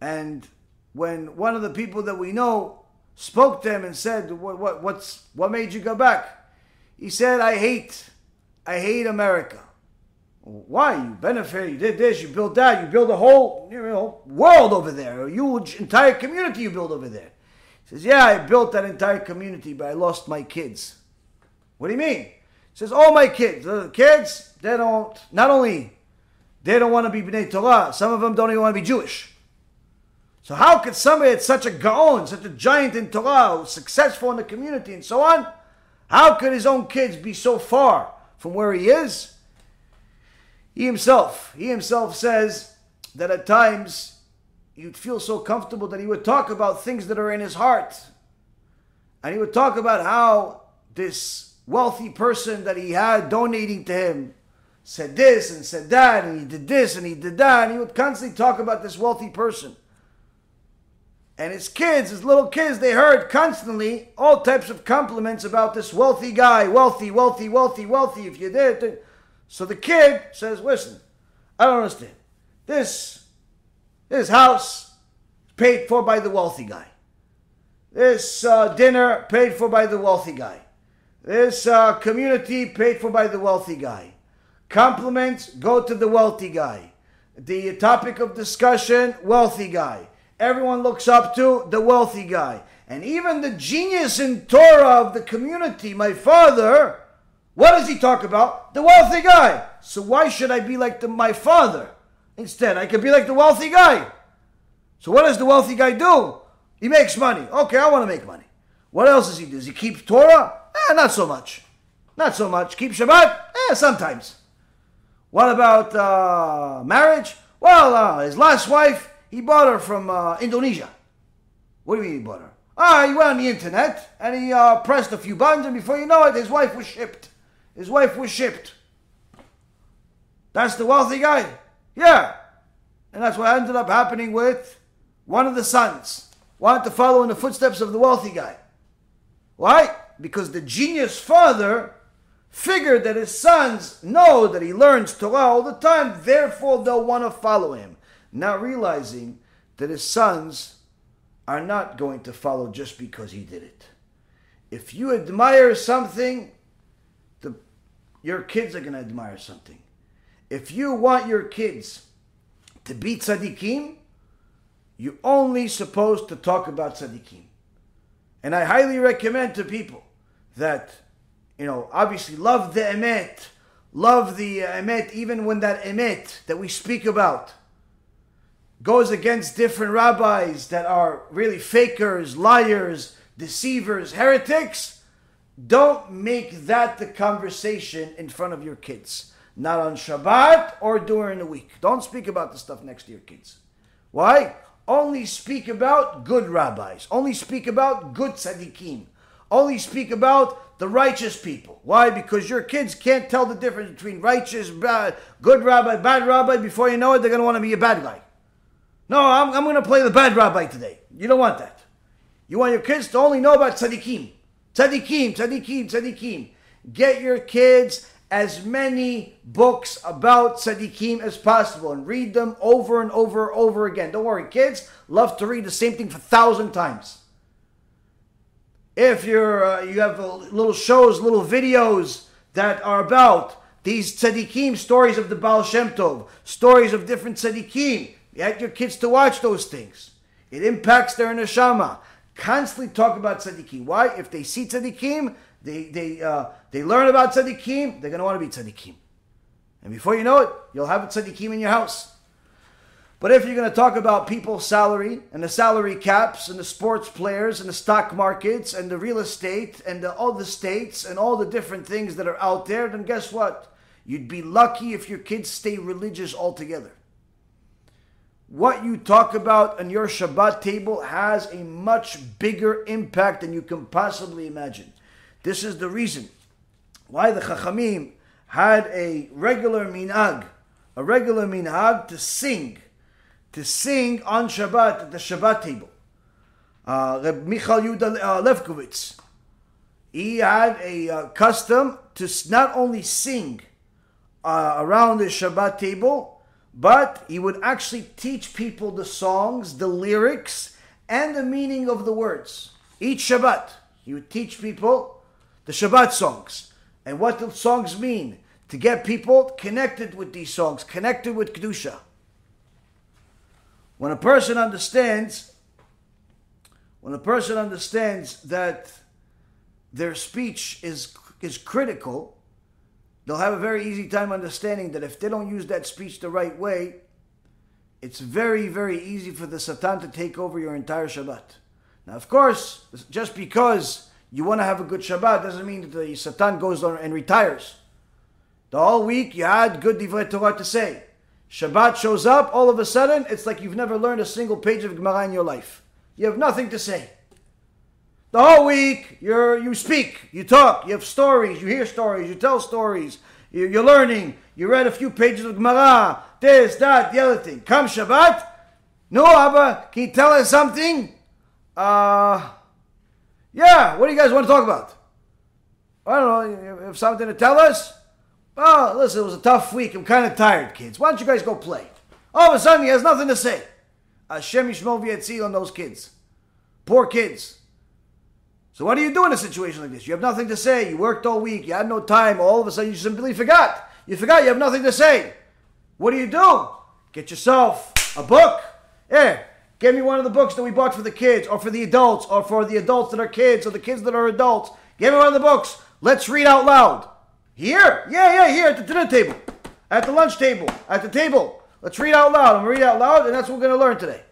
S1: And when one of the people that we know spoke to him and said, what, what, what's, what made you go back? He said, I hate, I hate America. Why? You benefit, you did this, you built that, you built a whole you know, world over there, a huge entire community you built over there. He says, Yeah, I built that entire community, but I lost my kids. What do you mean? He says, All my kids, the kids, they don't, not only, they don't want to be B'nai Torah, some of them don't even want to be Jewish. So how could somebody that's such a gaon, such a giant in Torah, successful in the community and so on, how could his own kids be so far from where he is? He himself, he himself says that at times you'd feel so comfortable that he would talk about things that are in his heart. And he would talk about how this wealthy person that he had donating to him said this and said that, and he did this and he did that. And he would constantly talk about this wealthy person. And his kids, his little kids, they heard constantly all types of compliments about this wealthy guy, wealthy, wealthy, wealthy, wealthy. If you did, so the kid says, "Listen, I don't understand. This, this house paid for by the wealthy guy. This uh, dinner paid for by the wealthy guy. This uh, community paid for by the wealthy guy. Compliments go to the wealthy guy. The topic of discussion, wealthy guy." Everyone looks up to the wealthy guy. And even the genius in Torah of the community, my father, what does he talk about? The wealthy guy. So why should I be like the, my father? Instead, I could be like the wealthy guy. So what does the wealthy guy do? He makes money. Okay, I want to make money. What else does he do? Does he keep Torah? Eh, not so much. Not so much. Keep Shabbat? Eh, sometimes. What about uh, marriage? Well, uh, his last wife, he bought her from uh, Indonesia. What do you mean he bought her? Ah, he went on the internet and he uh, pressed a few buttons, and before you know it, his wife was shipped. His wife was shipped. That's the wealthy guy. Yeah. And that's what ended up happening with one of the sons. Wanted to follow in the footsteps of the wealthy guy. Why? Because the genius father figured that his sons know that he learns Torah all the time, therefore they'll want to follow him. Not realizing that his sons are not going to follow just because he did it. If you admire something, your kids are going to admire something. If you want your kids to be tzaddikim, you're only supposed to talk about tzaddikim. And I highly recommend to people that, you know, obviously love the emet, love the uh, emet, even when that emet that we speak about goes against different rabbis that are really fakers, liars, deceivers, heretics. Don't make that the conversation in front of your kids. Not on Shabbat or during the week. Don't speak about the stuff next to your kids. Why? Only speak about good rabbis. Only speak about good tzaddikim. Only speak about the righteous people. Why? Because your kids can't tell the difference between righteous, bad, good rabbi, bad rabbi. Before you know it, they're going to want to be a bad guy. No, I'm, I'm going to play the bad rabbi today. You don't want that. You want your kids to only know about tzaddikim. Tzaddikim, tzaddikim, tzaddikim. Get your kids as many books about tzaddikim as possible and read them over and over and over again. Don't worry, kids love to read the same thing for a thousand times. If you're uh, you have uh, little shows, little videos that are about these tzaddikim, stories of the Baal Shem Tov, stories of different tzaddikim, you have your kids to watch those things. It impacts their neshama. Constantly talk about tzaddikim. Why? If they see tzaddikim, they they uh, they learn about tzaddikim. They're gonna want to be tzaddikim, and before you know it, you'll have a tzaddikim in your house. But if you're going to talk about people's salary and the salary caps and the sports players and the stock markets and the real estate and the, all the states and all the different things that are out there, then guess what? You'd be lucky if your kids stay religious altogether. What you talk about on your Shabbat table has a much bigger impact than you can possibly imagine. This is the reason why the Chachamim had a regular minag, a regular minag to sing to sing on Shabbat at the Shabbat table. Uh, Reb Michal Yuda uh, Lefkovitz, he had a uh, custom to not only sing uh, around the Shabbat table, but he would actually teach people the songs, the lyrics, and the meaning of the words. Each Shabbat, he would teach people the Shabbat songs and what the songs mean to get people connected with these songs, connected with Kedusha. When a person understands, when a person understands that their speech is, is critical, they'll have a very easy time understanding that if they don't use that speech the right way, it's very, very easy for the Satan to take over your entire Shabbat. Now, of course, just because you want to have a good Shabbat doesn't mean that the Satan goes on and retires. The whole week you had good Divrei Torah to say. Shabbat shows up, all of a sudden, it's like you've never learned a single page of Gemara in your life. You have nothing to say. The whole week, you're, you speak, you talk, you have stories, you hear stories, you tell stories, you, you're learning, you read a few pages of Gemara, this, that, the other thing. Come Shabbat, no, Abba, can you tell us something? Uh, yeah, what do you guys want to talk about? I don't know, you have something to tell us? Oh, listen, it was a tough week. I'm kind of tired, kids. Why don't you guys go play? All of a sudden, he has nothing to say. Hashem Yishmor V'Yetzil on those kids. Poor kids. So what do you do in a situation like this? You have nothing to say. You worked all week. You had no time. All of a sudden, you simply forgot. You forgot. You have nothing to say. What do you do? Get yourself a book. Yeah. Get me one of the books that we bought for the kids, or for the adults, or for the adults that are kids, or the kids that are adults. Give me one of the books. Let's read out loud. Here? Yeah, yeah, here at the dinner table, at the lunch table, at the table. Let's read out loud. I'm to read out loud, and that's what we're going to learn today.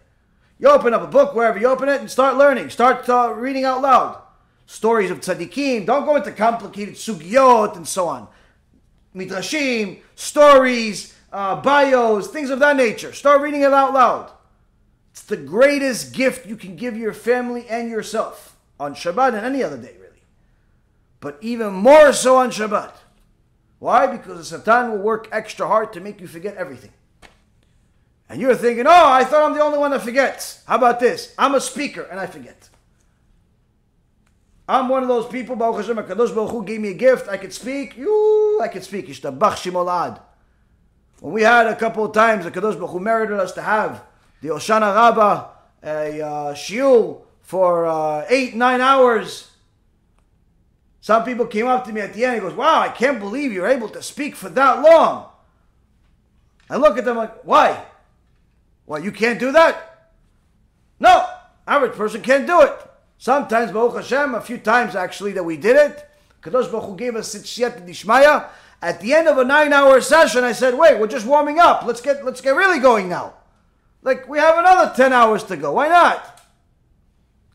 S1: You open up a book wherever you open it and start learning. Start uh, reading out loud. Stories of tzaddikim. Don't go into complicated sugiyot and so on. Midrashim, stories, uh, bios, things of that nature. Start reading it out loud. It's the greatest gift you can give your family and yourself on Shabbat and any other day, really. But even more so on Shabbat. Why? Because the Satan will work extra hard to make you forget everything. And you're thinking, oh, I thought I'm the only one that forgets. How about this? I'm a speaker and I forget. I'm one of those people, Baruch Hashem, Kadosh Baruch Hu gave me a gift. I could speak. You, I could speak. Ishtabach Shimolad. When we had a couple of times, the Kadosh Baruch Hu merited us to have the Oshana Rabbah, a uh, shiur for uh, eight, nine hours. Some people came up to me at the end and goes, wow, I can't believe you're able to speak for that long. I look at them like, why? Well, you can't do that? No, average person can't do it. Sometimes, Baruch Hashem, a few times actually that we did it, Kadosh Baruch Hu gave us Siyat Dishmaya. At the end of a nine-hour session, I said, wait, we're just warming up. Let's get, let's get really going now. Like, we have another 10 hours to go. Why not?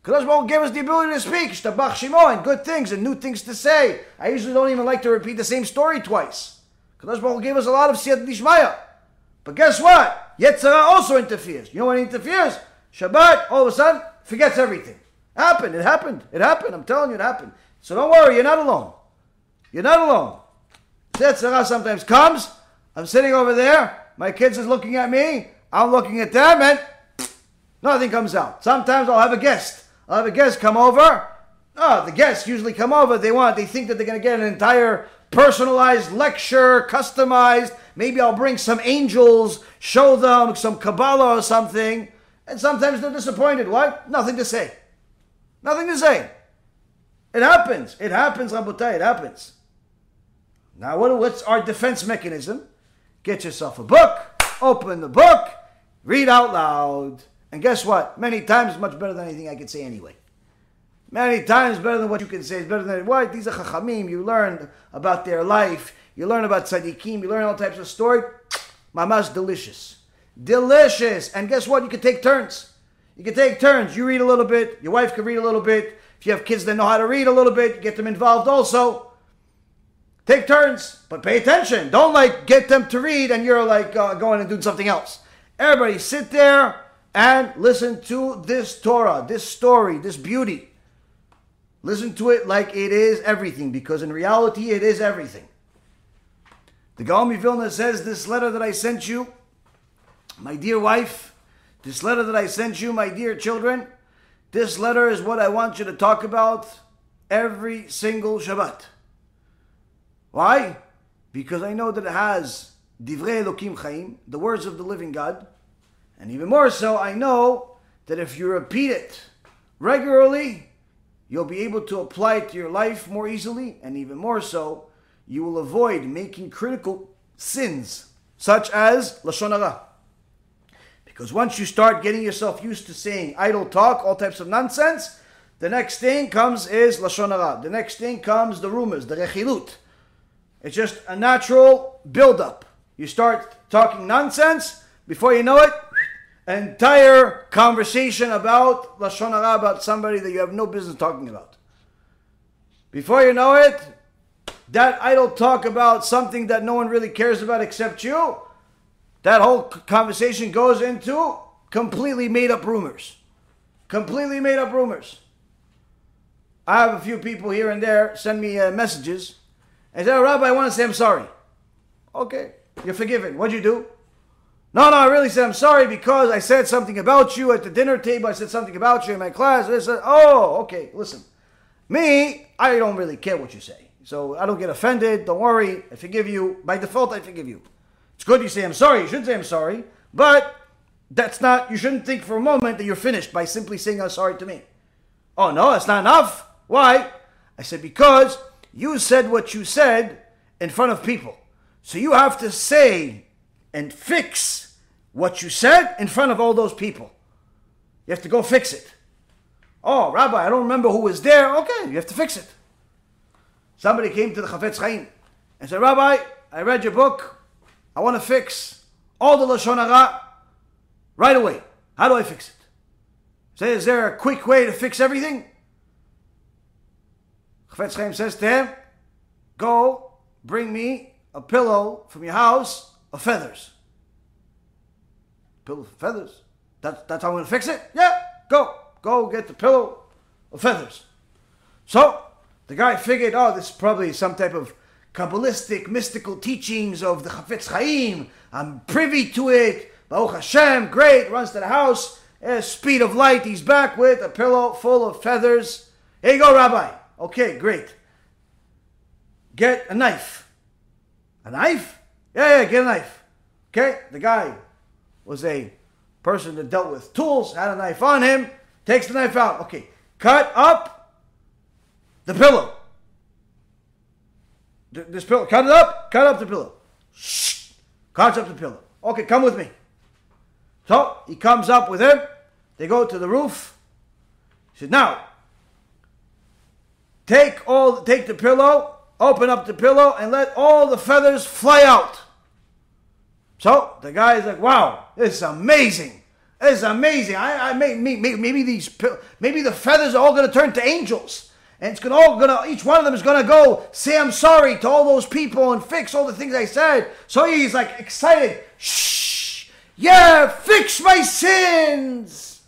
S1: Kadosh Baruch Hu gave us the ability to speak, Shtabach Shimo, and good things and new things to say. I usually don't even like to repeat the same story twice. Kadosh Baruch Hu gave us a lot of Siyat Dishmaya. But guess what? Yetzer Hara also interferes. You know when he interferes? Shabbat, all of a sudden, forgets everything. Happened. It happened. It happened. I'm telling you, it happened. So don't worry. You're not alone. You're not alone. Yetzer Hara sometimes comes. I'm sitting over there. My kids is looking at me. I'm looking at them, and nothing comes out. Sometimes I'll have a guest. I'll have a guest come over. Oh, the guests usually come over. They want. They think that they're going to get an entire personalized lecture, customized. Maybe I'll bring some angels, show them some Kabbalah or something. And sometimes they're disappointed. What? Nothing to say. Nothing to say. It happens. It happens, Rabotai. It happens. Now, what, what's our defense mechanism? Get yourself a book, open the book, read out loud. And guess what? Many times much better than anything I could say anyway. Many times better than what you can say. It's better than what? These are chachamim. You learn about their life. You learn about tzaddikim. You learn all types of story. Mama's delicious. Delicious. And guess what? You can take turns. You can take turns. You read a little bit. Your wife can read a little bit. If you have kids that know how to read a little bit, get them involved also. Take turns, but pay attention. Don't like get them to read and you're like uh, going and doing something else. Everybody sit there and listen to this Torah, this story, this beauty. Listen to it like it is everything, because in reality it is everything. The Gaon Vilna says, This letter that I sent you, my dear wife, this letter that I sent you, my dear children, this letter is what I want you to talk about every single Shabbat. Why? Because I know that it has Divrei Elokim Chaim, the words of the living God. And even more so, I know that if you repeat it regularly, you'll be able to apply it to your life more easily. And even more so, you will avoid making critical sins, such as Lashon Hara. Because once you start getting yourself used to saying idle talk, all types of nonsense, the next thing comes is Lashon Hara. The next thing comes the rumors, the rechilut. It's just a natural build-up. You start talking nonsense, before you know it, entire conversation about Lashon Hara, about somebody that you have no business talking about. Before you know it, that idle talk about something that no one really cares about except you, that whole conversation goes into completely made up rumors. Completely made up rumors. I have a few people here and there send me uh, messages and say, oh, Rabbi, I want to say I'm sorry. Okay, you're forgiven. What'd you do? No, no, I really said I'm sorry because I said something about you at the dinner table. I said something about you in my class. I said, oh, okay, listen. Me, I don't really care what you say. So I don't get offended. Don't worry. I forgive you. By default, I forgive you. It's good you say I'm sorry. You should say I'm sorry. But that's not, you shouldn't think for a moment that you're finished by simply saying I'm sorry to me. Oh, no, that's not enough. Why? I said, because you said what you said in front of people. So you have to say and fix what you said in front of all those people. You have to go fix it. Oh, Rabbi, I don't remember who was there. Okay, you have to fix it. Somebody came to the Chafetz Chaim and said, Rabbi, I read your book. I want to fix all the Lashon Hara right away. How do I fix it? Say, is there a quick way to fix everything? Chafetz Chaim says to him, go bring me a pillow from your house of feathers. Pillow of feathers? That, that's how I'm going to fix it? Yeah, go. Go get the pillow of feathers. So the guy figured, oh, this is probably some type of Kabbalistic, mystical teachings of the Chafetz Chaim. I'm privy to it. Baruch Hashem, great. Runs to the house. Eh, speed of light. He's back with a pillow full of feathers. Here you go, Rabbi. Okay, great. Get a knife. A knife? Yeah, yeah, get a knife. Okay, the guy was a person that dealt with tools, had a knife on him, takes the knife out. Okay, cut up the pillow. This pillow, cut it up, cut up the pillow. Shh, cuts up the pillow. Okay, come with me. So he comes up with him. They go to the roof. He said, now, take all, take the pillow, open up the pillow, and let all the feathers fly out. So the guy's like, wow, this is amazing. This is amazing. I, I may, maybe, maybe these, maybe the feathers are all going to turn to angels. And it's gonna all gonna each one of them is gonna go say I'm sorry to all those people and fix all the things I said. So he's like excited. Shh, yeah, fix my sins.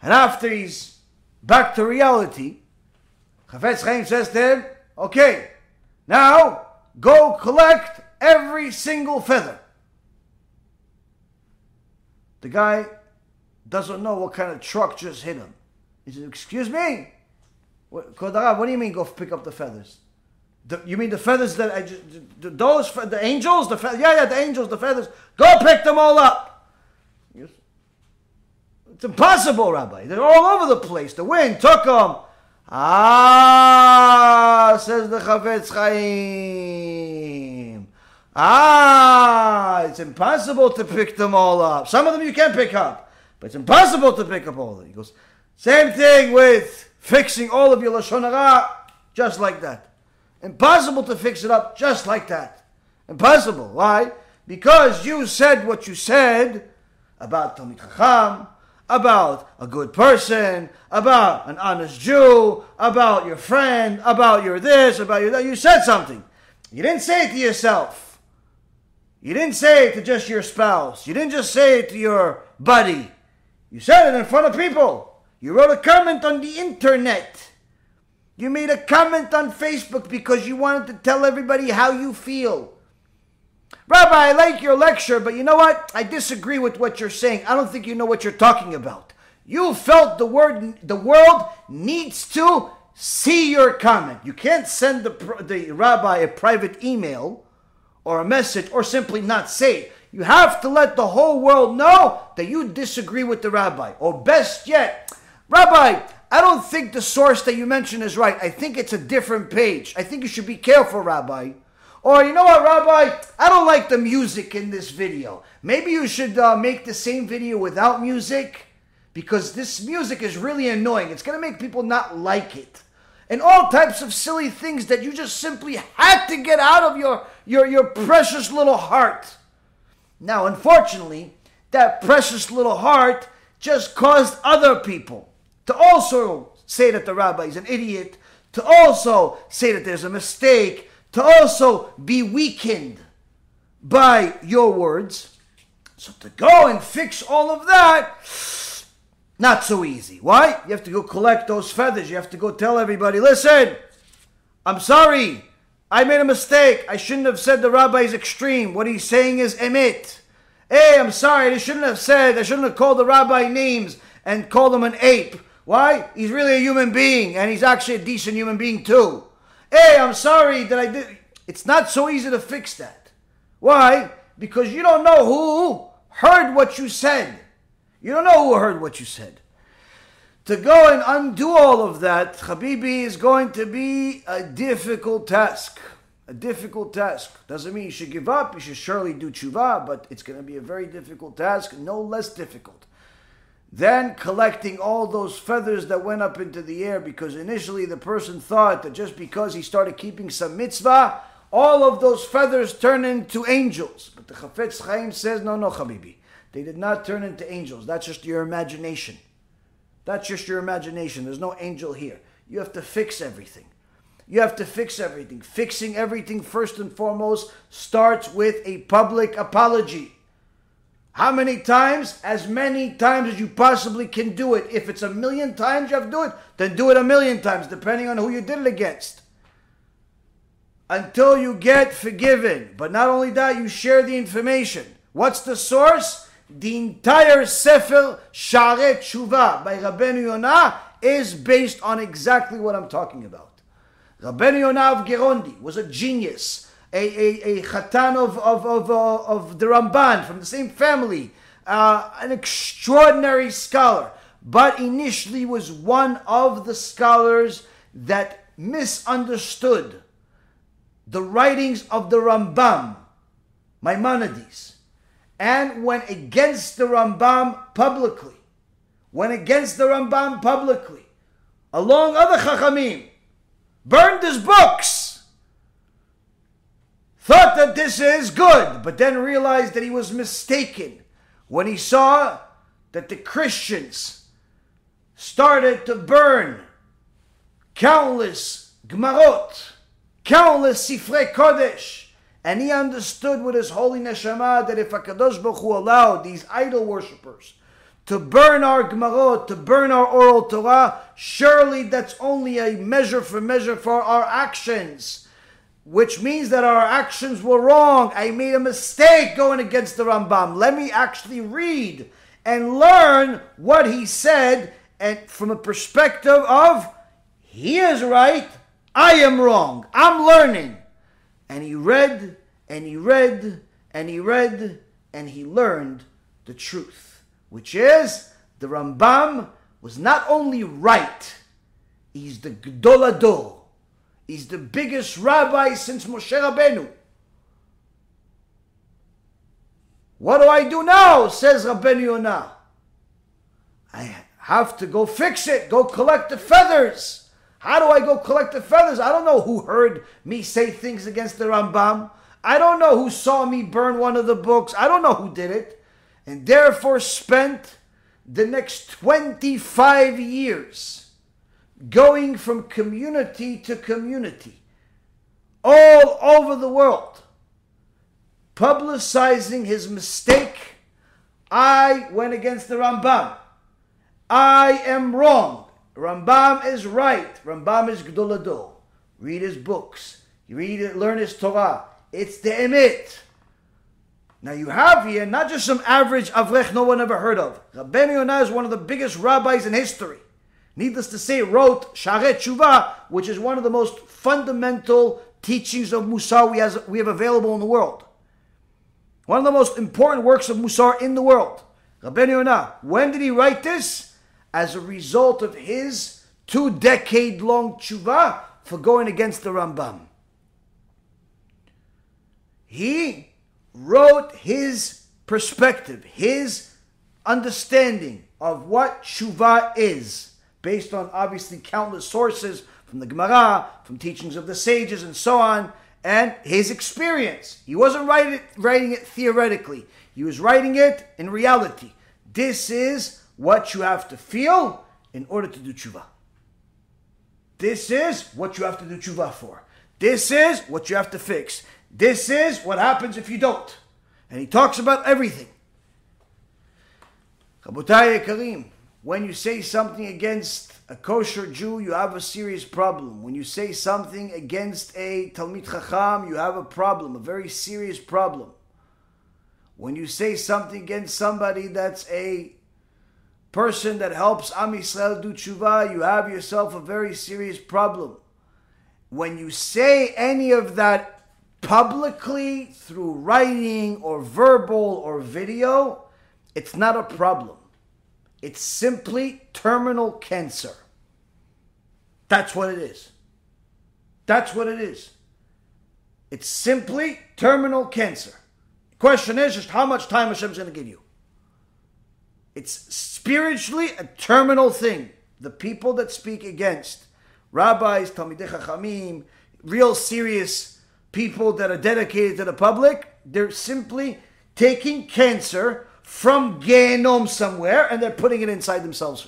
S1: And after he's back to reality, Chafetz Chaim says to him, "Okay, now go collect every single feather." The guy doesn't know what kind of truck just hit him. He says, Excuse me? What, what do you mean go pick up the feathers? The, you mean the feathers that I just, those, the angels? The fe- Yeah, yeah, the angels, the feathers. Go pick them all up. Yes. It's impossible, Rabbi. They're all over the place. The wind took them. Ah, says the Chafetz Chaim. Ah, it's impossible to pick them all up. Some of them you can pick up, but it's impossible to pick up all of them. He goes, same thing with fixing all of your Lashon Hara, just like that. Impossible to fix it up just like that. Impossible. Why? Because you said what you said about Talmid Chacham, about a good person, about an honest Jew, about your friend, about your this, about your that. You said something. You didn't say it to yourself. You didn't say it to just your spouse. You didn't just say it to your buddy. You said it in front of people. You wrote a comment on the internet. You made a comment on Facebook because you wanted to tell everybody how you feel. Rabbi, I like your lecture, but you know what? I disagree with what you're saying. I don't think you know what you're talking about. You felt the word the world needs to see your comment. You can't send the, the rabbi a private email or a message or simply not say it. You have to let the whole world know that you disagree with the rabbi. Or best yet, Rabbi, I don't think the source that you mentioned is right. I think it's a different page. I think you should be careful, Rabbi. Or you know what, Rabbi? I don't like the music in this video. Maybe you should uh, make the same video without music because this music is really annoying. It's going to make people not like it and all types of silly things that you just simply had to get out of your, your, your precious little heart. Now, unfortunately, that precious little heart just caused other people to also say that the rabbi is an idiot, to also say that there's a mistake, to also be weakened by your words. So to go and fix all of that, not so easy. Why? You have to go collect those feathers. You have to go tell everybody, listen, I'm sorry. I made a mistake. I shouldn't have said the rabbi is extreme. What he's saying is emit. Hey, I'm sorry. I shouldn't have said, I shouldn't have called the rabbi names and called him an ape. Why? He's really a human being and he's actually a decent human being too. Hey, I'm sorry that I did. It's not so easy to fix that. Why? Because you don't know who heard what you said. You don't know who heard what you said. To go and undo all of that, Habibi, is going to be a difficult task. A difficult task. Doesn't mean you should give up. You should surely do tshuva, but it's going to be a very difficult task, no less difficult. Then collecting all those feathers that went up into the air because initially the person thought that just because he started keeping some mitzvah, all of those feathers turn into angels. But the Chafetz Chaim says, no, no, Habibi. They did not turn into angels. That's just your imagination. That's just your imagination. There's no angel here. You have to fix everything. You have to fix everything. Fixing everything, first and foremost, starts with a public apology. How many times? As many times as you possibly can do it. If it's a million times you have to do it, then do it a million times, depending on who you did it against. Until you get forgiven. But not only that, you share the information. What's the source? The entire Sefer Sha'arei Tshuva by Rabbeinu Yonah is based on exactly what I'm talking about. Rabbeinu Yonah of Gerondi was a genius a, a, a Khatan of, of, of, uh, of the Ramban from the same family, uh, an extraordinary scholar, but initially was one of the scholars that misunderstood the writings of the Rambam, Maimonides, and went against the Rambam publicly, went against the Rambam publicly, along other Chachamim, burned his books thought that this is good, but then realized that he was mistaken when he saw that the Christians started to burn countless Gmarot, countless Sifrei Kodesh, and he understood with his holy neshama that if Hakadosh Baruch Hu allowed these idol worshippers to burn our Gemarot, to burn our oral Torah, surely that's only a measure for measure for our actions which means that our actions were wrong. I made a mistake going against the Rambam. Let me actually read and learn what he said and from a perspective of he is right, I am wrong. I'm learning. And he read and he read and he read and he learned the truth, which is the Rambam was not only right, he's the Gadol HaDor He's the biggest rabbi since Moshe Rabbeinu. What do I do now? Says Rabbeinu Yonah. I have to go fix it, go collect the feathers. How do I go collect the feathers? I don't know who heard me say things against the Rambam. I don't know who saw me burn one of the books. I don't know who did it. And therefore spent the next 25 years going from community to community all over the world, publicizing his mistake. I went against the Rambam. I am wrong. Rambam is right. Rambam is Gadol HaDor. Read his books. You read it, learn his Torah. It's the Emet. Now you have here not just some average Avrech no one ever heard of. Rabbeinu Yonah is one of the biggest rabbis in history needless to say, wrote Sha'arei Tshuva, which is one of the most fundamental teachings of Musar we, has, we have available in the world. One of the most important works of Musar in the world. Rabbeinu Yonah, when did he write this? As a result of his two decade long tshuva for going against the Rambam. He wrote his perspective, his understanding of what tshuva is based on obviously countless sources from the Gemara, from teachings of the sages, and so on, and his experience. He wasn't writing it, writing it theoretically, he was writing it in reality. This is what you have to feel in order to do tshuva. This is what you have to do tshuva for. This is what you have to fix. This is what happens if you don't. And he talks about everything. Rabotai Karim, when you say something against a kosher Jew, you have a serious problem. When you say something against a Talmid Chacham, you have a problem, a very serious problem. When you say something against somebody that's a person that helps Am Yisrael do tshuva, you have yourself a very serious problem. When you say any of that publicly through writing or verbal or video, it's not a problem. It's simply terminal cancer. That's what it is. That's what it is. It's simply terminal cancer. The question is just how much time Hashem's going to give you. It's spiritually a terminal thing. The people that speak against rabbis, Talmidei Chachamim, real serious people that are dedicated to the public, they're simply taking cancer from Gehenom somewhere and they're putting it inside themselves.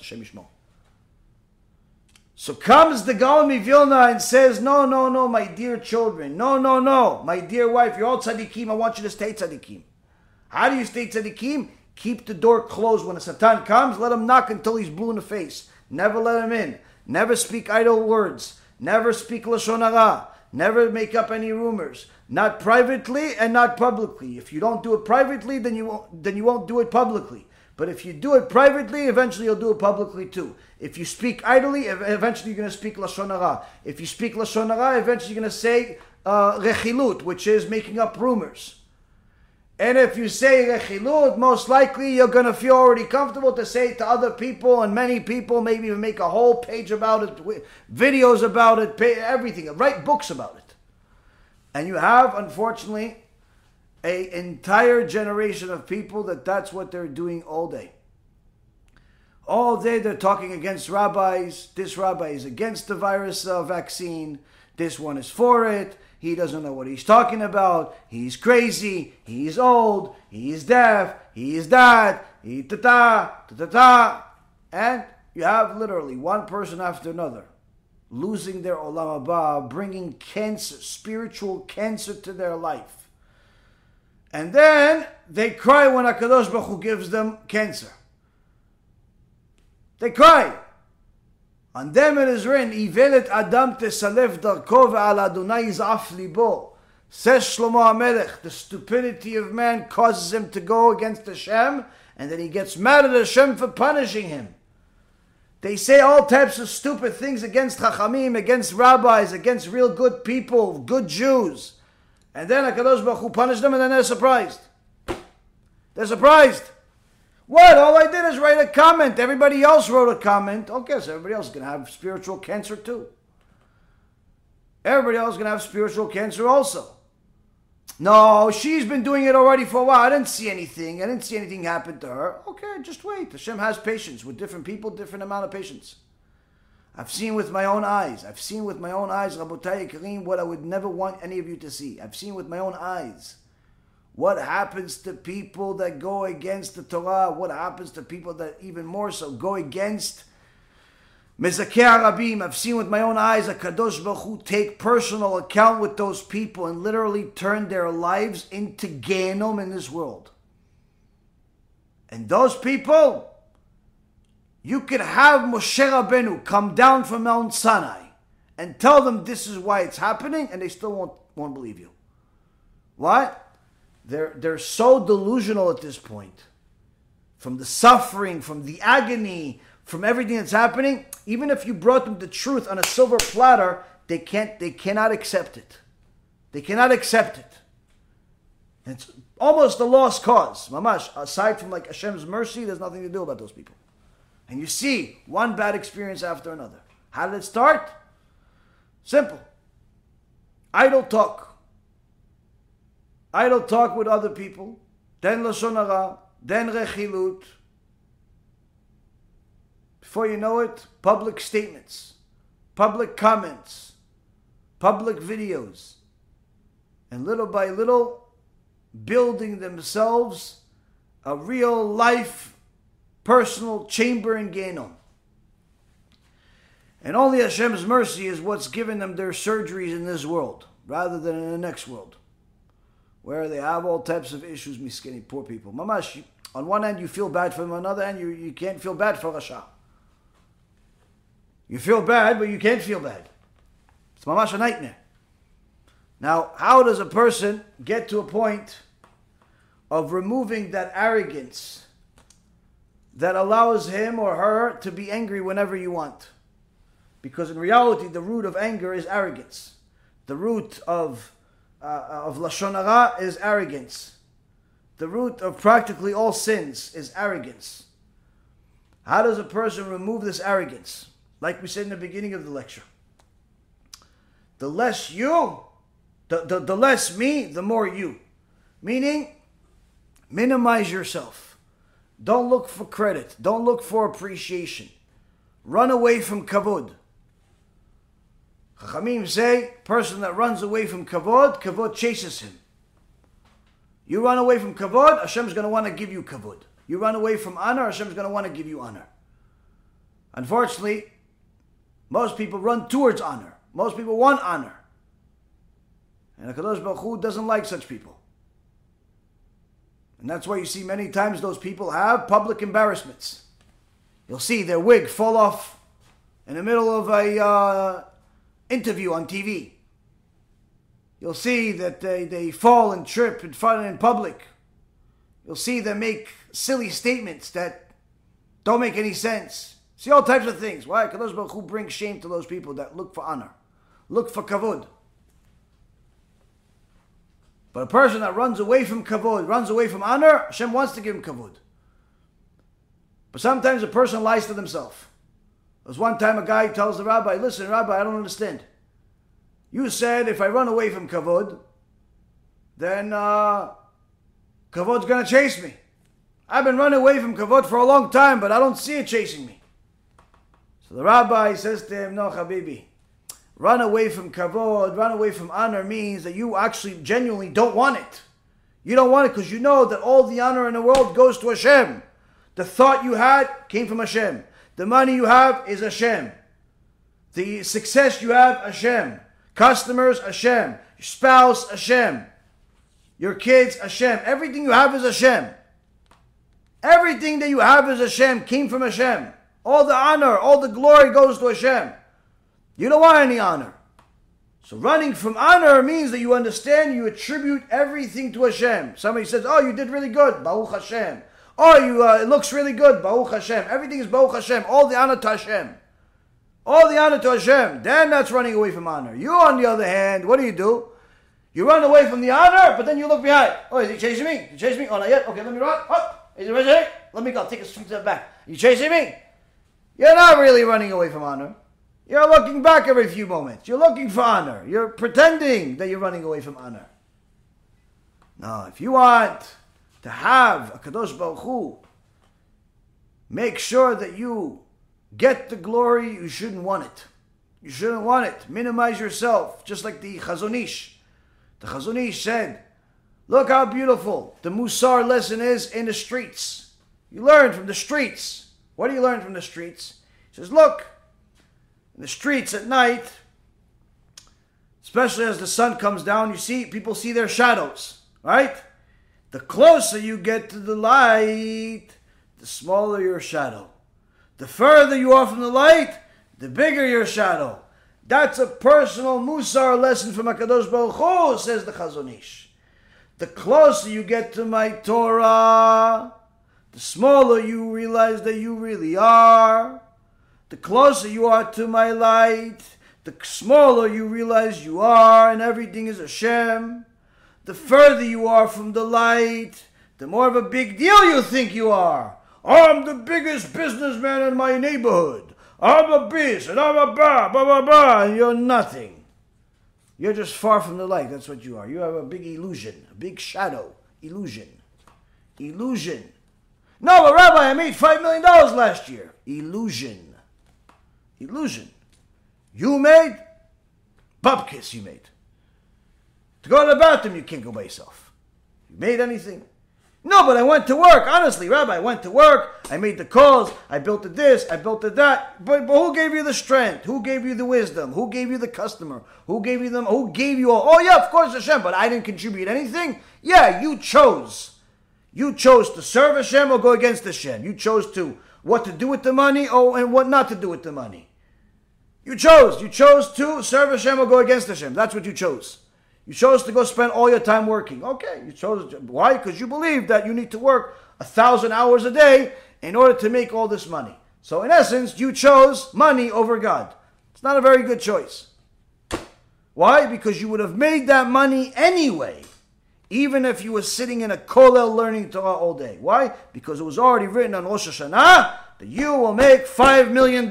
S1: So comes the Gaon Vilna and says, No, no, no, my dear children. No, no, no, my dear wife. You're all tzaddikim. I want you to stay tzaddikim. How do you stay tzaddikim? Keep the door closed. When a Satan comes, let him knock until he's blue in the face. Never let him in. Never speak idle words. Never speak Lashon Hara. Never make up any rumors. Not privately and not publicly. If you don't do it privately, then you won't, then you won't do it publicly. But if you do it privately, eventually you'll do it publicly too. If you speak idly, eventually you're going to speak lashon hara. If you speak lashon hara, eventually you're going to say uh, rechilut, which is making up rumors. And if you say rechilut, most likely you're going to feel already comfortable to say it to other people, and many people maybe even make a whole page about it, videos about it, everything, write books about it. And you have, unfortunately, a entire generation of people that that's what they're doing all day. All day they're talking against rabbis. This rabbi is against the virus uh, vaccine. This one is for it. He doesn't know what he's talking about. He's crazy. He's old. He's deaf. He's that. He ta ta ta ta. And you have literally one person after another losing their olam haba, bringing cancer, spiritual cancer to their life. And then they cry when Hakadosh Baruch Hu gives them cancer. They cry. On them it is written, Ivelet Adam tesalef darko ve'al Adonai yizaf libo. Says Shlomo HaMelech, the stupidity of man causes him to go against Hashem, and then he gets mad at Hashem for punishing him. They say all types of stupid things against Chachamim, against rabbis, against real good people, good Jews. And then HaKadosh Baruch Hu punished them, and then they're surprised. They're surprised. What? All I did is write a comment. Everybody else wrote a comment. Okay, so everybody else is going to have spiritual cancer too. Everybody else is going to have spiritual cancer also. No, she's been doing it already for a while. I didn't see anything. I didn't see anything happen to her. Okay, just wait. Hashem has patience with different people, different amount of patience. I've seen with my own eyes. I've seen with my own eyes, Rabotai Kareem, what I would never want any of you to see. I've seen with my own eyes what happens to people that go against the Torah? What happens to people that even more so go against Mezakeh HaRabim? I've seen with my own eyes a Kadosh Baruch Hu take personal account with those people and literally turn their lives into Gehenom in this world. And those people, you could have Moshe Rabbeinu come down from Mount Sinai and tell them this is why it's happening, and they still won't, won't believe you. What? They're, they're so delusional at this point. From the suffering, from the agony, from everything that's happening, even if you brought them the truth on a silver platter, they can't they cannot accept it. They cannot accept it. It's almost a lost cause. Mamash, aside from like Hashem's mercy, there's nothing to do about those people. And you see one bad experience after another. How did it start? Simple. Idle talk idle talk with other people, then lashon hara, then rechilut. Before you know it, public statements, public comments, public videos, and little by little, building themselves a real life personal chamber in Gehenom. And only Hashem's mercy is what's given them their surgeries in this world rather than in the next world where they have all types of issues, miskini, poor people. Mamash, on one hand you feel bad for them, on the other hand you, you can't feel bad for Rasha. You feel bad, but you can't feel bad. It's mamash a nightmare. Now, how does a person get to a point of removing that arrogance that allows him or her to be angry whenever you want? Because in reality, the root of anger is arrogance. The root of uh, of lashon hara is arrogance. The root of practically all sins is arrogance. How does a person remove this arrogance? Like we said in the beginning of the lecture. The less you, the, the, the less me, the more you. Meaning, minimize yourself. Don't look for credit. Don't look for appreciation. Run away from kavod. Chachamim say, person that runs away from kavod, kavod chases him. You run away from kavod, Hashem's going to want to give you kavod. You run away from honor, Hashem's going to want to give you honor. Unfortunately, most people run towards honor. Most people want honor. And HaKadosh Baruch Hu doesn't like such people. And that's why you see many times those people have public embarrassments. You'll see their wig fall off in the middle of a uh, interview on TV. You'll see that they, they fall and trip in front in public. You'll see them make silly statements that don't make any sense. See all types of things. Why? Kadosh Baruch Hu brings shame to those people that look for honor, look for kavod. But a person that runs away from kavod, runs away from honor, Hashem wants to give him kavod. But sometimes a person lies to themselves. There was one time a guy tells the rabbi, "Listen, rabbi, I don't understand. You said if I run away from kavod, then uh, kavod's gonna chase me. I've been running away from kavod for a long time, but I don't see it chasing me." The rabbi says to him, "No, Habibi." Run away from kavod, run away from honor means that you actually genuinely don't want it. You don't want it because you know that all the honor in the world goes to Hashem. The thought you had came from Hashem. The money you have is Hashem. The success you have, Hashem. Customers, Hashem. Your spouse, Hashem. Your kids, Hashem. Everything you have is Hashem. Everything that you have is Hashem came from Hashem. All the honor, all the glory goes to Hashem. You don't want any honor. So running from honor means that you understand, you attribute everything to Hashem. Somebody says, "Oh, you did really good, Baruch Hashem." Oh, you uh, it looks really good, Baruch Hashem. Everything is Baruch Hashem. All the honor to Hashem. All the honor to Hashem. Then that's running away from honor. You, on the other hand, what do you do? You run away from the honor, but then you look behind. Oh, is he chasing me? He chasing me? Oh, not yet. Okay, let me run. Up. Is he chasing Let me go. Take a step back. You chasing me? You're not really running away from honor. You're looking back every few moments. You're looking for honor. You're pretending that you're running away from honor. Now, if you want to have a Kadosh Baruch Hu, make sure that you get the glory, you shouldn't want it. You shouldn't want it. Minimize yourself, just like the Chazon Ish. The Chazon Ish said, Look how beautiful the Musar lesson is in the streets. You learn from the streets. What do you learn from the streets? He says, Look, in the streets at night, especially as the sun comes down, you see people see their shadows, right? The closer you get to the light, the smaller your shadow. The further you are from the light, the bigger your shadow. That's a personal Musar lesson from Hakadosh Baruch Hu, says the Chazon Ish. The closer you get to my Torah, the smaller you realize that you really are. The closer you are to my light, the smaller you realize you are, and everything is Hashem. The further you are from the light, the more of a big deal you think you are. I'm the biggest businessman in my neighborhood. I'm a beast, and I'm a ba, ba, ba, ba, and you're nothing. You're just far from the light. That's what you are. You have a big illusion, a big shadow. Illusion. Illusion. No, but Rabbi, I made $5 million last year. Illusion. Illusion. You made? Bubkiss you made. To go to the bathroom, you can't go by yourself. You made anything? No, but I went to work. Honestly, Rabbi, I went to work. I made the calls. I built the this. I built the that. But, but who gave you the strength? Who gave you the wisdom? Who gave you the customer? Who gave you them? Who gave you all? Oh yeah, of course Hashem. But I didn't contribute anything. Yeah, you chose. You chose to serve Hashem or go against Hashem. You chose to what to do with the money oh, and what not to do with the money. You chose. You chose to serve Hashem or go against Hashem. That's what you chose. You chose to go spend all your time working. Okay, you chose. Why? Because you believe that you need to work a thousand hours a day in order to make all this money. So, in essence, you chose money over God. It's not a very good choice. Why? Because you would have made that money anyway, even if you were sitting in a kollel learning Torah all day. Why? Because it was already written on Rosh Hashanah that you will make $5 million.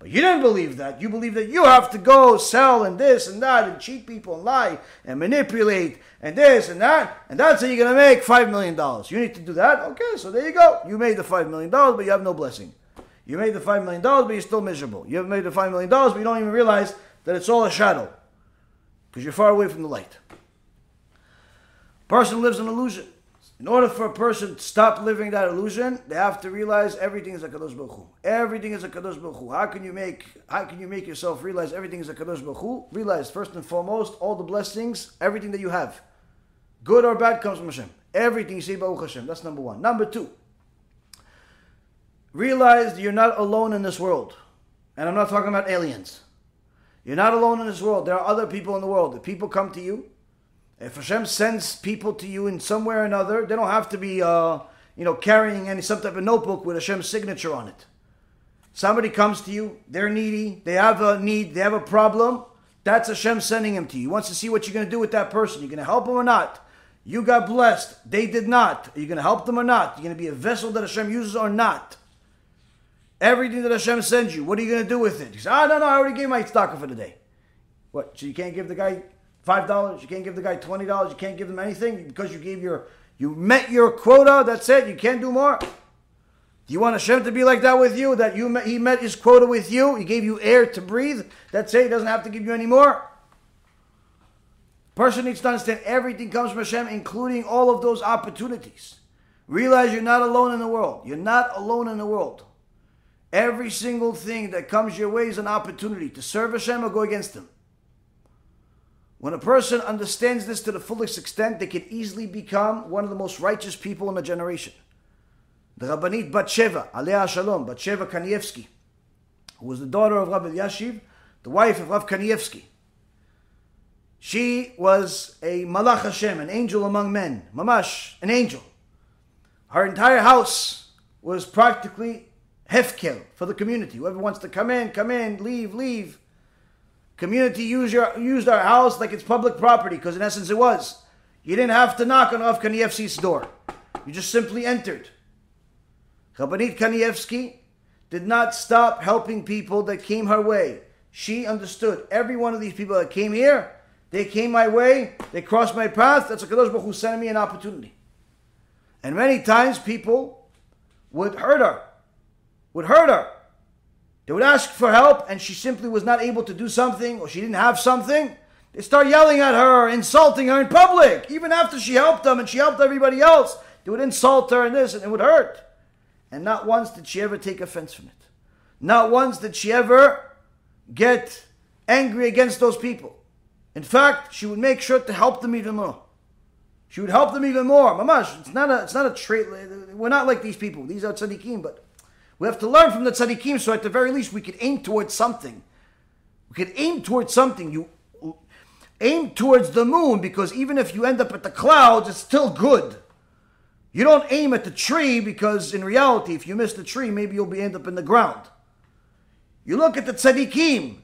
S1: But you didn't believe that. You believe that you have to go sell and this and that and cheat people and lie and manipulate and this and that. And that's how you're going to make $5 million. You need to do that. Okay, so there you go. You made the $5 million, but you have no blessing. You made the $5 million, but you're still miserable. You have made the $5 million, but you don't even realize that it's all a shadow because you're far away from the light. Person lives in illusion. In order for a person to stop living that illusion, they have to realize everything is a kadosh baruch Hu. Everything is a kadosh baruch Hu. How can you make How can you make yourself realize everything is a kadosh baruch Hu? Realize first and foremost all the blessings, everything that you have, good or bad, comes from Hashem. Everything you say Baruch Hashem. That's number one. Number two. Realize you're not alone in this world, and I'm not talking about aliens. You're not alone in this world. There are other people in the world. The people come to you if Hashem sends people to you in some way or another, they don't have to be, uh, you know, carrying any some type of notebook with Hashem's signature on it. Somebody comes to you, they're needy, they have a need, they have a problem. That's Hashem sending him to you. He wants to see what you're going to do with that person. You're going to help him or not. You got blessed. They did not. Are you going to help them or not? You're going to be a vessel that Hashem uses or not? Everything that Hashem sends you, what are you going to do with it? Oh, no, no, I already gave my stock for the day. What? So you can't give the guy five dollars. You can't give the guy twenty dollars. You can't give them anything because you gave your you met your quota. That's it. You can't do more. Do you want Hashem to be like that with you? That you met, he met his quota with you. He gave you air to breathe. That's it. He doesn't have to give you any more. Person needs to understand everything comes from Hashem, including all of those opportunities. Realize you're not alone in the world. You're not alone in the world. Every single thing that comes your way is an opportunity to serve Hashem or go against Him. When a person understands this to the fullest extent, they can easily become one of the most righteous people in a generation. The Rabbanit Batsheva, Alea Shalom, Batsheva Kanievsky, who was the daughter of Rabbi Elyashiv, the wife of Rav Kanievsky. She was a Malach Hashem, an angel among men, Mamash, an angel. Her entire house was practically hefker for the community. Whoever wants to come in, come in, leave, leave. Community used, your, used our house like it's public property, because in essence it was. You didn't have to knock on Rav Kanievsky's door. You just simply entered. Rabbanit Kanievsky did not stop helping people that came her way. She understood every one of these people that came here, they came my way, they crossed my path. That's a Kadosh Hu sending me an opportunity. And many times people would hurt her, would hurt her. They would ask for help and she simply was not able to do something or she didn't have something. They start yelling at her, insulting her in public. Even after she helped them and she helped everybody else, they would insult her and this and it would hurt. And not once did she ever take offense from it. Not once did she ever get angry against those people. In fact, she would make sure to help them even more. She would help them even more. Mamash, it's not a, it's not a trait. We're not like these people. These are tzaddikim, but we have to learn from the tzaddikim, so at the very least we could aim towards something. We could aim towards something. You aim towards the moon because even if you end up at the clouds, it's still good. You don't aim at the tree because in reality, if you miss the tree, maybe you'll be end up in the ground. You look at the tzaddikim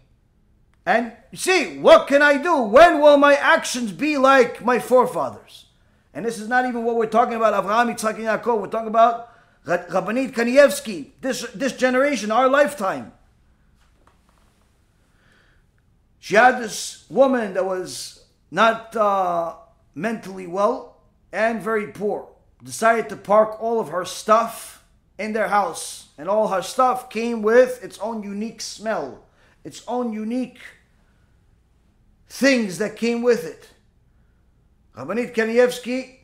S1: and you see, what can I do? When will my actions be like my forefathers? And this is not even what we're talking about, Avraham, Yitzhak, and Yaakov. We're talking about Rabbanit Kanievsky, this, this generation, our lifetime. She had this woman that was not uh, mentally well and very poor. Decided to park all of her stuff in their house. And all her stuff came with its own unique smell, its own unique things that came with it. Rabbanit Kanievsky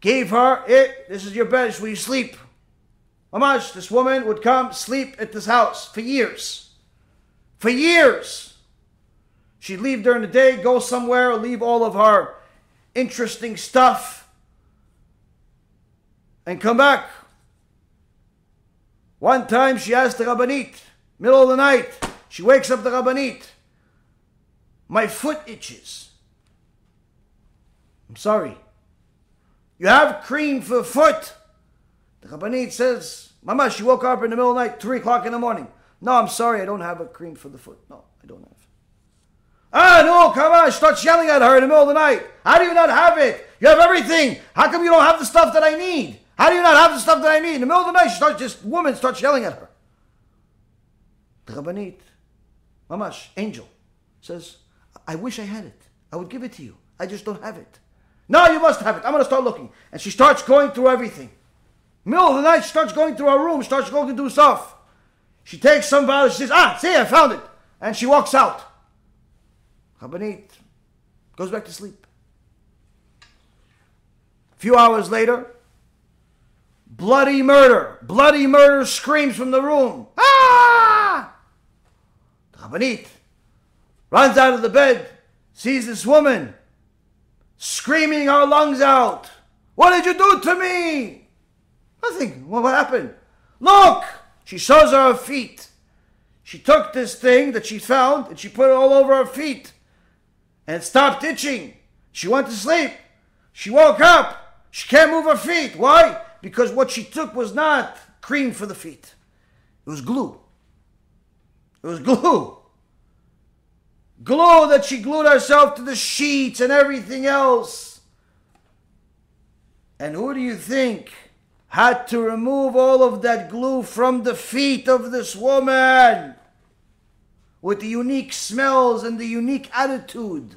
S1: gave her it. This is your bed. Where you sleep. Mamash, this woman would come sleep at this house for years. For years. She'd leave during the day, go somewhere, leave all of her interesting stuff, and come back. One time she asked the Rabbanit, middle of the night, she wakes up the Rabbanit. My foot itches. I'm sorry. You have cream for foot. The Rabbanit says, Mama, she woke up in the middle of the night, 3 o'clock in the morning. No, I'm sorry, I don't have a cream for the foot. No, I don't have. Ah, no, come on. Starts yelling at her in the middle of the night. How do you not have it? You have everything. How come you don't have the stuff that I need? How do you not have the stuff that I need? In the middle of the night, she starts, this woman starts yelling at her. The Rabbanit, Mamash, angel, says, I wish I had it. I would give it to you. I just don't have it. No, you must have it. I'm going to start looking. And she starts going through everything. Middle of the night, she starts going through her room, starts going through stuff. She takes some violence, she says, Ah, see, I found it. And she walks out. Rabbanit goes back to sleep. A few hours later, bloody murder. Bloody murder screams from the room. Ah! The Rabbanit runs out of the bed, sees this woman screaming our lungs out. What did you do to me? Nothing. What happened? Look! She shows her feet. She took this thing that she found and she put it all over her feet. And it stopped itching. She went to sleep. She woke up. She can't move her feet. Why? Because what she took was not cream for the feet. It was glue. It was glue. Glue that she glued herself to the sheets and everything else. And who do you think had to remove all of that glue from the feet of this woman? With the unique smells and the unique attitude.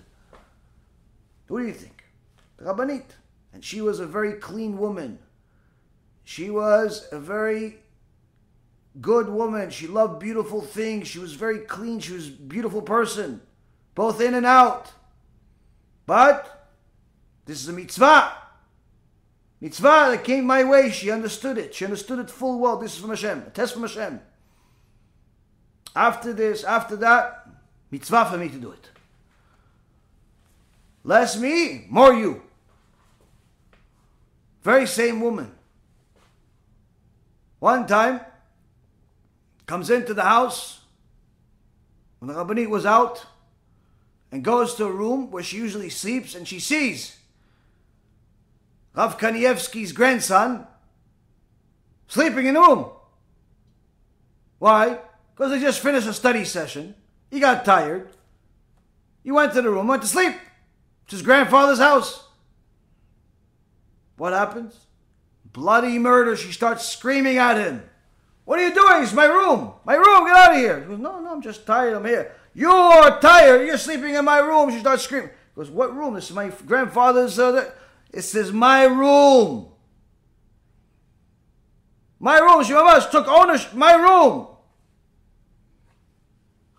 S1: Who do you think? The Rabbanit. And she was a very clean woman. She was a very good woman. She loved beautiful things. She was very clean. She was a beautiful person both in and out. But this is a mitzvah. Mitzvah that came my way, she understood it. She understood it full well. This is from Hashem, a test from Hashem. After this, after that, mitzvah for me to do it. Less me, more you. Very same woman. One time, comes into the house when the Rabbanit was out and goes to a room where she usually sleeps and she sees Rav Kanievsky's grandson sleeping in the room. Why? Because they just finished a study session. He got tired. He went to the room, went to sleep. It's his grandfather's house. What happens? Bloody murder. She starts screaming at him. What are you doing? It's my room. My room. Get out of here. He goes, No, no, I'm just tired. I'm here. You're tired. You're sleeping in my room. She starts screaming. He goes, What room? This is my grandfather's. Uh, it says, My room. My room. She almost took ownership. My room.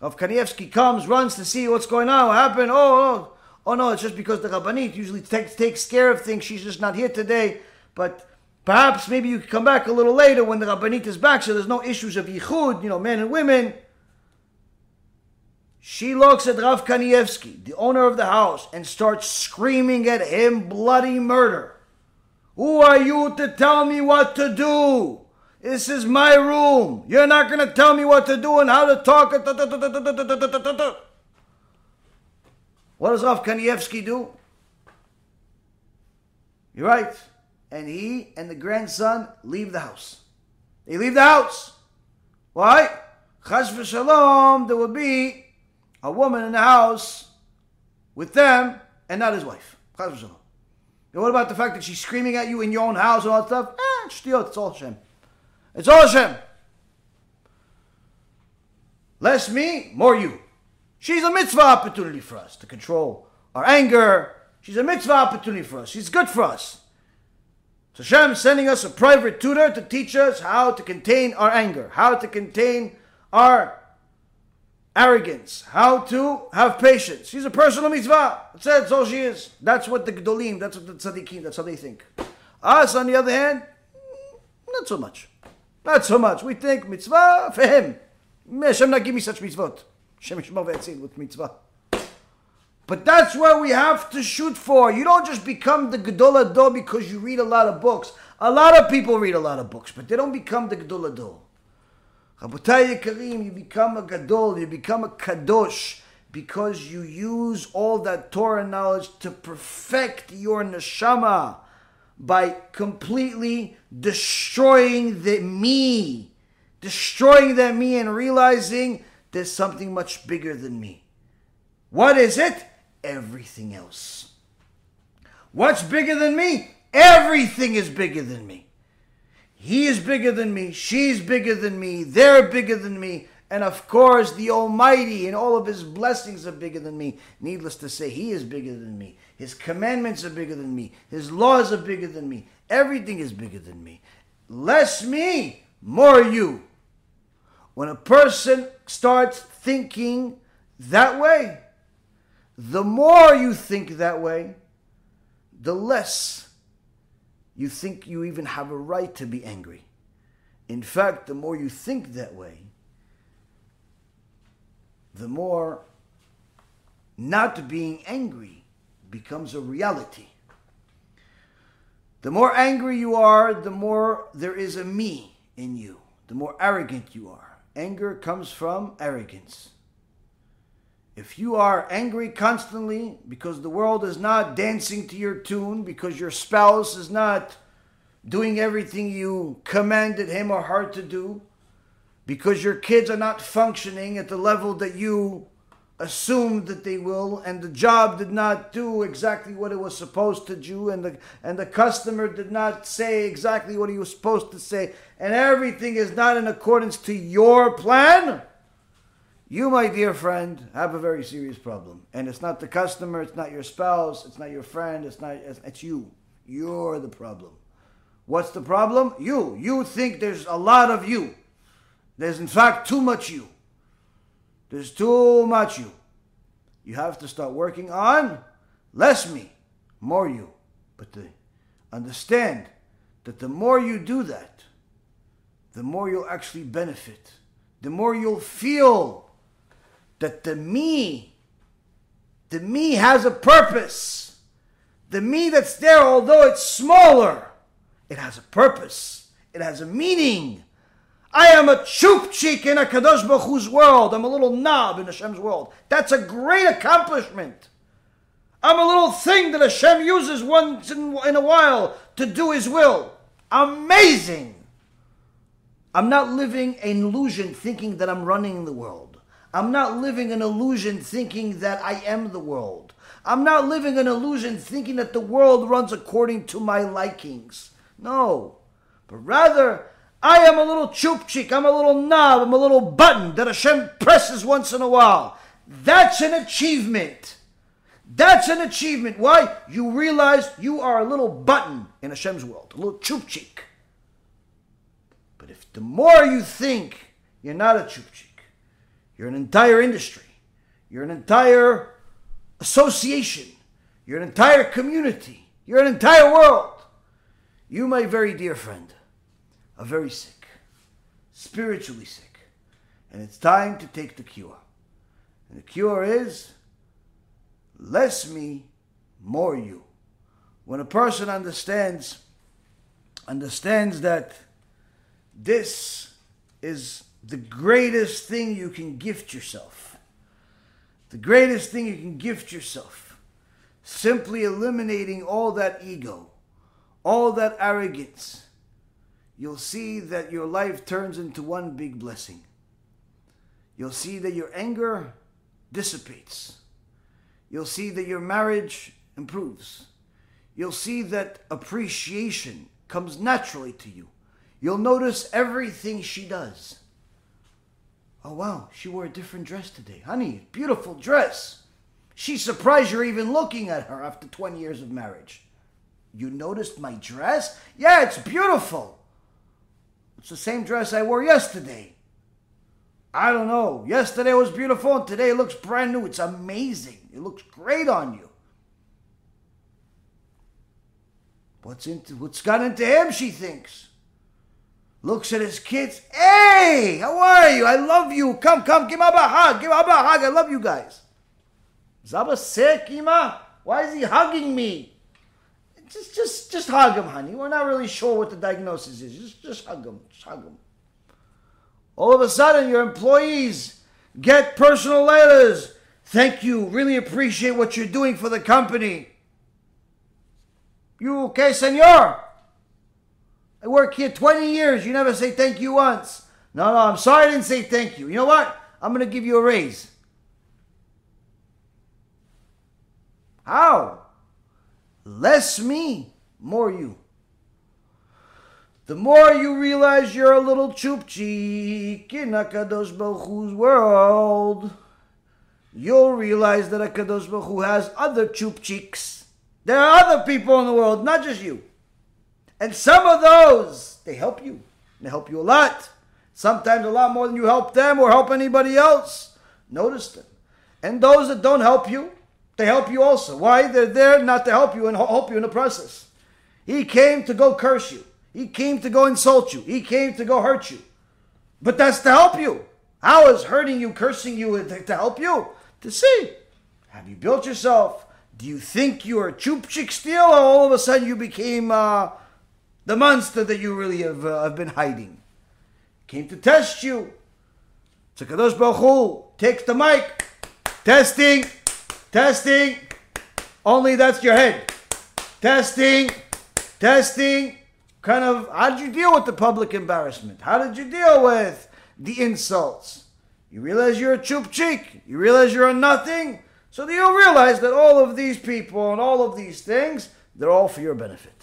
S1: Rav Kanievsky comes, runs to see what's going on. What happened? Oh, oh, oh no, it's just because the Rabbanit usually takes, takes care of things. She's just not here today. But perhaps maybe you could come back a little later when the Rabbanit is back so there's no issues of yichud, you know, men and women. She looks at Rav Kanievsky, the owner of the house, and starts screaming at him bloody murder. Who are you to tell me what to do? This is my room. You're not going to tell me what to do and how to talk. What does Rav Kanievsky do? You're right. And he and the grandson leave the house. They leave the house. Why? Chas v'shalom, there will be a woman in the house with them and not his wife. And what about the fact that she's screaming at you in your own house and all that stuff? Eh, it's all Hashem. It's all Hashem. Less me, more you. She's a mitzvah opportunity for us to control our anger. She's a mitzvah opportunity for us. She's good for us. So Hashem sending us a private tutor to teach us how to contain our anger, how to contain our arrogance, how to have patience. She's a personal mitzvah. That's it, all she is. That's what the Gdolim, that's what the Tzaddikim, that's how they think. Us, on the other hand, not so much. Not so much. We think mitzvah for him. May Hashem not give me such mitzvot. Hashem Yishmor with mitzvah. But that's where we have to shoot for. You don't just become the Gadol HaDor because you read a lot of books. A lot of people read a lot of books, but they don't become the Gadol HaDor. Yekarim, you become a Gadol, you become a Kadosh, because you use all that Torah knowledge to perfect your neshama by completely destroying the me, destroying that me and realizing there's something much bigger than me. What is it? Everything else. What's bigger than me? Everything is bigger than me. He is bigger than me. She's bigger than me. They're bigger than me. And of course, the Almighty and all of His blessings are bigger than me. Needless to say, He is bigger than me. His commandments are bigger than me. His laws are bigger than me. Everything is bigger than me. Less me, more you. When a person starts thinking that way, the more you think that way, the less you think you even have a right to be angry. In fact, the more you think that way, the more not being angry becomes a reality. The more angry you are, the more there is a me in you, the more arrogant you are. Anger comes from arrogance. If you are angry constantly because the world is not dancing to your tune, because your spouse is not doing everything you commanded him or her to do, because your kids are not functioning at the level that you assumed that they will, and the job did not do exactly what it was supposed to do, and the and the customer did not say exactly what he was supposed to say, and everything is not in accordance to your plan, you, my dear friend, have a very serious problem. And it's not the customer, it's not your spouse, it's not your friend, it's not it's you. You're the problem. What's the problem? You. You think there's a lot of you. There's in fact too much you. There's too much you. You have to start working on less me, more you. But the, understand that the more you do that, the more you'll actually benefit. The more you'll feel that the me, the me has a purpose. The me that's there, although it's smaller, it has a purpose. It has a meaning. I am a chupchik in a Kadosh Baruch world. I'm a little knob in Hashem's world. That's a great accomplishment. I'm a little thing that Hashem uses once in, in a while to do His will. Amazing. I'm not living an illusion thinking that I'm running the world. I'm not living an illusion thinking that I am the world. I'm not living an illusion thinking that the world runs according to my likings. No. But rather, I am a little chupchik, I'm a little knob, I'm a little button that Hashem presses once in a while. That's an achievement. That's an achievement. Why? You realize you are a little button in Hashem's world, a little chupchik. But if the more you think you're not a chupchik, you're an entire industry, you're an entire association, you're an entire community, you're an entire world, you, my very dear friend, are very sick, spiritually sick, and it's time to take the cure. And the cure is less me, more you. When a person understands understands that this is the greatest thing you can gift yourself. The greatest thing you can gift yourself. Simply eliminating all that ego, all that arrogance, you'll see that your life turns into one big blessing. You'll see that your anger dissipates. You'll see that your marriage improves. You'll see that appreciation comes naturally to you. You'll notice everything she does. Oh, wow, she wore a different dress today. Honey, beautiful dress. She's surprised you're even looking at her after 20 years of marriage. You noticed my dress? Yeah, it's beautiful. It's the same dress I wore yesterday. I don't know. Yesterday was beautiful and today it looks brand new. It's amazing. It looks great on you. What's into what's got into him, she thinks. Looks at his kids. Hey, how are you? I love you. Come, come, give Abba a hug. Give Abba a hug. I love you guys. Is Abba sick, Ima? Why is he hugging me? just just just hug him, honey. We're not really sure what the diagnosis is. Just just hug him. Just hug him. All of a sudden, your employees get personal letters. Thank you. Really appreciate what you're doing for the company. You okay, senor? I work here 20 years. You never say thank you once. No, no, I'm sorry I didn't say thank you. You know what? I'm going to give you a raise. How? Less me, more you. the more you realize you're a little chupchik in HaKadosh Baruch Hu's world, you'll realize that HaKadosh Baruch Hu has other chupchiks. There are other people in the world, not just you. And some of those, they help you. They help you a lot. Sometimes a lot more than you help them or help anybody else. Notice them. And those that don't help you, they help you also. Why? They're there not to help you and help you in the process. He came to go curse you. He came to go insult you. He came to go hurt you. But that's to help you. How is hurting you, cursing you to help you? To see. Have you built yourself? Do you think you are chupchik still, all of a sudden you became uh, the monster that you really have, uh, have been hiding? Came to test you. So Kadosh Baruch Hu takes the mic. Testing, testing. Only that's your head. Testing, testing kind of how did you deal with the public embarrassment? How did you deal with the insults? You realize you're a chupchik. You realize you're a nothing. So do you'll realize that all of these people and all of these things, they're all for your benefit.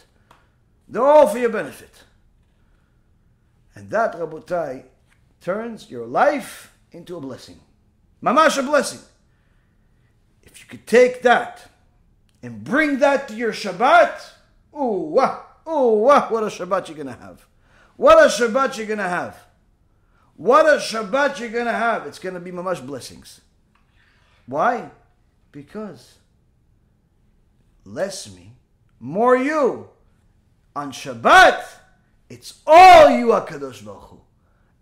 S1: They're all for your benefit. And that, Rabotai, turns your life into a blessing. Mamash a blessing. If you could take that and bring that to your Shabbat, ooh, wah, Oh, what, what a Shabbat you're going to have. What a Shabbat you're going to have. What a Shabbat you're going to have. It's going to be mamash blessings. Why? Because less me, more you. On Shabbat, it's all you, HaKadosh Baruch Hu.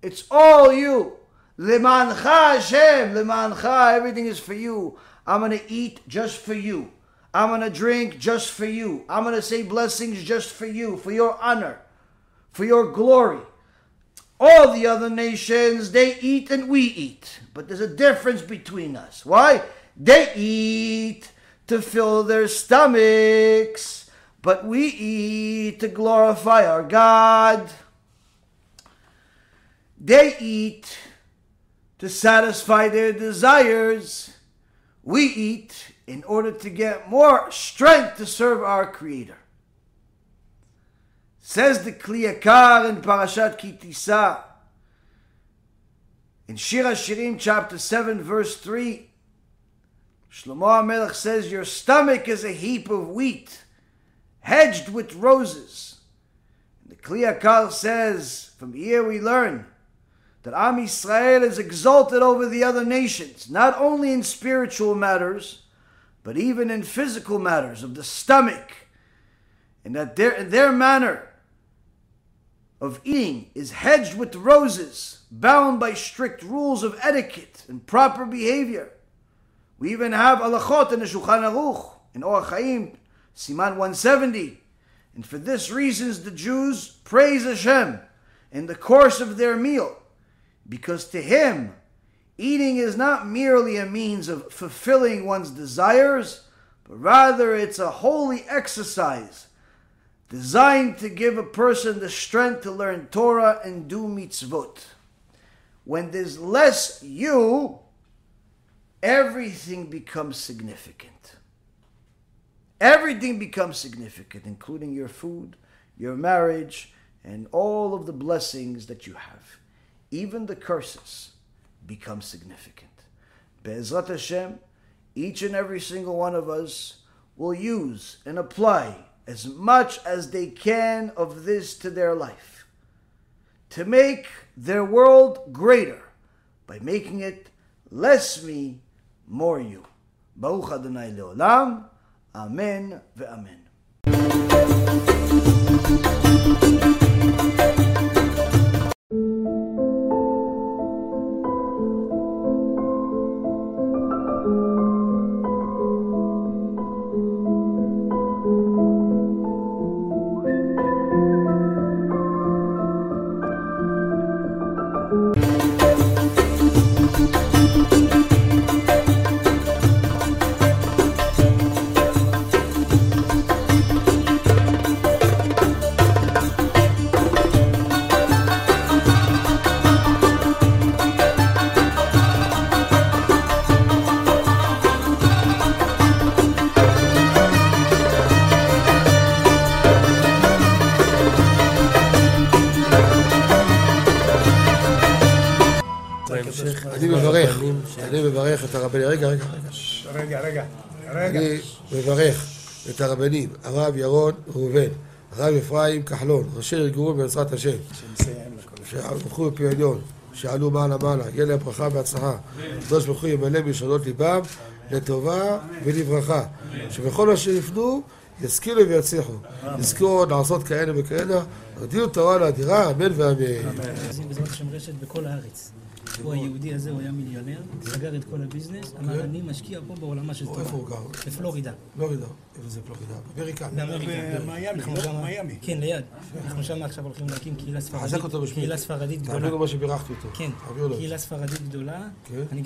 S1: It's all you. Lemancha Hashem, lemancha, everything is for you. I'm going to eat just for you. I'm going to drink just for you. I'm going to say blessings just for you, for your honor, for your glory. All the other nations, they eat and we eat. But there's a difference between us. Why? They eat to fill their stomachs, but we eat to glorify our God. They eat to satisfy their desires. We eat in order to get more strength to serve our Creator. Says the Kli Yakar in Parashat Ki Tisa, in Shir HaShirim chapter 7 verse 3, Shlomo HaMelech says, Your stomach is a heap of wheat, hedged with roses. And the Kli Yakar says, from here we learn that Am Yisrael is exalted over the other nations, not only in spiritual matters, but even in physical matters of the stomach, and that their, their manner of eating is hedged with roses, bound by strict rules of etiquette and proper behavior. We even have alachot in the Shulchan Aruch, in Orach Chaim, Siman 170. And for this reasons the Jews praise Hashem in the course of their meal, because to Him Eating is not merely a means of fulfilling one's desires, but rather it's a holy exercise designed to give a person the strength to learn Torah and do mitzvot. When there's less you, everything becomes significant. Everything becomes significant, including your food, your marriage, and all of the blessings that you have, even the curses become significant. Be'ezrat Hashem, each and every single one of us will use and apply as much as they can of this to their life to make their world greater by making it less me, more you. Baruch Adonai Leolam.
S2: אמן ואמן. thank you הרב ירון ראובן, הרב אפרים כחלון, ראשי ארגון בעזרת השם, שהלכו בפי עליון, שעלו מעלה מעלה, יהיה להם ברכה והצלחה. הקדוש ברוך הוא ימלא מלשונות ליבם לטובה ולברכה. שבכל מה שיפנו ישכילו ויצליחו. יזכו לעשות כאלה וכאלה. הודיעו תורה לאדירה, אמן ואמן.
S3: בעזרת השם רשת בכל הארץ. הוא היהודי הזה, הוא היה מיליונר, סגר את כל הביזנס, אמר אני משקיע פה בעולמה של
S2: איפה הוא
S3: תורה.
S2: גר?
S3: בפלורידה.
S2: פלורידה. איפה זה פלורידה? באמריקה.
S4: במיאמי,
S3: אנחנו
S4: לא? מיאמי.
S3: כן, ליד. אנחנו שם עכשיו הולכים להקים קהילה ספרדית.
S2: חזק אותו בשמי.
S3: קהילה ספרדית גדולה.
S2: תעבירו מה שבירכתי אותו.
S3: כן,
S2: לו.
S3: קהילה ספרדית גדולה.
S2: כן.